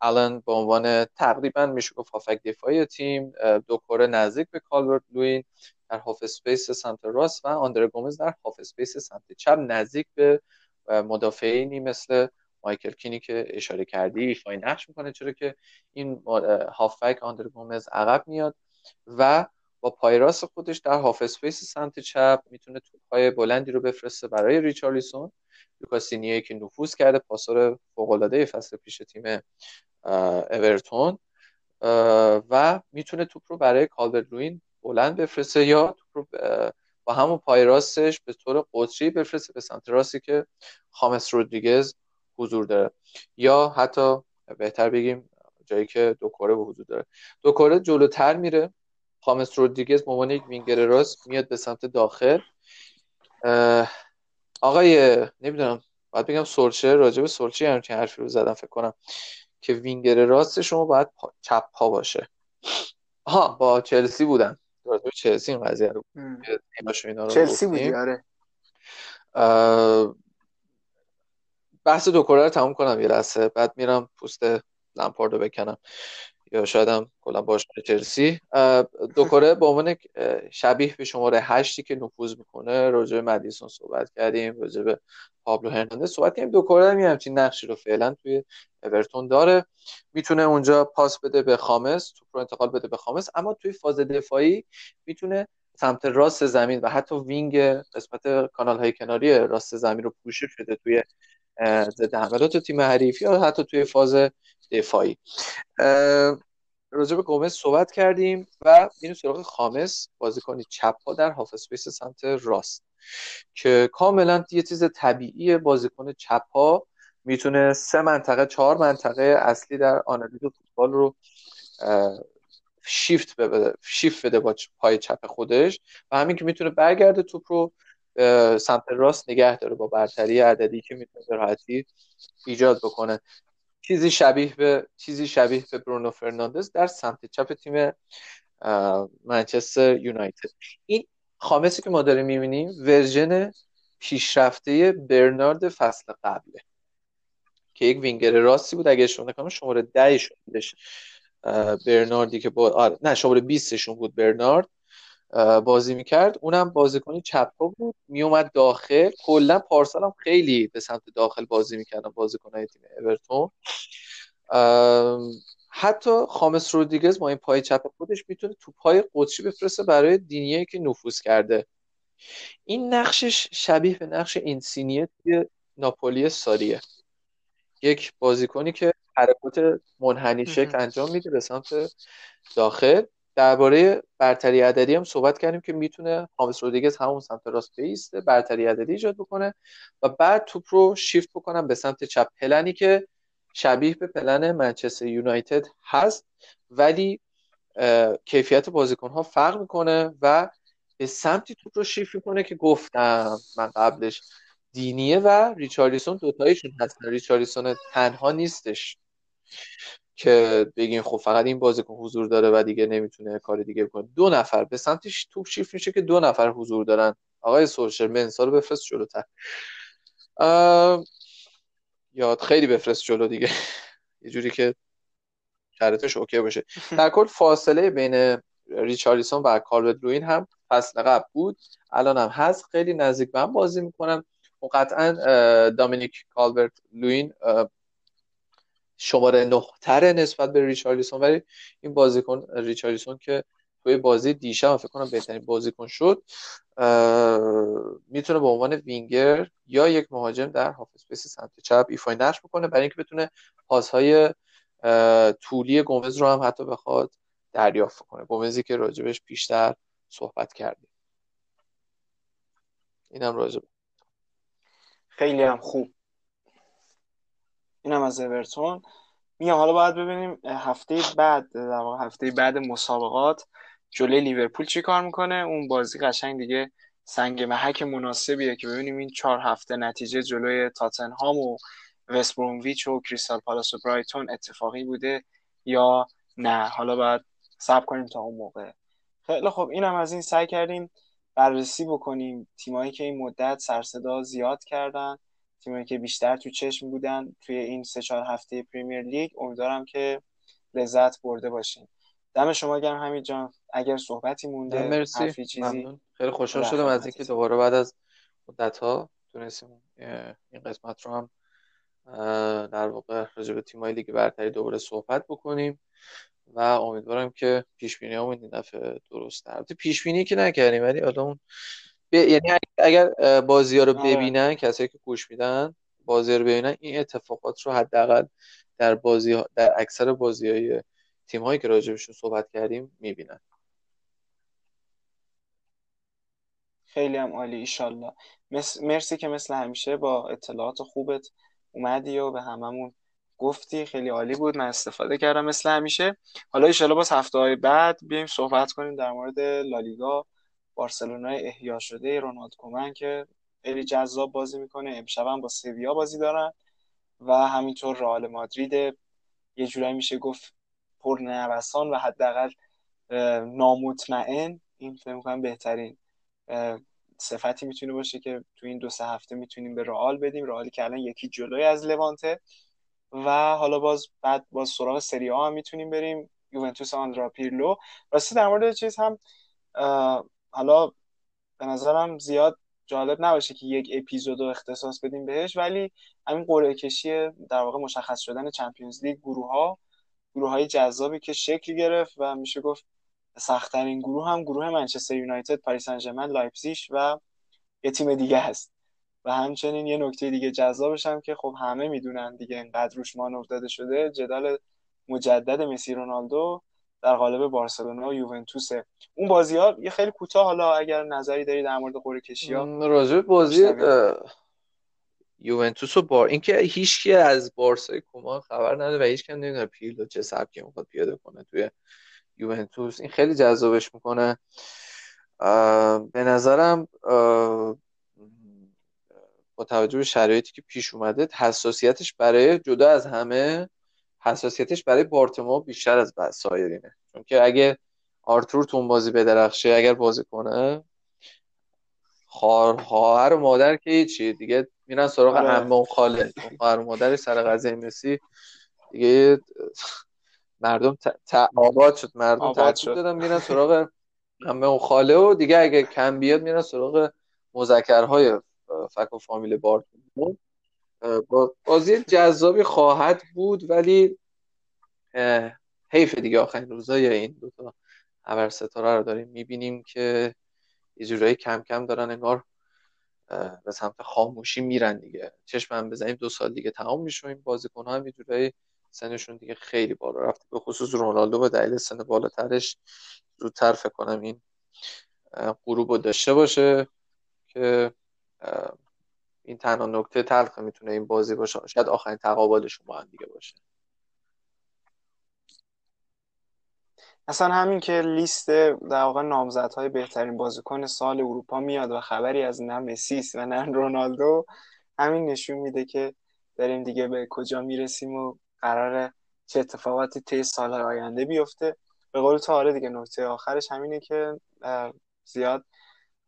الان به عنوان تقریبا میشه گفت هافک دفاعی تیم. دوکوره نزدیک به کالورت لوین در half space سمت راست و آندره گومز در half space سمت چپ نزدیک به مدافعینی مثل مایکل کینی که اشاره کردی ایفای نقش می‌کنه. چرا که این هافک آندره گومز عقب میاد و با پای راست خودش در half space سمت چپ می‌تونه توپهای بلندی رو بفرسته برای ریچارلیسون لوکا دینیه که نفوذ کرده پاسور فوق العاده فصل پیش تیم اورتون. و می‌تونه توپ رو برای کالورت لوین بلند بفرسته یا توپ رو با همون پای راستش به طور قطری بفرسته به سمت راستی که خامس رودریگز حضور داره. یا حتی بهتر بگیم جایی که دو کره به حضور داره. دو کره جلوتر میره. خامس رودریگز به عنوان یک وینگر راست میاد به سمت داخل. آقای نمی‌دونم باید بگم سورچه راجب سورچه همچین حرفی رو زدم فکر کنم که وینگر راست شما باید چپ پا باشه. ها با چلسی بودن. راجب چلسی این قضیه رو اینا رو چلسی بودی؟ آره. بحث دوکوره رو تموم کنم یه لحظه. بعد میرم پوست لمپاردو بکنم. یا شاید هم کلا باشه چلسی. دوکوره به عنوان شبیه به شماره هشتی که نفوذ می‌کنه راجع به مدیسون صحبت کردیم راجع به پابلو هرناندز صحبت کردیم. دوکوره هم همچین نقشی رو فعلا توی اورتون داره. می‌تونه اونجا پاس بده به خامس توپ رو انتقال بده به خامس اما توی فاز دفاعی می‌تونه سمت راست زمین و حتی wing قسمت کانال های کناری راست زمین رو پوشش بده توی ضد حملات تیم حریف یا حتی توی فاز دفاعی. راجع به گومز صحبت کردیم و بریم سراغ خامس. بازیکن چپ پا در half space سمت راست که کاملا یه چیز طبیعی بازیکن چپ پا می‌تونه سه منطقه چهار منطقه اصلی در آنالیز فوتبال رو شیفت بده شیفت بده با پای چپ خودش و همین که می‌تونه برگرده توپ رو سمت راست نگه داره با برتری عددی که می‌تونه راحتی ایجاد بکنه. چیزی شبیه به چیزی شبیه به برونو فرناندز در سمت چپ تیم منچستر یونایتد. این خامسی که ما داریم می‌بینیم version پیشرفته برنارد فصل قبله که یک وینگر راستی بود. اگه اشتباه نکنم شماره ده بودش برناردی که با آره نه شماره 20 شون بود برنارد. بازی می‌کرد. اونم بازیکنی چپ بود. میومد داخل. کلا پارسال هم خیلی به سمت داخل بازی می‌کردن بازیکنهای تیم اورتون. حتی خامس رودریگز با این پای چپ خودش می‌تونه تو پای قدشی بفرسته برای دینیه که نفوذ کرده. این نقشش شبیه به نقش اینسینیه توی ناپولی ساریه. یک بازیکنی که حرکات منحنی شکل انجام میده به سمت داخل. درباره برتری عددی هم صحبت کردیم که می‌تونه هامس رودریگز همون سمت راست بیسته برتری عددی ایجاد بکنه و بعد توپ رو شیفت بکنم به سمت چپ. پلنی که شبیه به پلن منچستر یونایتد هست ولی کیفیت بازیکن ها فرق می‌کنه و به سمتی توپ رو شیفت می‌کنه که گفتم من قبلش دینیه و ریچارلیسون دوتایشون هستن. ریچارلیسون تنها نیستش. که بگین خب فقط این بازیکن حضور داره و دیگه نمی‌تونه کار دیگه بکنه. دو نفر. به سمتش توپ شیفت میشه که دو نفر حضور دارن. آقای سولشر منسا رو بفرست جلوتر. یاد خیلی بفرست جلو دیگه. یه جوری که شرطش اوکی باشه. در کل فاصله بین ریچارلیسون و کالوت لوین هم فصل قبل بود. الان هم هست. خیلی نزدیک به هم بازی می‌کنن. و قطعا دامینیک کالورت لوین شماره نهتره نسبت به ریچارلیسون ولی این بازیکن ریچارلیسون که توی بازی دیشب فکر کنم بهترین بازیکن شد می‌تونه به عنوان وینگر یا یک مهاجم در half space سمت چپ ایفای نقش بکنه برای اینکه بتونه پاسهای طولی گومز رو هم حتی بخواد دریافت کنه. گومزی که راجبش بیشتر صحبت کردیم. اینم راجب. خیلی هم خوب. اینم از اورتون. میگم حالا باید ببینیم هفته بعد در واقع هفته بعد مسابقات جلوی لیورپول چی کار می‌کنه؟ اون بازی قشنگ دیگه سنگ محک مناسبیه که ببینیم این چهار هفته نتیجه جلوی تاتنهام و وست و کریستال پالاس و برایتون اتفاقی بوده یا نه؟ حالا باید صبر کنیم تا اون موقع. خیلی خب اینم از این سعی کردیم بررسی بکنیم. تیمایی که این مدت سرصدا زیاد کردن. تیمایی که بیشتر تو چشم بودن توی این سه چهار هفته پریمیر لیگ امیدوارم که لذت برده باشیم دم شما گرم همین جان. اگر صحبتی مونده مرسی. حرفی چیزی خیلی خوشحال شدم از اینکه دوباره بعد از مدت ها تونستیم این قسمت رو هم در واقع راجع به تیمای لیگ برتری دوباره صحبت بکنیم و امیدوارم که پیش بینی این دفعه درست البته پیش بینی که نکردیم ولی حالا اون ب... یعنی اگر بازی ها رو آره. ببینن کسایی که گوش میدن بازی رو ببینن این اتفاقات رو حداقل در بازی ها... در اکثر بازی های تیم هایی که راجبشون صحبت کردیم می‌بینن. خیلی هم عالی ایشالله. مرسی که مثل همیشه با اطلاعات خوبت اومدی و به هممون گفتی. خیلی عالی بود. من استفاده کردم مثل همیشه. حالا ایشالا باز هفته های بعد بیایم صحبت کنیم در مورد لالیگا. بارسلونا احیا شده رونالد کومن که خیلی جذاب بازی می‌کنه. امشب هم با سویا بازی دارن و همینطور رئال مادرید. یه جورایی میشه گفت پرنوسان و حداقل نامطمئن. این فکر می‌کنم بهترین صفتی می‌تونه باشه که تو این دو سه هفته می‌تونیم به رئال بدیم. رئالی که الان یکی جلوی از لوانته و حالا باز بعد باز سراغ سری ها هم می‌تونیم بریم. یوونتوس آندرا پیرلو. راستی در مورد چیز هم حالا به نظرم زیاد جالب نباشه که یک اپیزود رو اختصاص بدیم بهش ولی همین قرعه کشی در واقع مشخص شدن چمپیونز لیگ گروه ها گروه های جذابی که شکل گرفت و میشه گفت سختترین گروه هم گروه منچستر یونایتد پاریس سن لایپزیگ و یه تیم دیگه هست. و همچنین یه نکته دیگه جذابش هم که خب همه می‌دونن دیگه اینقدر روش مانور داده شده جدال مجدد مسی رونالدو در قالب بارسلونا و یوونتوسه اون بازی ها یه خیلی کوتاه حالا اگر نظری داری در مورد قرعه کشی ها راجع بازی یوونتوس و بار اینکه هیچکی از بارسای کومان خبر نداره و هیچ کم نمی‌دونه پیرلو چه سبکی می‌خواد پیاده کنه توی یوونتوس. این خیلی جذابش می‌کنه. به نظرم با توجه به شرایطی که پیش اومده حساسیتش برای جدا از همه حساسیتش برای بارتما بیشتر از سایرینه. چون که اگه آرتور تو بازی بدرخشه اگر بازی کنه خواهر و مادر که هیچی. دیگه میرن سراغ آره. عمه و خاله خواهر و مادر سر قضیه مسی. دیگه مردم آباد شد. مردم تعطیل دادن میرن سراغ عمه و خاله و دیگه اگه کم بیاد میرن سراغ مذکرهای فک و فامیل بارت بازی جذابی خواهد بود ولی حیف دیگه آخرین روزای این دوتا خبر ستاره رو داریم می‌بینیم که یه جورایی کم کم دارن انگار به سمت خاموشی میرن دیگه. چشم هم بزنیم دو سال دیگه تمام میشه این بازیکن هم یه جورایی سنشون دیگه خیلی بالا رفته. به خصوص رونالدو به دلیل سن بالاترش زودتر فکر کنم این غروب رو داشته باشه که این تنها نکته تلخ می‌تونه این بازی باشه. شاید آخرین تقابلشون با هم دیگه باشه. اصلا همین که لیست در واقع نامزدهای بهترین بازیکن سال اروپا میاد و خبری از نه مسیس و نه رونالدو همین نشون میده که داریم دیگه به کجا می‌رسیم و قرار چه اتفاقاتی طی سالهای آینده بیفته. به قول تو آره دیگه نکته آخرش همینه که زیاد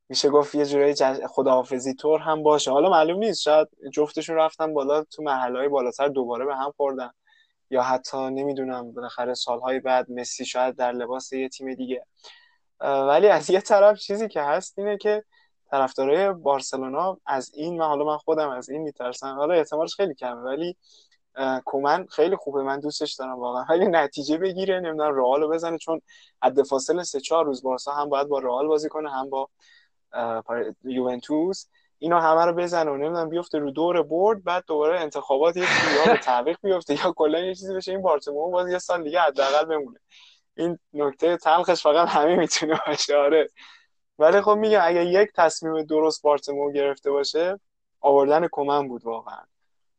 میشه گفت یه جورایی خداحافظی طور هم باشه. حالا معلوم نیست شاید جفتشون رفتن بالا تو محله های بالاتر دوباره به هم خوردن. یا حتی نمی‌دونم بالاخره سالهای بعد مسی شاید در لباس یه تیم دیگه. ولی از یه طرف چیزی که هست اینه که طرفدارای بارسلونا از این من حالا من خودم از این میترسم. حالا احتمالش خیلی کمه ولی کومن خیلی خوبه من دوستش دارم واقعا. ولی نتیجه بگیره نمی‌دونم رئال رو بزنه چون حد فاصله سه چهار روز بارسا هم باید با رئال بازی کنه هم با یوونتوس. اینا همه رو بزنه و نمی‌دونم بیفته رو دور برد بعد دوباره انتخابات یه یا به تعویق بیفته یا کلا یه چیزی بشه. این بارسلونا باز یه سال دیگه حداقل بمونه. این نکته تلخش فقط همه می‌تونه باشه. آره. ولی خب میگم اگه یک تصمیم درست بارسلونا گرفته باشه آوردن کمن بود واقعا.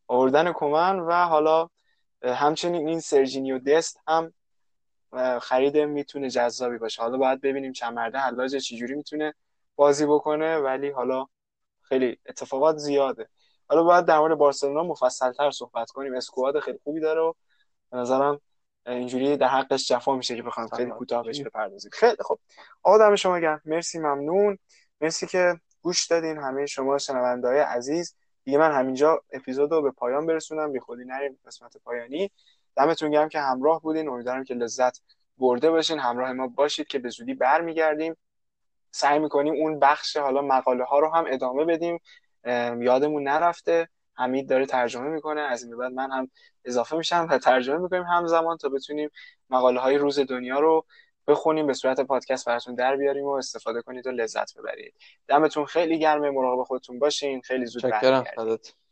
آوردن کمن و حالا همچنین این سرجینیو دست هم خرید می‌تونه جذابی باشه. حالا باید ببینیم چند مرده حلاج چجوری می‌تونه بازی بکنه ولی حالا خیلی اتفاقات زیاده. حالا باید در مورد بارسلونا مفصلتر صحبت کنیم. اسکواد خیلی خوبی داره و به نظرم اینجوری در حقش جفا میشه که بخوام خیلی کوتاه بهش بپردازیم. خیلی خب آقا شما گرم. مرسی ممنون. مرسی که گوش دادین. همه شما شنوندههای عزیز. دیگه من همینجا اپیزود رو به پایان برسونم. بی خودی نریم قسمت پایانی. دمتون گرم که همراه بودین. امیدوارم که لذت برده باشین. همراه ما باشید که به زودی برمیگردیم. سعی می‌کنیم اون بخش حالا مقاله ها رو هم ادامه بدیم. یادمون نرفته. حمید داره ترجمه می‌کنه. از این بعد من هم اضافه میشم و ترجمه می‌کنیم همزمان تا بتونیم مقاله های روز دنیا رو بخونیم به صورت پادکست براتون در بیاریم و استفاده کنید و لذت ببرید. دمتون خیلی گرمه مراقب خودتون باشین. خیلی زود برگردید